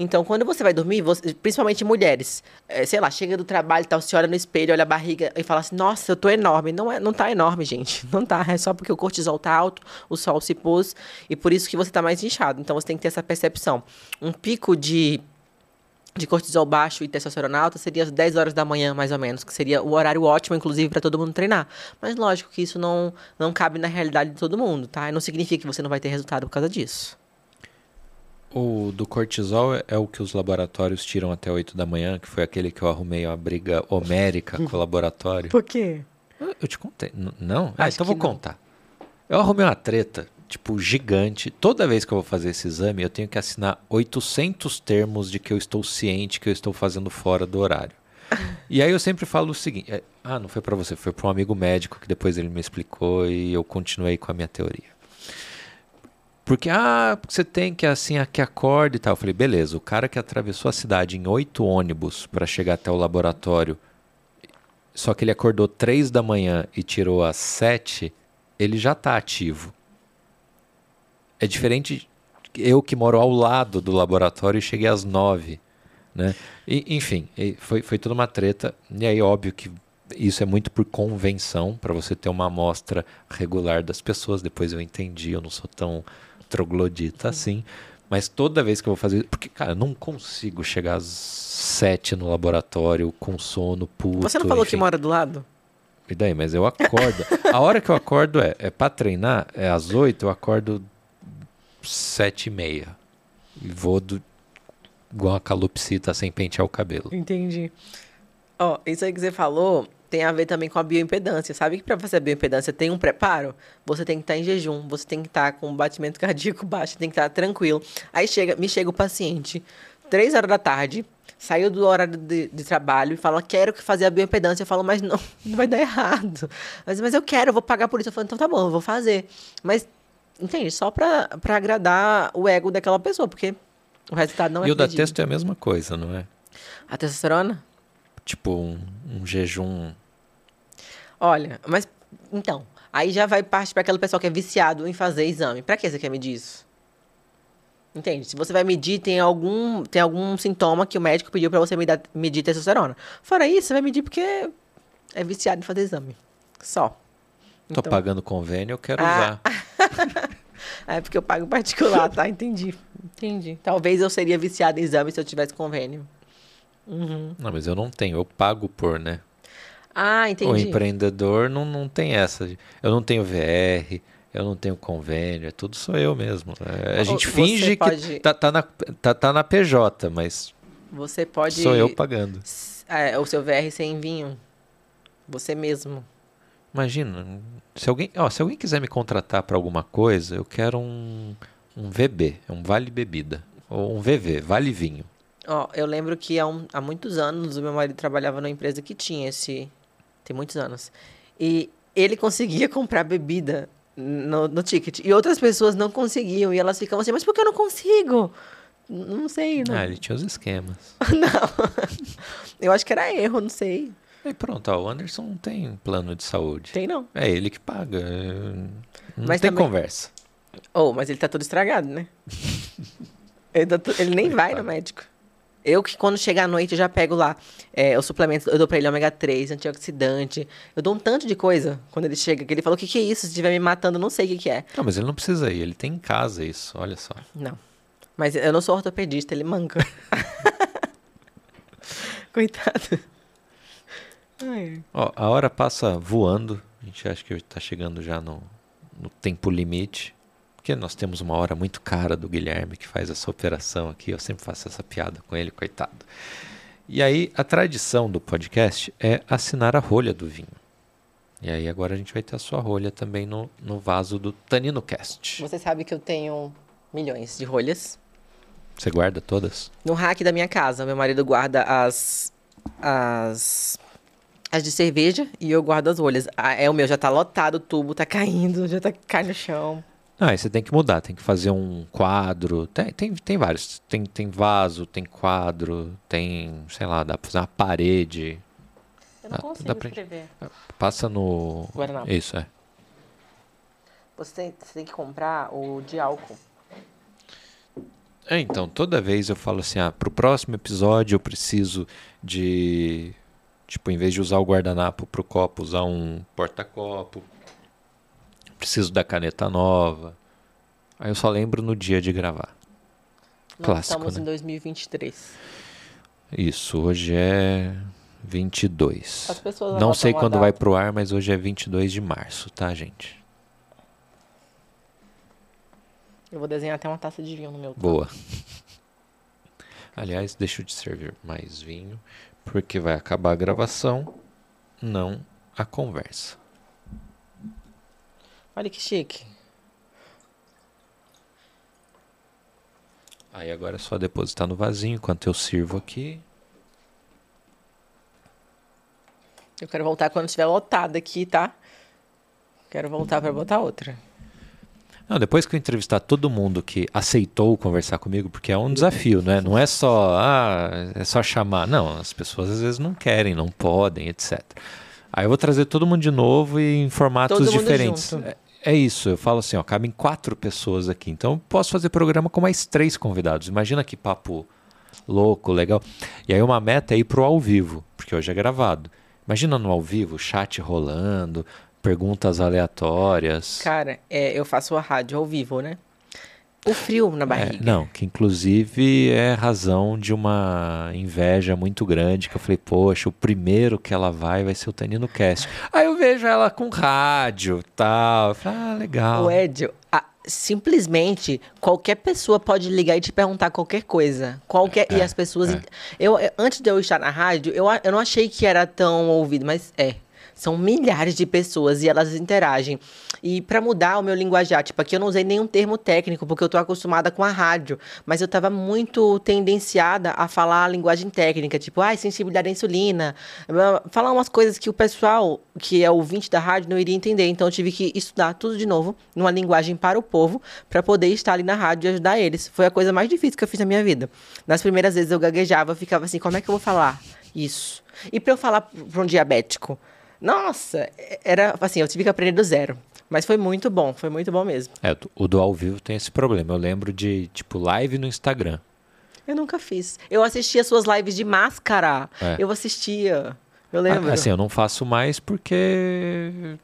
Speaker 2: Então, quando você vai dormir, você, principalmente mulheres, é, sei lá, chega do trabalho e tal, você olha no espelho, olha a barriga e fala assim, nossa, eu tô enorme. Não, é, não tá enorme, gente. <laughs> Não tá. É só porque o cortisol tá alto, o sol se pôs, e por isso que você tá mais inchado. Então, você tem que ter essa percepção. Um pico de de cortisol baixo e testosterona alta seria às 10 horas da manhã, mais ou menos, que seria o horário ótimo, inclusive, para todo mundo treinar. Mas lógico que isso não, não cabe na realidade de todo mundo, tá? E não significa que você não vai ter resultado por causa disso.
Speaker 1: O do cortisol é o que os laboratórios tiram até 8 da manhã, que foi aquele que eu arrumei uma briga homérica com o laboratório.
Speaker 2: Por quê?
Speaker 1: Eu te contei. N não? Ah, então vou não. contar. Eu arrumei uma treta, tipo, gigante. Toda vez que eu vou fazer esse exame, eu tenho que assinar 800 termos de que eu estou ciente que eu estou fazendo fora do horário. <laughs> e aí eu sempre falo o seguinte: é, ah, não foi para você, foi para um amigo médico que depois ele me explicou e eu continuei com a minha teoria. Porque, ah, você tem que assim, que acorde e tal. Eu falei, beleza, o cara que atravessou a cidade em oito ônibus para chegar até o laboratório, só que ele acordou três da manhã e tirou às sete, ele já está ativo. É diferente eu que moro ao lado do laboratório e cheguei às nove, né? E, enfim, foi, foi toda uma treta. E aí, óbvio que isso é muito por convenção, para você ter uma amostra regular das pessoas. Depois eu entendi, eu não sou tão troglodita assim. Mas toda vez que eu vou fazer. Porque, cara, eu não consigo chegar às sete no laboratório com sono puto.
Speaker 2: Você não falou
Speaker 1: enfim.
Speaker 2: que mora do lado?
Speaker 1: E daí? Mas eu acordo. a hora que eu acordo é, é pra treinar, é às oito, eu acordo sete e meia. E vou do, igual a calopsita sem pentear o cabelo.
Speaker 2: Entendi. Ó, oh, isso aí que você falou tem a ver também com a bioimpedância. Sabe que para fazer a bioimpedância tem um preparo? Você tem que estar tá em jejum, você tem que estar tá com batimento cardíaco <laughs> baixo, tem que estar tá tranquilo. Aí chega, me chega o paciente, três horas da tarde, saiu do horário de, de, trabalho e fala, quero fazer a bioimpedância. Eu falo, mas não, <laughs> não vai dar errado. Mas, mas eu quero, eu vou pagar por isso. Eu falo, então tá bom, eu vou fazer. Mas, entende? Só para agradar o ego daquela pessoa, porque o resultado não é
Speaker 1: E o da texto é a mesma coisa, não é?
Speaker 2: A testosterona?
Speaker 1: Tipo, um, um jejum.
Speaker 2: Olha, mas então, aí já vai parte para aquela pessoa que é viciado em fazer exame. Para que você quer medir isso? Entende? Se você vai medir, tem algum, tem algum sintoma que o médico pediu para você medir, medir testosterona. Fora isso, você vai medir porque é viciado em fazer exame. Só.
Speaker 1: Tô
Speaker 2: Então-
Speaker 1: pagando convênio, eu quero
Speaker 2: Ah.
Speaker 1: usar. <laughs>
Speaker 2: É porque eu pago particular, tá? Entendi. Entendi. Talvez eu seria viciado em exame se eu tivesse convênio. Uhum.
Speaker 1: Não, mas eu não tenho, eu pago por, né?
Speaker 2: Ah,
Speaker 1: O
Speaker 2: entendi.
Speaker 1: empreendedor não, não tem essa. de- Eu não tenho VR, eu não tenho convênio, é tudo sou eu mesmo. É, a gente
Speaker 2: Você
Speaker 1: finge
Speaker 2: pode-
Speaker 1: que tá, tá, na, tá, tá na PJ, mas
Speaker 2: Você pode.
Speaker 1: sou eu pagando.
Speaker 2: É, o seu VR sem vinho. Você mesmo.
Speaker 1: Imagina, se alguém, ó, se alguém quiser me contratar para alguma coisa, eu quero um, um VB, é um vale bebida. Ou um VV, vale vinho.
Speaker 2: Ó, eu lembro que há, um- há muitos anos o meu marido trabalhava numa empresa que tinha esse. Tem muitos anos. E ele conseguia <laughs> comprar bebida no, no ticket. E outras pessoas não conseguiam. E elas ficavam assim, mas por que eu não consigo? Não sei, não.
Speaker 1: Ah, ele tinha os esquemas. <laughs>
Speaker 2: não. Eu acho que era erro, não sei.
Speaker 1: Aí pronto, ó, o Anderson não tem plano de saúde.
Speaker 2: Tem não.
Speaker 1: É ele que paga. é, Não
Speaker 2: Mas
Speaker 1: tem
Speaker 2: também-
Speaker 1: conversa.
Speaker 2: Oh, mas ele tá todo estragado, né? <laughs> ele, tá to- ele nem vai no médico. Eu que quando chega à noite eu já pego lá é, os suplementos, eu dou pra ele ômega 3, antioxidante. Eu dou um tanto de coisa quando ele chega, que ele falou, o que, que é isso? Se estiver me matando, não sei o que, que é.
Speaker 1: Não, mas ele não precisa ir, ele tem em casa isso, olha só.
Speaker 2: Não. Mas eu não sou ortopedista, ele manca. <laughs> Coitado. Ai.
Speaker 1: Ó, a hora passa voando. A gente acha que tá chegando já no, no tempo limite. Porque nós temos uma hora muito cara do Guilherme que faz essa operação aqui. Eu sempre faço essa piada com ele, coitado. E aí, a tradição do podcast é assinar a rolha do vinho. E aí, agora a gente vai ter a sua rolha também no, no vaso do Tanino Cast.
Speaker 2: Você sabe que eu tenho milhões de rolhas.
Speaker 1: Você guarda todas?
Speaker 2: No rack da minha casa, meu marido guarda as. as. as de cerveja e eu guardo as rolhas. Ah, é o meu, já tá lotado, o tubo tá caindo, já tá caindo no chão.
Speaker 1: Ah, aí você tem que mudar, tem que fazer um quadro. Tem, tem, tem vários. Tem, tem vaso, tem quadro, tem, sei lá, dá pra fazer uma parede.
Speaker 2: Eu não
Speaker 1: Ah,
Speaker 2: consigo
Speaker 1: dá pra-
Speaker 2: escrever.
Speaker 1: Passa no.
Speaker 2: Guardanapo.
Speaker 1: Isso, é.
Speaker 2: Você tem, você tem que comprar o de álcool.
Speaker 1: É, então, toda vez eu falo assim, ah, pro próximo episódio eu preciso de. Tipo, em vez de usar o guardanapo pro copo, usar um porta-copo. Preciso da caneta nova. Aí eu só lembro no dia de gravar.
Speaker 2: Nós
Speaker 1: Clássico,
Speaker 2: estamos
Speaker 1: né?
Speaker 2: em 2023.
Speaker 1: Isso, hoje é 22.
Speaker 2: As pessoas
Speaker 1: Não sei quando vai pro ar, mas hoje é 22 de março, tá, gente?
Speaker 2: Eu vou desenhar até uma taça de vinho no meu.
Speaker 1: Boa. <laughs> Aliás, deixa eu te servir mais vinho, porque vai acabar a gravação, não a conversa.
Speaker 2: Olha que chique.
Speaker 1: Aí agora é só depositar no vasinho enquanto eu sirvo aqui.
Speaker 2: Eu quero voltar quando estiver lotado aqui, tá? Quero voltar pra botar outra.
Speaker 1: Não, depois que eu entrevistar todo mundo que aceitou conversar comigo, porque é um desafio, né? Não é só, ah, é só chamar. Não, as pessoas às vezes não querem, não podem, etc. Aí eu vou trazer todo mundo de novo e em formatos
Speaker 2: Todo mundo
Speaker 1: diferentes.
Speaker 2: junto.
Speaker 1: É, isso, eu falo assim, ó, cabem quatro pessoas aqui. Então eu posso fazer programa com mais três convidados. Imagina que papo louco, legal. E aí uma meta é ir pro ao vivo, porque hoje é gravado. Imagina no ao vivo, chat rolando, perguntas aleatórias.
Speaker 2: Cara, é, eu faço a rádio ao vivo, né? O frio na
Speaker 1: É,
Speaker 2: barriga.
Speaker 1: não, que inclusive é razão de uma inveja muito grande, que eu falei, poxa, o primeiro que ela vai vai ser o Tanino Cast. Aí eu vejo ela com rádio tal. Eu falei, ah, legal.
Speaker 2: O Edio, a- simplesmente qualquer pessoa pode ligar e te perguntar qualquer coisa. Qualquer, e
Speaker 1: É,
Speaker 2: as pessoas.
Speaker 1: é.
Speaker 2: Eu, antes de eu estar na rádio, eu, eu não achei que era tão ouvido, mas é. São milhares de pessoas e elas interagem. E para mudar o meu linguajar, tipo, aqui eu não usei nenhum termo técnico, porque eu tô acostumada com a rádio, mas eu tava muito tendenciada a falar a linguagem técnica, tipo, ai, ah, sensibilidade à insulina, falar umas coisas que o pessoal, que é ouvinte da rádio, não iria entender. Então eu tive que estudar tudo de novo, numa linguagem para o povo, para poder estar ali na rádio e ajudar eles. Foi a coisa mais difícil que eu fiz na minha vida. Nas primeiras vezes eu gaguejava, eu ficava assim, como é que eu vou falar isso? E para eu falar para um diabético, nossa, era assim, eu tive que aprender do zero. Mas foi muito bom, foi muito bom mesmo.
Speaker 1: É, o do ao vivo tem esse problema. Eu lembro de, tipo, live no Instagram.
Speaker 2: Eu nunca fiz. Eu assistia suas lives de máscara. É. Eu assistia. Eu lembro.
Speaker 1: Assim, eu não faço mais porque.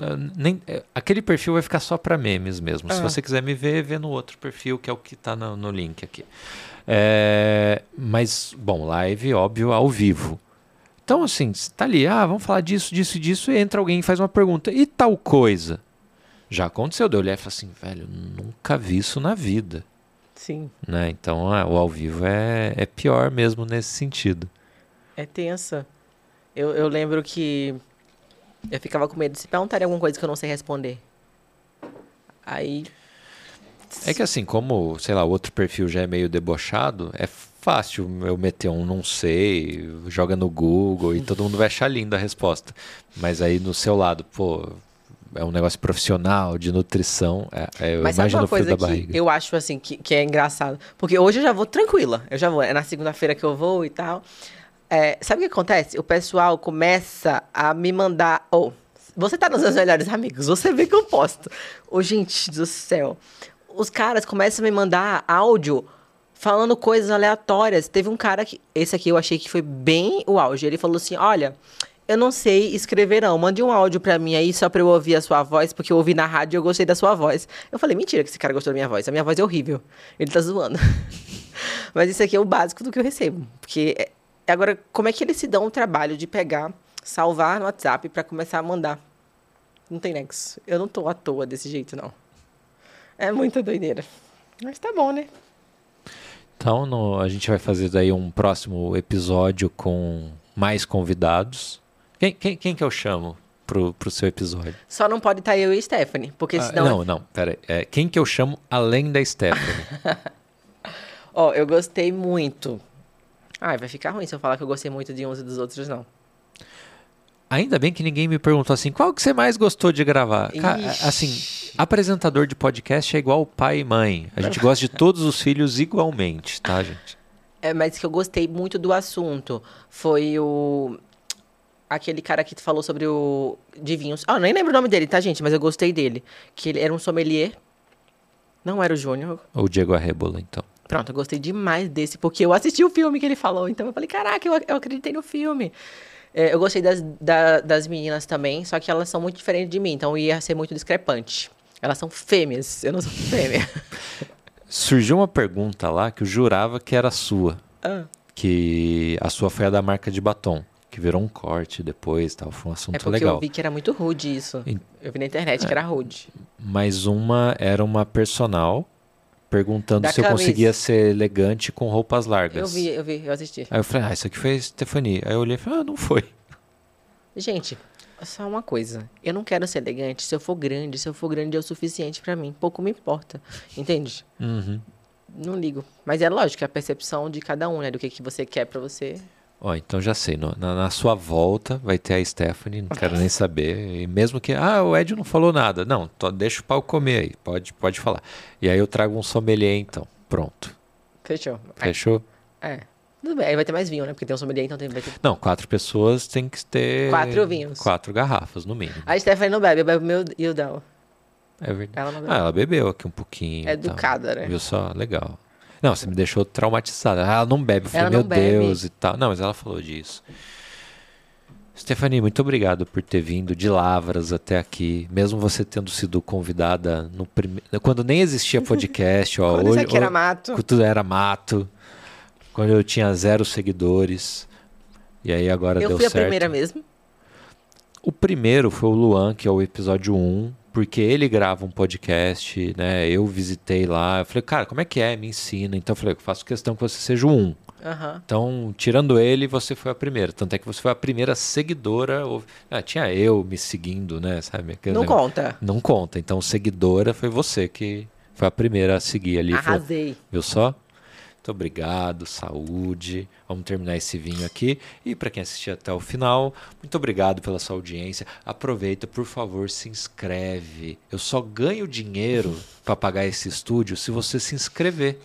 Speaker 1: Eh, nem, eh, aquele perfil vai ficar só para memes mesmo. Ah. Se você quiser me ver, vê no outro perfil, que é o que está no, no, link aqui. É, mas, bom, live, óbvio, ao vivo. Então, assim, você tá ali, ah, vamos falar disso, disso e disso, e entra alguém e faz uma pergunta. E tal coisa? Já aconteceu, deu olhar e falei assim, velho, nunca vi isso na vida.
Speaker 2: Sim.
Speaker 1: Né? Então, ah, o ao vivo é, é pior mesmo nesse sentido.
Speaker 2: É tensa. Eu, eu lembro que eu ficava com medo de se perguntarem alguma coisa que eu não sei responder. Aí.
Speaker 1: É que assim, como, sei lá, o outro perfil já é meio debochado, é fácil eu meter um não sei, joga no Google e todo mundo vai achar linda a resposta. Mas aí no seu lado, pô, é um negócio profissional, de nutrição, é, é, eu Mas imagino
Speaker 2: uma coisa que eu acho assim que, que é engraçado. Porque hoje eu já vou tranquila. Eu já vou. É na segunda-feira que eu vou e tal. É, sabe o que acontece? O pessoal começa a me mandar. Oh, você tá nos meus melhores amigos, você vê que eu posto. Oh, gente do céu. Os caras começam a me mandar áudio falando coisas aleatórias. Teve um cara que. Esse aqui eu achei que foi bem o auge. Ele falou assim: olha. Eu não sei escrever, não. Mande um áudio pra mim aí só pra eu ouvir a sua voz, porque eu ouvi na rádio e eu gostei da sua voz. Eu falei, mentira que esse cara gostou da minha voz. A minha voz é horrível. Ele tá zoando. <laughs> Mas isso aqui é o básico do que eu recebo. Porque é, Agora, como é que eles se dão o trabalho de pegar, salvar no WhatsApp para começar a mandar? Não tem nexo. Eu não tô à toa desse jeito, não. É muita doideira. Mas tá bom, né?
Speaker 1: Então, no, a gente vai fazer daí um próximo episódio com mais convidados. Quem, quem, quem que eu chamo pro, pro seu episódio?
Speaker 2: Só não pode estar tá eu e Stephanie, porque ah, senão...
Speaker 1: Ah, não, não, pera aí. É, quem que eu chamo além da Stephanie? <laughs>
Speaker 2: Ó, oh, eu gostei muito ah, vai ficar ruim se eu falar que eu gostei muito de uns e dos outros, não.
Speaker 1: Ainda bem que ninguém me perguntou assim, qual que você mais gostou de gravar? assim, apresentador de podcast é igual pai e mãe. A gente gosta de todos os filhos igualmente, tá, gente?
Speaker 2: É, mas que eu gostei muito do assunto foi o aquele cara que falou sobre o de vinhos. Ah, nem lembro o nome dele, tá, gente? Mas eu gostei dele. Que ele era um sommelier. Não era o Júnior.
Speaker 1: Ou o Diego Arrebola, então.
Speaker 2: Pronto, eu gostei demais desse, porque eu assisti o filme que ele falou. Então eu falei, caraca, eu, eu acreditei no filme. É, eu gostei das, da, das meninas também, só que elas são muito diferentes de mim, então ia ser muito discrepante. Elas são fêmeas, eu não sou <laughs> fêmea.
Speaker 1: Surgiu uma pergunta lá que eu jurava que era sua. Ah. Que a sua foi a da marca de batom. Que virou um corte depois tal. Foi um assunto é porque legal.
Speaker 2: Eu vi que era muito rude isso. Eu vi na internet é, que era rude.
Speaker 1: Mas uma era uma personal perguntando da se camisa. eu conseguia ser elegante com roupas largas.
Speaker 2: Eu vi, eu vi, eu assisti.
Speaker 1: Aí eu falei, ah, isso aqui foi Stephanie. Aí eu olhei e falei, ah, não foi.
Speaker 2: Gente, só uma coisa. Eu não quero ser elegante se eu for grande. Se eu for grande é o suficiente para mim. Pouco me importa. Entende?
Speaker 1: Uhum.
Speaker 2: Não ligo. Mas é lógico, é a percepção de cada um, né? Do que, que você quer para você.
Speaker 1: Ó, então já sei, no, na, na, sua volta vai ter a Stephanie, não quero nem saber. E mesmo que, ah, o Ed não falou nada. Não, tô, deixa o pau comer aí, pode, pode falar. E aí eu trago um sommelier então, pronto.
Speaker 2: Fechou.
Speaker 1: Fechou?
Speaker 2: É. Tudo bem, aí vai ter mais vinho, né? Porque tem um sommelier, então tem, vai ter...
Speaker 1: Não, quatro pessoas tem que ter...
Speaker 2: Quatro vinhos.
Speaker 1: Quatro garrafas, no mínimo.
Speaker 2: A Stephanie não bebe, eu bebo meu e o dela.
Speaker 1: É verdade. Ela não bebe. Ah, ela bebeu aqui um pouquinho.
Speaker 2: É educada, né?
Speaker 1: Viu só? Legal. Não, você me deixou traumatizada. Ah, ela não bebe. Eu falei, meu Deus e tal. Não, mas ela falou disso. Stephanie, muito obrigado por ter vindo de Lavras até aqui, mesmo você tendo sido convidada no prime... quando nem existia podcast, ó, <laughs> hoje,
Speaker 2: era mato.
Speaker 1: Quando tudo era mato, quando eu tinha zero seguidores, e aí agora eu deu certo. Eu fui a
Speaker 2: primeira mesmo?
Speaker 1: O primeiro foi o Luan, que é o episódio 1, porque ele grava um podcast, né? Eu visitei lá, eu falei, cara, como é que é? Me ensina. Então eu falei, eu faço questão que você seja o um.
Speaker 2: Aham.
Speaker 1: Então, tirando ele, você foi a primeira. Tanto é que você foi a primeira seguidora. ou- Ah, tinha eu me seguindo, né? Sabe?
Speaker 2: Não conta.
Speaker 1: Não conta. Então, seguidora foi você que foi a primeira a seguir ali. Falou,
Speaker 2: Arrasei.
Speaker 1: Viu só? Muito obrigado, saúde. Vamos terminar esse vinho aqui. E para quem assistiu até o final, muito obrigado pela sua audiência. Aproveita, por favor, se inscreve. Eu só ganho dinheiro para pagar esse estúdio se você se inscrever.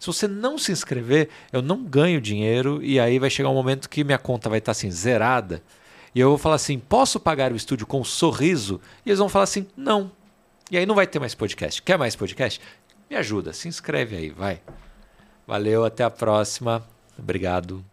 Speaker 1: Se você não se inscrever, eu não ganho dinheiro e aí vai chegar um momento que minha conta vai estar assim zerada. E eu vou falar assim: posso pagar o estúdio com um sorriso? E eles vão falar assim: não. E aí não vai ter mais podcast. Quer mais podcast? Me ajuda, se inscreve aí, vai. Valeu, até a próxima. Obrigado.